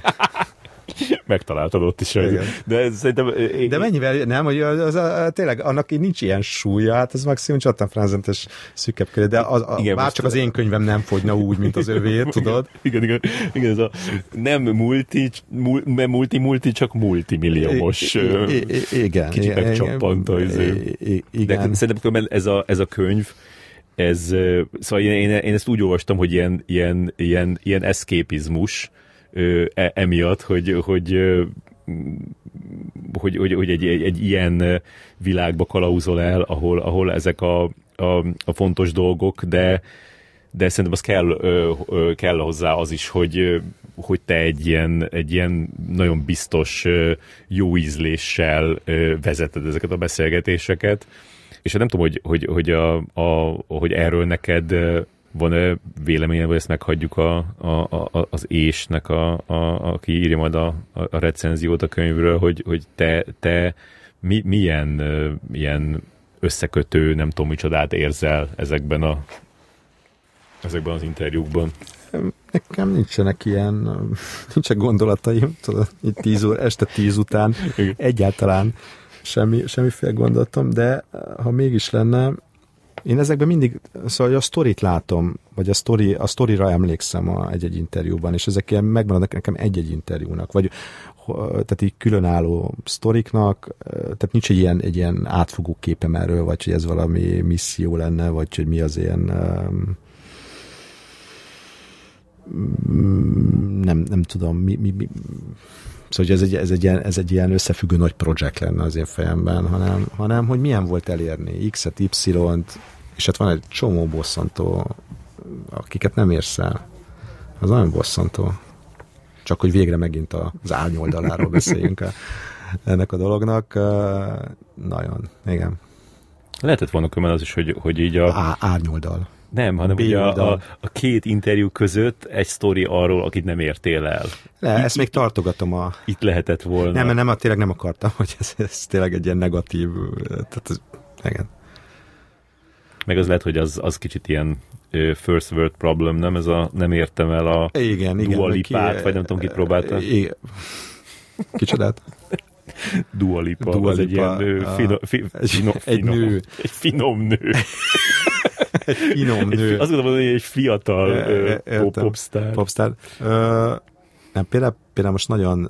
Megtaláltad ott is. hogy- Igen. De ez szerintem... én- De mennyivel, nem, hogy az, az, az, tényleg annak így nincs ilyen súlya, hát ez maximum Jonathan Franzent szűkebb köré, de az, a, Igen, igen, bár csak az én könyvem nem fogyna úgy, mint az övé, tudod? Igen, igen, igen, ez a nem multi, mul, nem multi, multi, csak multimilliómos. Igen. kicsit igen, megcsappant a izé. i- i- De Igen. szerintem ez a, ez a könyv, ez, szóval én, én, én ezt úgy olvastam, hogy ilyen, ilyen, ilyen, ilyen eszképizmus ö, e, emiatt, hogy, hogy hogy, hogy, hogy egy, egy, egy ilyen világba kalauzol el, ahol, ahol ezek a, a, a fontos dolgok, de, de szerintem az kell, ö, ö, kell hozzá az is, hogy, hogy te egy ilyen, egy ilyen nagyon biztos jó ízléssel vezeted ezeket a beszélgetéseket. És nem tudom, hogy, hogy, hogy, a, a, hogy erről neked van-e véleményed, vagy ezt meghagyjuk a, a, a, az ésnek, a, a, aki írja majd a, a recenziót a könyvről, hogy, hogy te, te mi, milyen ilyen összekötő, nem tudom micsodát érzel ezekben a ezekben az interjúkban. Nekem nincsenek ilyen, nincsen gondolataim, tudod, így tíz óra, este tíz után egyáltalán semmi, semmiféle gondolatom, de ha mégis lenne, én ezekben mindig, szóval a sztorit látom, vagy a, sztori, a sztorira emlékszem a, egy-egy interjúban, és ezek ilyen megmaradnak nekem egy-egy interjúnak, vagy tehát így különálló sztoriknak, tehát nincs egy ilyen, egy ilyen átfogó képem erről, vagy hogy ez valami misszió lenne, vagy hogy mi az ilyen um, nem, nem tudom, mi, mi, mi Szóval ez egy, ez, egy ilyen, ez egy ilyen összefüggő nagy projekt lenne az én fejemben, hanem, hanem hogy milyen volt elérni X-et, Y-t, és hát van egy csomó bosszantó, akiket nem érsz el. Az nagyon bosszantó. Csak hogy végre megint az árnyoldaláról beszéljünk a, ennek a dolognak. Nagyon, igen. Lehetett volna különben az is, hogy, hogy így a... Á, árnyoldal. Nem, hanem ugye a, a, a két interjú között egy sztori arról, akit nem értél el. Le, ezt még tartogatom a... Itt lehetett volna. Nem, nem, tényleg nem akartam, hogy ez, ez tényleg egy ilyen negatív... Tehát ez, igen. Meg az lehet, hogy az, az kicsit ilyen first world problem, nem? Ez a nem értem el a Igen, igen. Dua meg Lipát, vagy nem tudom, kit próbálta. Igen. Kicsodát? Dua Lipa, Dua az egy ilyen a- fino, fi, fino, egy finom, nő. Egy finom nő. Finom Egy, nő. azt gondolom, hogy egy fiatal Értem. pop, popstar. Popstar. Ö, nem, például, például most nagyon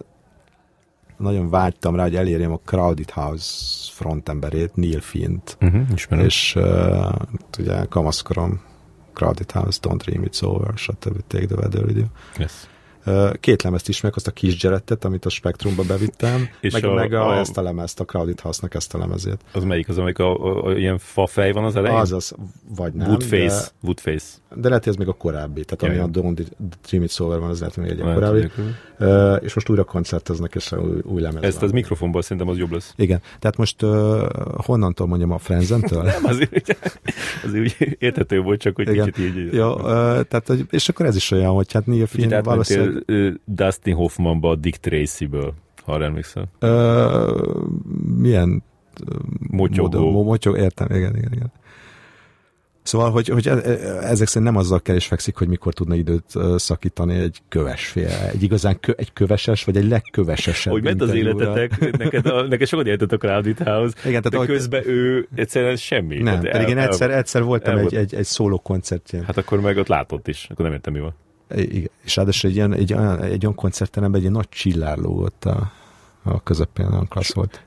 nagyon vágytam rá, hogy elérjem a Crowded House frontemberét, Neil Fint, Uh-huh, ismerem. és uh, ugye kamaszkorom Crowded House, Don't Dream It's Over, stb. Take the Weather You. Yes. Két lemezt ismerek, azt a kis Jarettet, amit a Spektrumba bevittem, És meg, a- meg a, a- ezt a lemezt, a Crowded House-nak ezt a lemezét. Az melyik? Az, amelyik a, a, a, ilyen fafej van az elején? Azaz, vagy nem. Woodface. De, Woodface. de lehet, hogy ez még a korábbi. Tehát ami a Don't Dream It's Over van, az lehet, hogy még egy korábbi. Ö, és most újra koncerteznek, és új, új lemez Ezt van. az mikrofonból szerintem az jobb lesz. Igen. Tehát most uh, honnantól mondjam a Frenzentől? Nem, azért, azért úgy érthető volt, csak hogy Igen. kicsit így... Jó, uh, tehát, és akkor ez is olyan, hogy hát Neil Finn valószínűleg Dustin Hoffmanba a Dick Tracy-ből, ha emlékszel. uh, milyen Motyogó. Módon, motyog, értem, igen, igen, igen. Szóval, hogy, hogy e- e- ezek szerint nem azzal kell is fekszik, hogy mikor tudna időt ö, szakítani egy kövesfél, egy igazán kö, egy köveses, vagy egy legkövesesebb Hogy ment az életetek, neked, a, neked sokat éltet a Crowded House, Igen, tehát de ahogy- közben ő egyszerűen semmi. Nem, pedig én el- egyszer, egyszer voltam el egy, egy, egy szóló koncertjén. Hát akkor meg ott látott is, akkor nem értem mi van. Igen, és ráadásul egy, ilyen, egy, olyan, egy olyan koncertteremben egy ilyen nagy csillár lógott a, a közepén, nagyon klassz volt.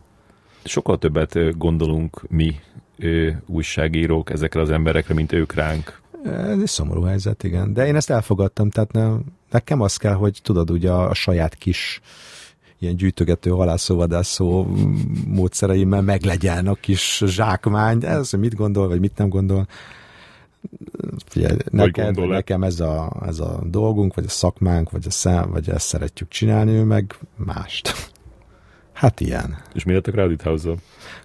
Sokkal többet gondolunk mi ö, újságírók ezekre az emberekre, mint ők ránk. Ez egy szomorú helyzet, igen. De én ezt elfogadtam, tehát ne, nekem az kell, hogy tudod, ugye a, a saját kis ilyen gyűjtögető, halászóvadászó módszereimmel meglegyen a kis zsákmány, ez mit gondol, vagy mit nem gondol. Figyelj, neked, gondol-e? nekem ez a, ez a dolgunk, vagy a szakmánk, vagy, a szem, vagy ezt szeretjük csinálni, ő meg mást. Hát ilyen. És mi lett a Crowded House-zal?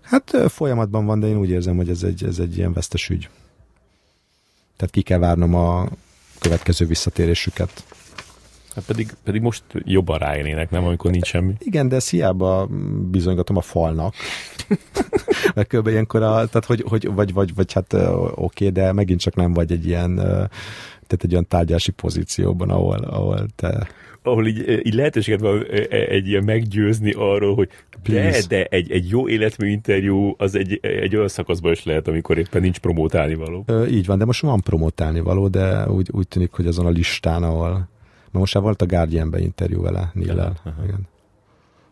Hát folyamatban van, de én úgy érzem, hogy ez egy, ez egy ilyen vesztes ügy. Tehát ki kell várnom a következő visszatérésüket. Hát pedig, pedig most jobban ráérnének, nem, amikor nincs semmi. Igen, de ezt hiába bizonygatom a falnak. Mert kb. ilyenkor, a, tehát hogy, hogy vagy, vagy, vagy hát oké, de megint csak nem vagy egy ilyen, tehát egy olyan tárgyási pozícióban, ahol, ahol te ahol így, így lehetőséget van egy ilyen meggyőzni arról, hogy de, Please. de egy, egy jó életmű interjú az egy, egy olyan szakaszban is lehet, amikor éppen nincs promótálni való. Ö, így van, de most van promotálni való, de úgy, úgy tűnik, hogy azon a listán, ahol mert most már volt a Guardian-ben interjú vele, Nillel. Igen.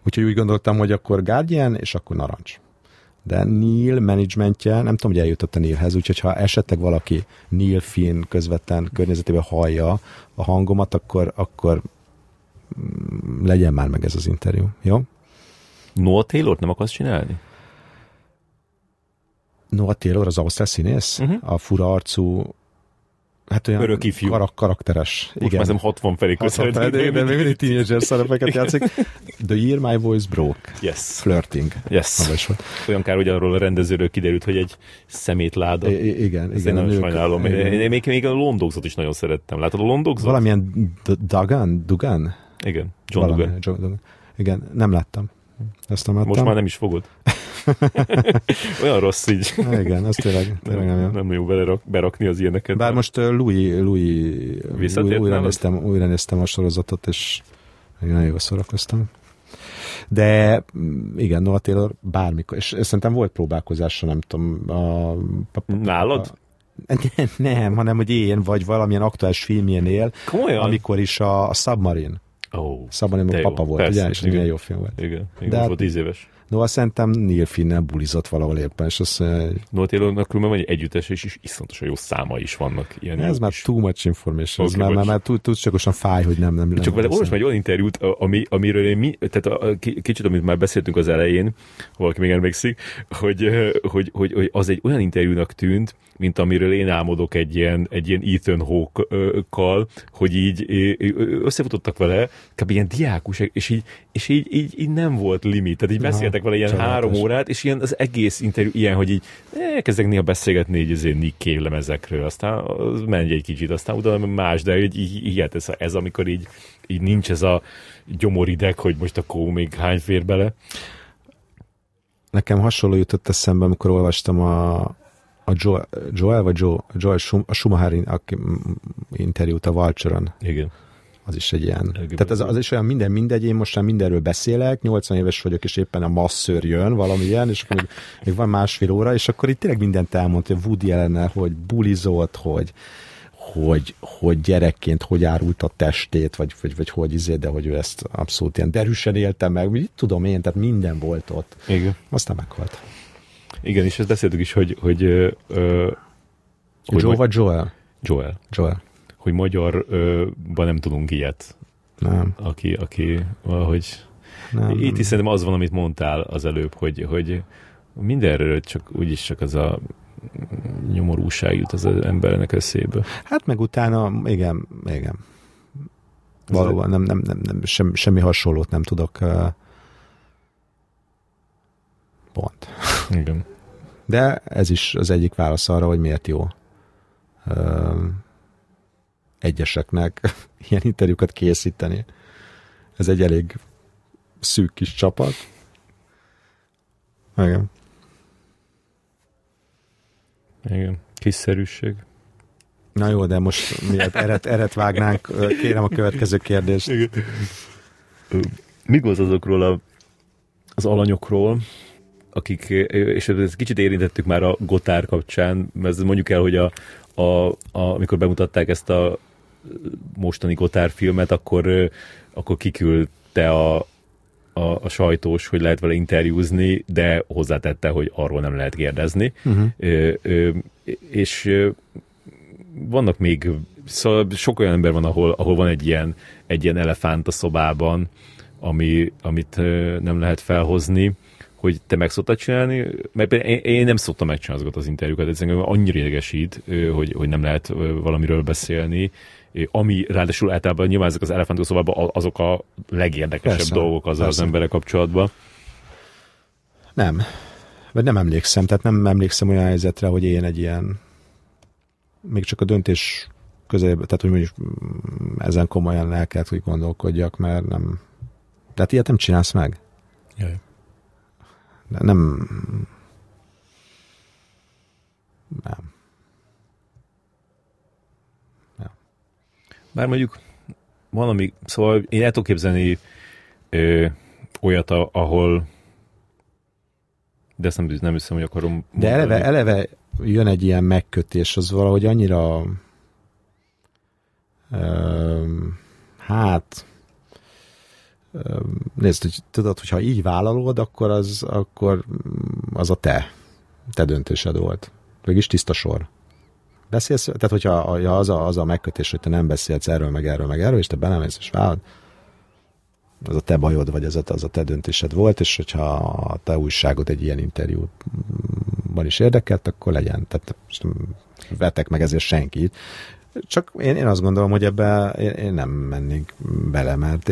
Úgyhogy úgy gondoltam, hogy akkor Guardian, és akkor narancs. De Neil managementje, nem tudom, hogy eljutott a Neilhez, úgyhogy ha esetleg valaki Neil Finn közvetlen környezetében hallja a hangomat, akkor, akkor mm, legyen már meg ez az interjú, jó? Noah Taylor-t nem akarsz csinálni? Noah Taylor, az ausztrál színész, Mhm. a fura arcú, hát olyan Örök ifjú. karak- karakteres. Most már nem 60 felé közelít. de, de még mindig teenager szerepeket játszik. The Year My Voice Broke. Yes. Flirting. Yes. Volt. Olyan kár, hogy arról a rendezőről kiderült, hogy egy szemétláda. I- igen, Ezt igen. én nagyon sajnálom. igen. Én, még, még a Londogzot is nagyon szerettem. Látod a Londogzot? Valamilyen Dagan? Dugan? Igen, John Dugan. John Dugan. Igen, nem láttam. Ezt nem láttam. Most már nem is fogod. Olyan rossz így. nem. Igen, az tényleg, tényleg nem jó. nem jó berak, berakni az ilyeneket. Bár most Louis, Louis új, újra, néztem, újra néztem a sorozatot, és nagyon jól szórakoztam. De mm, igen, Noah Taylor bármikor, és szerintem volt próbálkozásra, nem tudom, a, a, Nálad? Nem, nem, hanem hogy én, vagy valamilyen aktuális filmjénél, Komolyan? amikor is a, a Submarine, Ó, Submarine de papa jó, volt, persze, ugye, és igen. milyen jó film volt. Igen, igen De hát- volt 10 éves. No, azt szerintem Neil Finnel bulizott valahol éppen, és azt hogy Noah Taylornak különben egy együttes, és is iszonyatosan jó száma is vannak. Ilyen ez már is. too much information, ez Oké, már, már, már túl, túlságosan fáj, hogy nem, nem, Csak vele meg egy olyan interjút, ami, amiről én mi, tehát a, a, ki- kicsit, amit már beszéltünk az elején, ha valaki még emlékszik, hogy, ö, hogy, hogy, hogy, az egy olyan interjúnak tűnt, mint amiről én álmodok egy ilyen, egy ilyen Ethan Hawke-kal, hogy így összefutottak vele, kb. ilyen diákusok, és így, és így, így, így nem volt limit. Tehát így Aha, beszéltek vele ilyen csodálatos. három órát, és ilyen az egész interjú ilyen, hogy így elkezdek néha beszélgetni így azért Nick Cave lemezekről, aztán az menj egy kicsit, aztán utána más, de így, így, így hát ez, ez, amikor így, így nincs ez a gyomorideg, hogy most akkor még hány fér bele. Nekem hasonló jutott eszembe, amikor olvastam a, a Joel, Joel vagy Joe, Joel Schum, a Schumacher in- aki, interjút a Vulture-on. Igen. Az is egy ilyen. Igen, Tehát az, az is olyan minden mindegy, én most már mindenről beszélek, 80 éves vagyok, és éppen a masször jön, valami ilyen, és akkor még, még van másfél óra, és akkor itt tényleg mindent elmondta, hogy Woody ellene, hogy bulizott, hogy, hogy, hogy gyerekként hogy árult a testét, vagy, vagy, vagy hogy izé, de hogy ő ezt abszolút ilyen derűsen élte meg, mit tudom én, tehát minden volt ott. Igen. Aztán meghalt. Igen, és ezt beszéltük is, hogy, hogy, ö, ö, hogy Joe vagy Joel? Joel, Joel. Hogy magyarban nem tudunk ilyet, Nem, aki, aki valahogy nem. Itt is szerintem az van, amit mondtál az előbb, hogy, hogy mindenről csak úgyis csak az a nyomorúság jut az embernek eszébe. Hát meg utána, igen, igen. Valóban nem, nem, nem, nem sem, semmi hasonlót nem tudok. Pont. Igen. De ez is az egyik válasz arra, hogy miért jó egyeseknek ilyen interjúkat készíteni. Ez egy elég szűk kis csapat. Igen. Igen, kiszerűség. Na jó, de most miért eret, eret vágnánk, kérem a következő kérdést. Igen. Mi az azokról a, az alanyokról, akik, és ezt kicsit érintettük már a Gotár kapcsán, mert mondjuk el, hogy a, a, a, amikor bemutatták ezt a mostani Gotár filmet, akkor, akkor kiküldte a, a, a sajtós, hogy lehet vele interjúzni, de hozzátette, hogy arról nem lehet kérdezni. Uh-huh. Ö, ö, és vannak még, szóval sok olyan ember van, ahol, ahol van egy ilyen, egy ilyen elefánt a szobában, ami, amit nem lehet felhozni, hogy te meg szoktad csinálni, mert én, én nem szoktam megcsinálni azokat az interjúkat, ez engem annyira idegesít, hogy, hogy nem lehet valamiről beszélni, ami ráadásul általában nyilván ezek az elefántok szobában azok a legérdekesebb persze, dolgok az persze. az emberek kapcsolatban. Nem. Vagy nem emlékszem, tehát nem emlékszem olyan helyzetre, hogy én egy ilyen még csak a döntés közelében, tehát hogy mondjuk mm, ezen komolyan el kellett, hogy gondolkodjak, mert nem, tehát ilyet nem csinálsz meg. Jaj. De nem, nem. Bár mondjuk valami, szóval én el tudok képzelni ö, olyat, ahol de ezt nem, nem hiszem, hogy akarom De eleve, eleve jön egy ilyen megkötés, az valahogy annyira hát nézd, hogy tudod, hogyha így vállalod, akkor az, akkor az a te, te döntésed volt. Végig is tiszta sor. Beszélsz, tehát hogyha az a, az a megkötés, hogy te nem beszélsz erről, meg erről, meg erről, és te belemész és vállalod, az a te bajod, vagy az a, az a te döntésed volt, és hogyha a te újságod egy ilyen interjúban is érdekelt, akkor legyen. Tehát most vetek meg ezért senkit. Csak én, én azt gondolom, hogy ebbe én, én nem mennénk bele, mert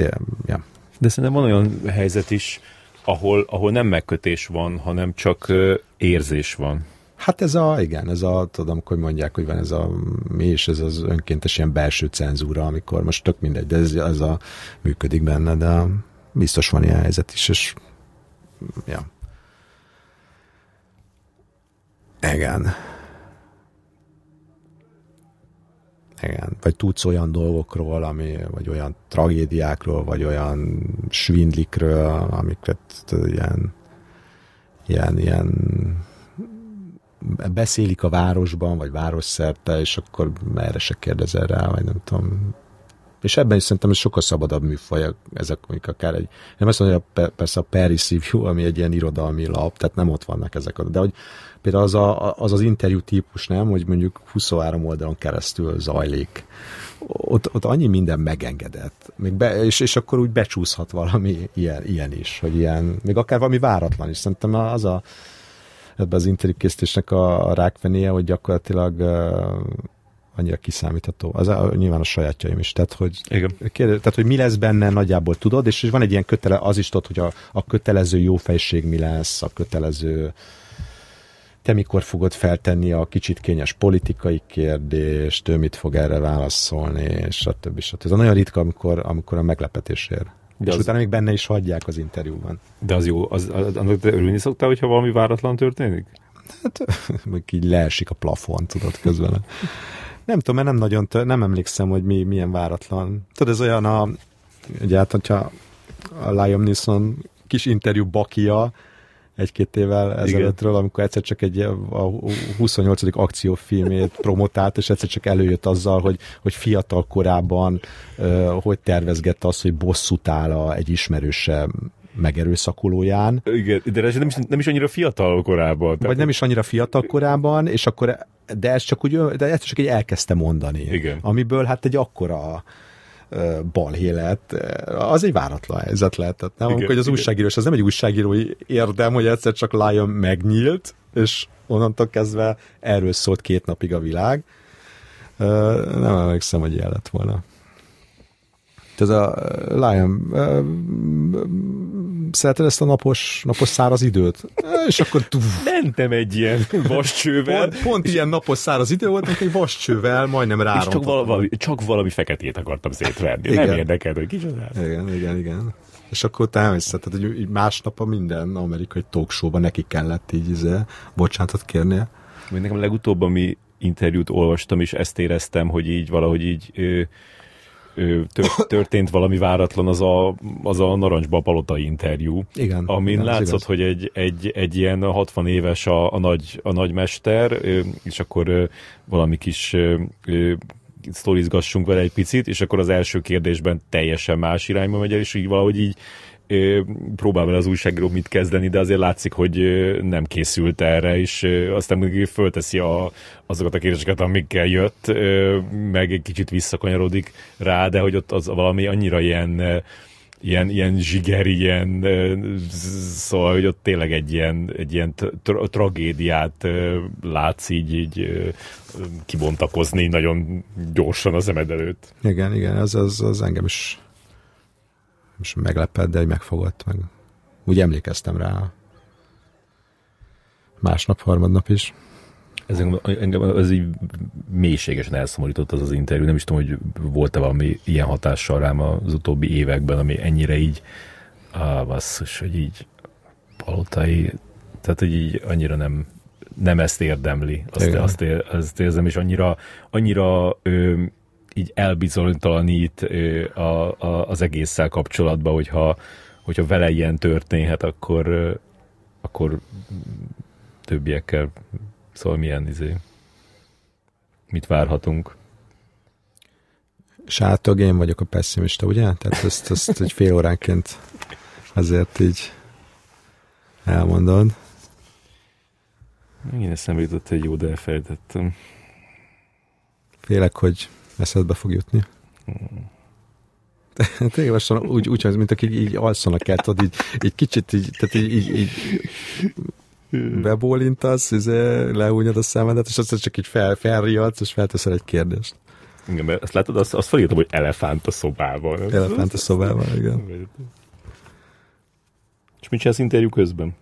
ja. De szerintem van olyan helyzet is, ahol, ahol nem megkötés van, hanem csak érzés van. Hát ez a, igen, ez a, tudom, hogy mondják, hogy van ez a, mi is ez az önkéntes ilyen belső cenzúra, amikor most tök mindegy, de ez, ez a működik benne, de biztos van ilyen helyzet is, és ja. Igen. Igen. Vagy tudsz olyan dolgokról, ami, vagy olyan tragédiákról, vagy olyan svindlikről, amiket ilyen, ilyen, ilyen beszélik a városban, vagy városszerte, és akkor erre se kérdezel rá, vagy nem tudom. És ebben is szerintem ez sokkal szabadabb műfaj, ezek mondjuk akár egy, nem azt mondja, persze a Paris Review, ami egy ilyen irodalmi lap, tehát nem ott vannak ezek, de hogy például az a, az, az interjú típus, nem, hogy mondjuk 23 oldalon keresztül zajlik, ott, ott annyi minden megengedett, még be, és, és akkor úgy becsúszhat valami ilyen, ilyen is, hogy ilyen, még akár valami váratlan is. Szerintem az a, ebbe az interjúkészítésnek a, a rákvenéje, hogy gyakorlatilag annyira kiszámítható. Az a, nyilván a sajátjaim is. Tehát hogy, Igen. Kérdez, tehát, hogy mi lesz benne, nagyjából tudod, és, van egy ilyen kötele, az is tudod, hogy a, a kötelező jófejség mi lesz, a kötelező te mikor fogod feltenni a kicsit kényes politikai kérdést, ő mit fog erre válaszolni, stb. stb. Ez nagyon ritka, amikor, amikor a meglepetés ér. De és az... utána még benne is hagyják az interjúban. De az jó, az, az, annak te örülni szoktál, hogyha valami váratlan történik? Hát, meg így leesik a plafon, tudod, közben. nem tudom, mert nem nagyon, nem emlékszem, hogy mi, milyen váratlan. Tudod, ez olyan a, ugye hát, hogyha a Liam Neeson kis interjú bakia, egy-két évvel ezelőttről, amikor egyszer csak egy a 28. akciófilmét promotált, és egyszer csak előjött azzal, hogy, hogy fiatal korában uh, hogy tervezgette azt, hogy bosszút áll a, egy ismerőse megerőszakolóján. Igen, de ez nem is, nem is annyira fiatal korában. Tehát... Vagy nem is annyira fiatal korában, és akkor de ez csak úgy, de ez csak egy elkezdte mondani. Igen. Amiből hát egy akkora balhé lett, az egy váratlan helyzet lehetett, nem? Igen, hogy az újságírós, az nem egy újságírói érdem, hogy egyszer csak Lion megnyílt, és onnantól kezdve erről szólt két napig a világ. Nem emlékszem, hogy ilyen lett volna. Ez a Lion szereted ezt a napos, napos száraz időt? És akkor tuf. Mentem egy ilyen vascsővel. Pont, pont ilyen napos száraz idő volt, hogy egy vascsővel majdnem rá. És csak valami, csak valami feketét akartam szétverni. Igen. Nem érdekelt, hogy kicsoda. Igen, igen, igen. És akkor te elmészed, tehát hogy másnap a minden amerikai talk show neki kellett így izé, bocsánatot kérnie. Nekem legutóbb, ami interjút olvastam, és ezt éreztem, hogy így valahogy így ö, történt valami váratlan, az a, az a Narancsba Palotai interjú. Igen. Amin igen, látszott, hogy egy, egy, egy ilyen 60 éves a, a, nagy, a nagymester, és akkor valami kis sztorizgassunk vele egy picit, és akkor az első kérdésben teljesen más irányba megy el, és így valahogy így próbál vele az újságíró mit kezdeni, de azért látszik, hogy nem készült erre, és aztán még fölteszi a, azokat a kérdéseket, amikkel jött, meg egy kicsit visszakanyarodik rá, de hogy ott az valami annyira ilyen ilyen, ilyen zsiger, ilyen, szóval, hogy ott tényleg egy ilyen, egy ilyen tra- tragédiát látsz így, így kibontakozni nagyon gyorsan az szemed előtt. Igen, igen, az, az, az engem is és meglepett, de megfogott, meg úgy emlékeztem rá másnap, harmadnap is. Ez engem az így mélységesen elszomorított az az interjú. Nem is tudom, hogy volt-e valami ilyen hatással rám az utóbbi években, ami ennyire így, ah, basszus, hogy így palotai, tehát hogy így annyira nem, nem ezt érdemli. Azt, azt, ér, azt érzem, és annyira, annyira ö, így elbizonytalanít a, a, az egésszel kapcsolatban, hogyha, hogyha vele ilyen történhet, akkor, akkor többiekkel, szóval milyen izé, mit várhatunk. Sátog, én vagyok a pessimista, ugye? Tehát ezt, ezt egy fél óránként azért így elmondod. Én eszembe jutott egy jó, de elfelejtettem. Félek, hogy eszedbe fog jutni. Tényleg lassan úgy, úgy mint akik így alszanak el, tudod, így, így kicsit így, tehát így, így, így bebólintasz, izé, leúnyod a szemedet, és aztán csak így fel, felriadsz, és felteszel egy kérdést. Igen, mert azt látod, azt, azt felírtam, hogy elefánt a szobában. Elefánt a szobában, igen. És mit csinálsz interjú közben?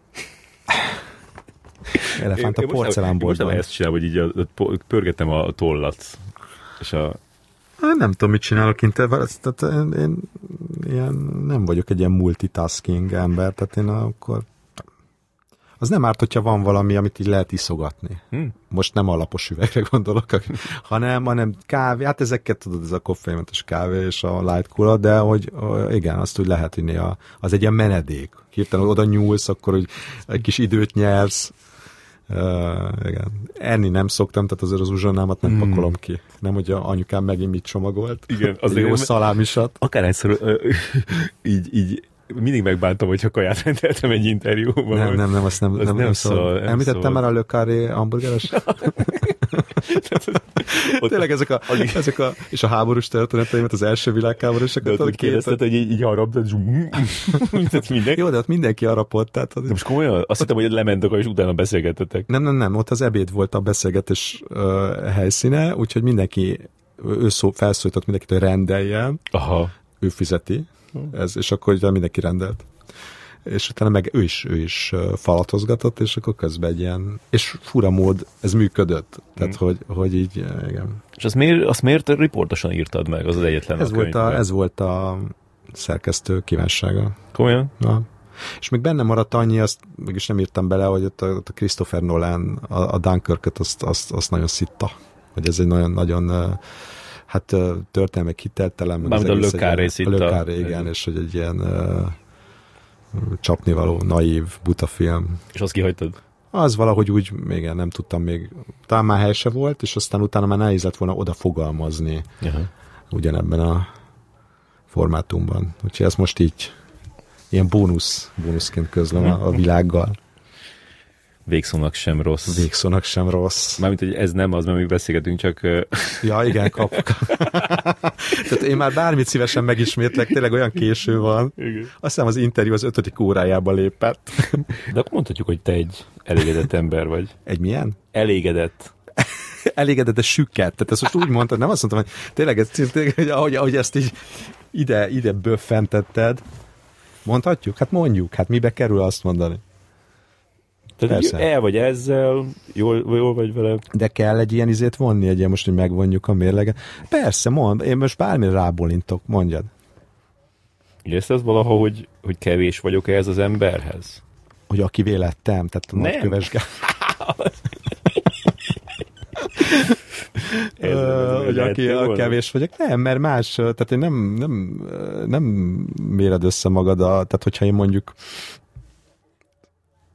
Elefánt a porcelánboltban. Most nem ezt csinálom, hogy így a, a, pörgetem a tollat, és a, Hát nem tudom, mit csinálok intervall, tehát én, én ilyen, nem vagyok egy ilyen multitasking ember, tehát én akkor az nem árt, hogyha van valami, amit így lehet iszogatni. Hmm. Most nem alapos üvegre gondolok, hanem, hanem kávé, hát ezeket tudod, ez a koffeinmentes kávé és a light cola, de hogy igen, azt úgy lehet inni, a, az egy ilyen menedék. Hirtelen oda nyúlsz, akkor hogy egy kis időt nyersz, Uh, igen. Enni nem szoktam, tehát azért az uzsonnámat nem hmm. pakolom ki. Nem, hogy a anyukám megint mit csomagolt. Igen, az jó szalámisat. Akár egyszer így, így mindig megbántam, hogyha kaját rendeltem egy interjúban. Nem, nem, nem, azt nem, az nem, nem, szól. szól. Említettem szól. már a Carré hamburgeres? Tényleg ezek a, ezek a, és a háborús történeteimet, az első világháborúsokat. De ott úgy kérdezted, hogy így, így harap, de mindenki. Jó, de ott mindenki harapott. Tehát, de most komolyan? Azt hittem, hogy lementek, és utána beszélgettetek. Nem, nem, nem, ott az ebéd volt a beszélgetés uh, helyszíne, úgyhogy mindenki, ő szó, felszólított mindenkit, hogy rendeljen. Aha. Ő fizeti. Ez, és akkor ugye mindenki rendelt és utána meg ő is, ő is falatozgatott, és akkor közben egy ilyen, és fura mód, ez működött. Tehát, mm. hogy, hogy így, igen. És azt miért, azt miért riportosan írtad meg, az az egyetlen ez a volt a, Ez volt a szerkesztő kívánsága. Komolyan? Na. És még benne maradt annyi, azt mégis nem írtam bele, hogy ott a, ott a Christopher Nolan, a, a Dunkirk-öt azt, azt, azt nagyon szitta. Hogy ez egy nagyon, nagyon hát történelmek hiteltelen. Mármint a Lökáré szitta. A igen, és hogy egy ilyen csapnivaló, naív, buta film. És azt kihagytad? Az valahogy úgy, még nem tudtam még, talán már hely se volt, és aztán utána már nehéz lett volna oda fogalmazni uh-huh. ugyanebben a formátumban. Úgyhogy ez most így ilyen bónusz, bónuszként közlöm a, a világgal. Végszónak sem rossz. Végszónak sem rossz. Mármint, hogy ez nem az, mert mi beszélgetünk, csak... Ja, igen, kap. Tehát én már bármit szívesen megismétlek, tényleg olyan késő van. Igen. Azt hiszem az interjú az ötödik órájába lépett. De akkor mondhatjuk, hogy te egy elégedett ember vagy. Egy milyen? Elégedett. elégedett, de sükket. Tehát ezt most úgy mondtad, nem azt mondtam, hogy tényleg, ez, tényleg hogy ahogy, ahogy ezt így ide, ide böffentetted, mondhatjuk? Hát mondjuk, hát mibe kerül azt mondani? Tehát Persze. el vagy ezzel, jól, jól vagy vele. De kell egy ilyen izét vonni, egy ilyen most, hogy megvonjuk a mérleget. Persze, mond, én most bármire rábólintok, mondjad. Érsz ez valaha, hogy, hogy kevés vagyok ehhez az emberhez? Hogy aki vélettem, tehát a nagy kövesgál. hogy aki a kevés vagyok. Nem, mert más, tehát én nem, nem, nem méred össze magad a, tehát hogyha én mondjuk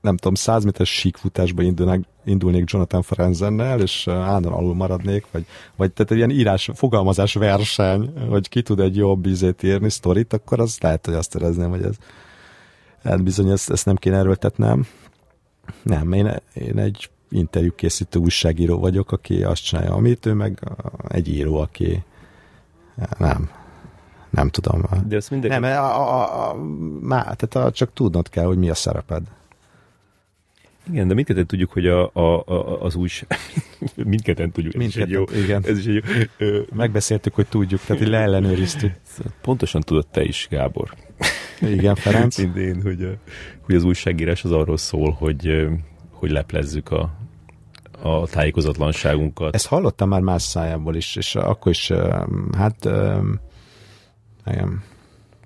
nem tudom, 100 méteres síkfutásba indulnék, indulnék Jonathan Frenzennel, és állandóan alul maradnék, vagy, vagy tehát egy ilyen írás, fogalmazás verseny, hogy ki tud egy jobb ízét írni, sztorit, akkor az lehet, hogy azt érezném, hogy ez hát bizony ezt, ezt nem kéne erőltetnem. Nem, én, én egy interjú készítő újságíró vagyok, aki azt csinálja, amit ő meg egy író, aki nem, nem tudom. De ezt mindenki... Nem, a, a, a, má, tehát a, csak tudnod kell, hogy mi a szereped. Igen, de mindketten tudjuk, hogy a, a, a, az új... mindketten tudjuk. Mindketten, jó, igen. Ez is egy jó. Megbeszéltük, hogy tudjuk, tehát így leellenőriztük. Pontosan tudod te is, Gábor. Igen, Ferenc. Mint én, hogy, hogy az újságírás az arról szól, hogy, hogy leplezzük a, a tájékozatlanságunkat. Ezt hallottam már más szájából is, és akkor is, hát igen,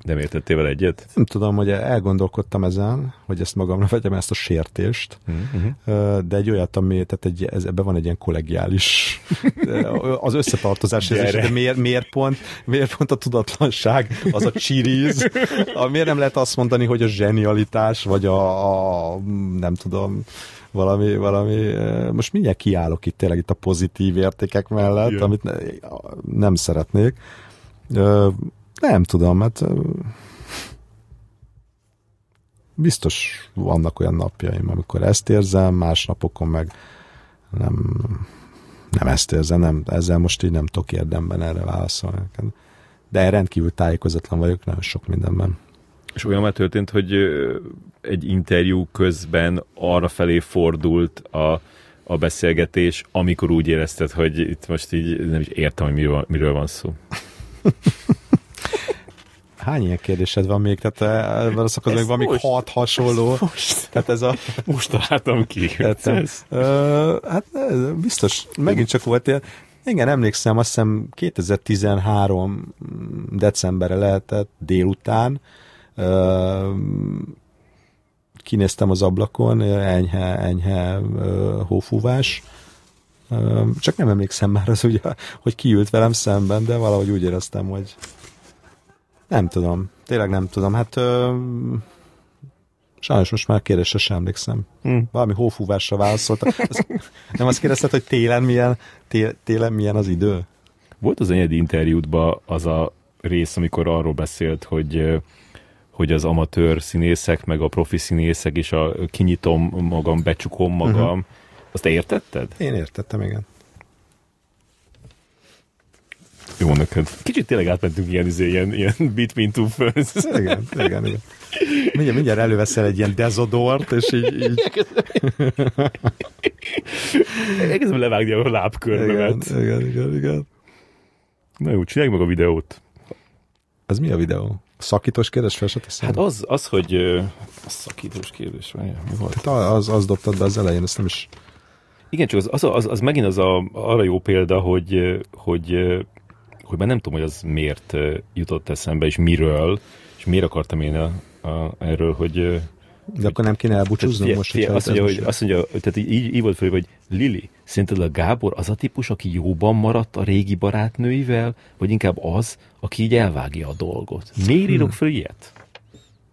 nem értettél vele egyet? Nem tudom, hogy elgondolkodtam ezen, hogy ezt magamra vegyem ezt a sértést, uh-huh. de egy olyat, ami, tehát egy, ez, ebben van egy ilyen kollegiális az összetartozás, ez de miért, miért, pont, miért pont a tudatlanság, az a csiriz, miért nem lehet azt mondani, hogy a zsenialitás, vagy a, a nem tudom, valami, valami, most mindjárt kiállok itt tényleg itt a pozitív értékek mellett, yeah. amit ne, nem szeretnék. Nem tudom, hát biztos vannak olyan napjaim, amikor ezt érzem, más napokon meg nem, nem ezt érzem, nem, ezzel most így nem tudok érdemben erre válaszolni. De rendkívül tájékozatlan vagyok nagyon sok mindenben. És olyan már történt, hogy egy interjú közben arra felé fordult a, a beszélgetés, amikor úgy érezted, hogy itt most így nem is értem, hogy miről, miről van szó. Hány ilyen kérdésed van még? Tehát ebben a szakaszban még van még hat hasonló. Most, tehát ez a... most találtam ki. Ez. Uh, hát biztos, megint csak volt ilyen, igen, emlékszem, azt hiszem 2013 decemberre lehetett délután, uh, kinéztem az ablakon, enyhe, enyhe uh, hófúvás, csak nem emlékszem már az, ugye, hogy kiült velem szemben, de valahogy úgy éreztem, hogy nem tudom, tényleg nem tudom. Hát ö, sajnos most már kérdésre sem emlékszem. Hmm. Valami hófúvásra válaszolta. Az, nem azt kérdezted, hogy télen milyen, tél, télen milyen az idő? Volt az egyedi interjútban az a rész, amikor arról beszélt, hogy hogy az amatőr színészek, meg a profi színészek, és a kinyitom magam, becsukom magam, uh-huh. azt értetted? Én értettem, igen. Jó neked. Kicsit tényleg átmentünk ilyen, izé, ilyen, ilyen between two ferns. Igen, igen, igen. Mindjárt, mindjárt előveszel egy ilyen dezodort, és így... így... Elkezdem levágni a lábkörbemet. Igen, igen, igen, igen. Na jó, csinálj meg a videót. Ez mi a videó? Szakítós kérdés fel Hát az, az hogy a szakítós kérdés, mi volt? Tehát az, az dobtad be az elején, ezt nem is... Igen, csak az, az, az, az megint az a, arra jó példa, hogy, hogy hogy már nem tudom, hogy az miért jutott eszembe, és miről, és miért akartam én a, a, erről, hogy de akkor nem kéne elbúcsúznunk most, hogy azt mondja, hogy, azt mondja, tehát így, így volt fel, hogy Lili, szerinted a Gábor az a típus, aki jóban maradt a régi barátnőivel, vagy inkább az, aki így elvágja a dolgot? Miért írok hmm. fel ilyet?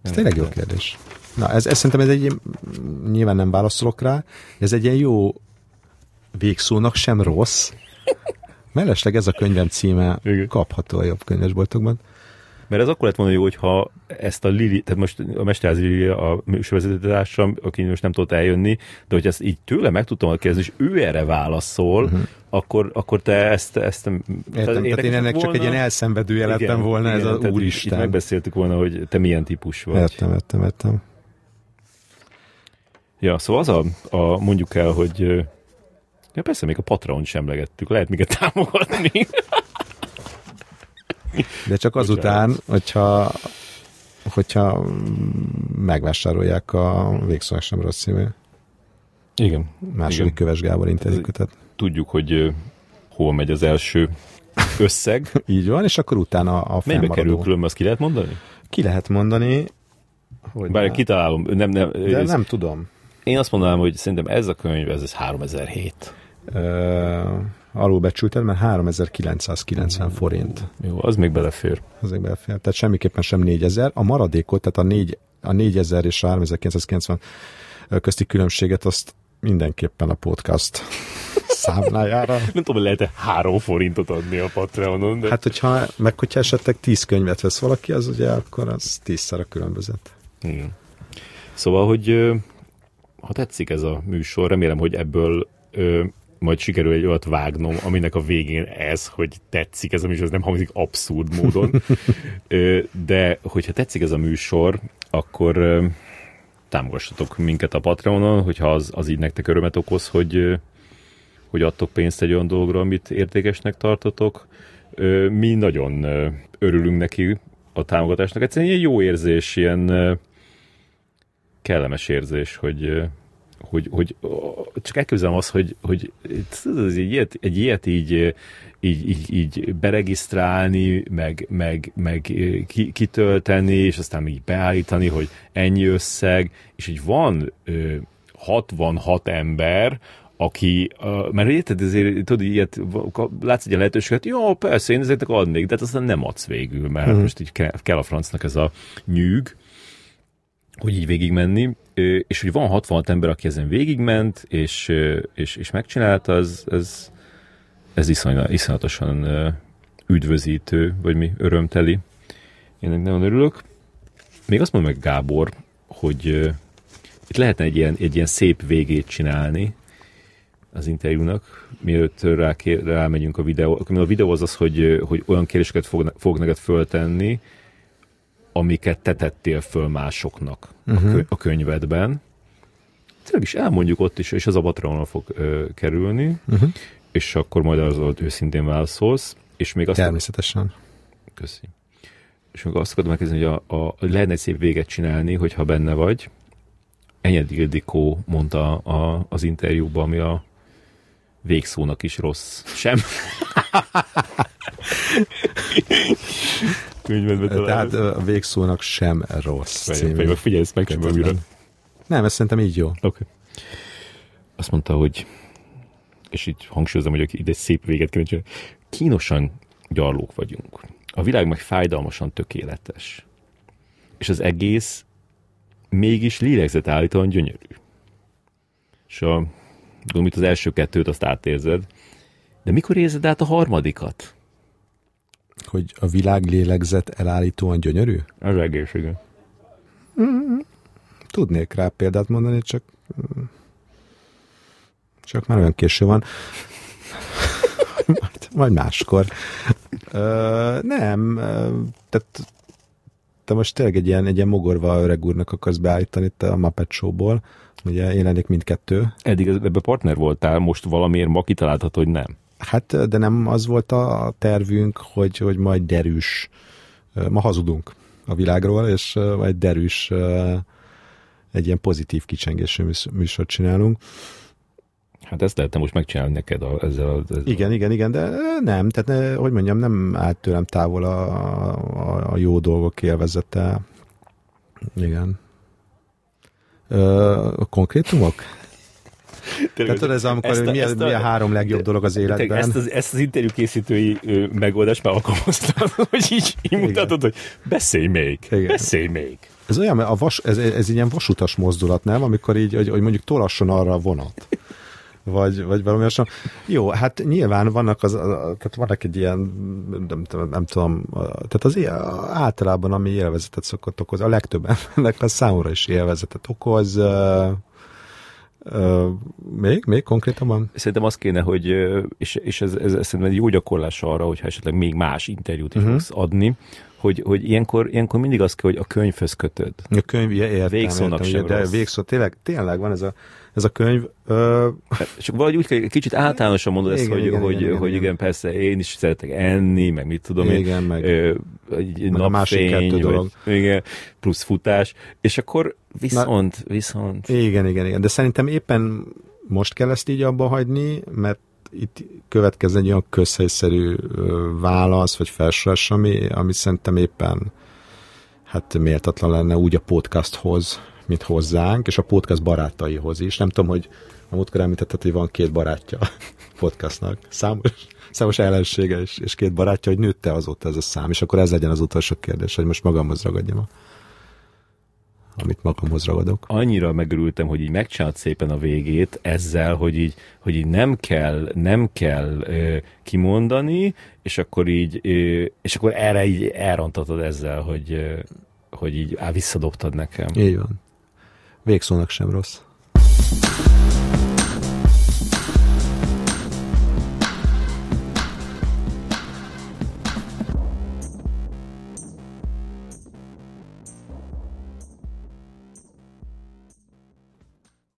Ez tényleg jó kérdés. Na, ez, ez szerintem ez egy, nyilván nem válaszolok rá, ez egy ilyen jó végszónak sem rossz, Mellesleg ez a könyvem címe Igen. kapható a jobb könyvesboltokban. Mert ez akkor lett volna jó, hogyha ezt a Lili, tehát most a Mesterházi Lili a műsorvezetőtársam, aki most nem tudott eljönni, de hogy ezt így tőle meg tudtam kérdezni, és ő erre válaszol, uh-huh. akkor, akkor te ezt... ezt Értem, tehát, tehát én ennek volna. csak egy ilyen elszenvedője lettem volna, igen, ez az úristen. Itt megbeszéltük volna, hogy te milyen típus vagy. Értem, értem, értem. Ja, szóval az a, a mondjuk el, hogy Ja persze, még a Patreon sem legettük, lehet minket támogatni. De csak azután, hogyha, hogyha megvásárolják a Végszónak sem rossz szívű. Igen. Második Igen. Köves Gábor interjúkötet. Tudjuk, hogy hol megy az első összeg. Így van, és akkor utána a Mennyibe kerül különben, azt ki lehet mondani? Ki lehet mondani. Hogy Bár kitalálom, nem, nem, De ez, nem tudom. Én azt mondanám, hogy szerintem ez a könyv, ez, ez 3007. Alulbecsülted, mert 3990 forint. Jó, az még belefér. Az még belefér. Tehát semmiképpen sem 4000. A maradékot, tehát a, 4, a 4000 és a 3990 közti különbséget azt mindenképpen a podcast számlájára. Nem tudom, lehet-e három forintot adni a Patreonon. De... Hát, hogyha, meg hogyha esetleg tíz könyvet vesz valaki, az ugye akkor az tízszer a különbözet. Igen. Szóval, hogy ha tetszik ez a műsor, remélem, hogy ebből majd sikerül egy olyat vágnom, aminek a végén ez, hogy tetszik ez a műsor, ez nem hangzik abszurd módon, de hogyha tetszik ez a műsor, akkor támogassatok minket a Patreonon, hogyha az, az így nektek örömet okoz, hogy, hogy adtok pénzt egy olyan dologra, amit értékesnek tartotok. Mi nagyon örülünk neki a támogatásnak. Egyszerűen ilyen jó érzés, ilyen kellemes érzés, hogy, hogy, hogy csak elképzelem azt, hogy, hogy ez egy, ilyet, egy ilyet így, így, így, így beregisztrálni, meg, meg, meg kitölteni, és aztán így beállítani, hogy ennyi összeg, és így van 66 ember, aki, mert érted, ezért tudod, ilyet, látsz egy lehetőséget, jó, persze, én ezeknek adnék, de hát aztán nem adsz végül, mert uh-huh. most így kell, kell a francnak ez a nyűg, hogy így végigmenni, és hogy van 66 ember, aki ezen végigment, és, és, és megcsinálta, az, ez, ez iszonyat, iszonyatosan üdvözítő, vagy mi örömteli. Én nagyon örülök. Még azt mondom meg Gábor, hogy itt lehetne egy ilyen, egy ilyen szép végét csinálni az interjúnak, mielőtt rá, rámegyünk a videó. A videó az az, hogy, hogy olyan kérdéseket fog, fog neked föltenni, amiket te tettél föl másoknak uh-huh. a, mhm. kö- a könyvedben. Tényleg is elmondjuk ott is, és az a Patreonon fog ö, kerülni, uh-huh. és akkor majd az őszintén válaszolsz. És még azt Természetesen. A... Köszi. És még azt akarom megkezdeni, hogy a, a, lehetne egy szép véget csinálni, hogyha benne vagy. Enyedi Ildikó mondta a, az interjúban, ami a végszónak is rossz. Sem. könyvedbe találod. Tehát a végszónak sem rossz. Feljön, figyelj, ezt meg Nem, ezt szerintem így jó. Oké. Okay. Azt mondta, hogy és így hangsúlyozom, hogy ide szép véget kéne csinálni. Kínosan gyarlók vagyunk. A világ meg fájdalmasan tökéletes. És az egész mégis lélegzetállítóan gyönyörű. És a, tudom, itt az első kettőt azt átérzed, de mikor érzed át a harmadikat? Hogy a világ lélegzet elállítóan gyönyörű? Az egész, igen. Mm-hmm. Tudnék rá példát mondani, csak csak már olyan késő van. majd, majd máskor. Uh, nem, tehát te most tényleg egy ilyen, egy ilyen mogorva öreg úrnak akarsz beállítani te a Muppet Show-ból. Ugye én lennék mindkettő. Eddig ebbe partner voltál, most valamiért ma kitaláltad, hogy nem. Hát, de nem az volt a tervünk, hogy, hogy majd derűs, ma hazudunk a világról, és majd derűs egy ilyen pozitív kicsengésű műsort csinálunk. Hát ezt lehetne most megcsinálni neked a, ezzel, a, ezzel Igen, igen, igen, de nem, tehát ne, hogy mondjam, nem állt tőlem távol a, a, a jó dolgok élvezete. Igen. Ö, a konkrétumok? Tehát tudod, ez amikor, ezt a, mi, a, mi a három legjobb dolog az életben. Ezt az, ezt az interjú készítői megoldást már alkalmaztad, hogy így, így mutatod, hogy beszélj még, Igen. beszélj még. Ez olyan, a vas, ez, ez egy ilyen vasutas mozdulat, nem? Amikor így, hogy, hogy mondjuk tolasson arra a vonat vagy, vagy valami hasonló. Jó, hát nyilván vannak az, tehát vannak egy ilyen, nem, nem tudom, tehát az általában, ami élvezetet szokott okozni, a legtöbb embernek a számomra is élvezetet okoz, Uh, még, még konkrétabban? Szerintem az kéne, hogy, és, és ez, ez, ez szerintem egy jó gyakorlás arra, hogyha esetleg még más interjút is uh-huh. fogsz adni, hogy, hogy ilyenkor, ilyenkor mindig az kell, hogy a könyvhöz kötöd. A könyv, ja, értem, Végszónak értem, sem de végszó, tényleg, tényleg van ez a, ez a könyv. Ö... Csak valahogy úgy kicsit általánosan mondod igen, ezt, hogy, igen, hogy, igen, hogy igen, igen, persze én is szeretek enni, meg mit tudom igen, én. Meg, ö, egy meg napfény, a másik kettő vagy, dolog. Igen, plusz futás, és akkor viszont, Na, viszont. Igen, igen, igen, de szerintem éppen most kell ezt így abba hagyni, mert itt következne egy olyan közhelyszerű válasz, vagy felsorás, ami, ami szerintem éppen hát méltatlan lenne úgy a podcasthoz, mint hozzánk, és a podcast barátaihoz is. Nem tudom, hogy a múltkor említetted, hogy van két barátja podcastnak számos, számos ellensége és, és két barátja, hogy nőtte azóta ez a szám, és akkor ez legyen az utolsó kérdés, hogy most magamhoz ragadjam a amit magamhoz ragadok. Annyira megörültem, hogy így megcsinált szépen a végét ezzel, hogy így, hogy így nem kell, nem kell ö, kimondani, és akkor így, ö, és akkor erre így elrontatod ezzel, hogy, ö, hogy így á, visszadobtad nekem. Így van. Végszónak sem rossz.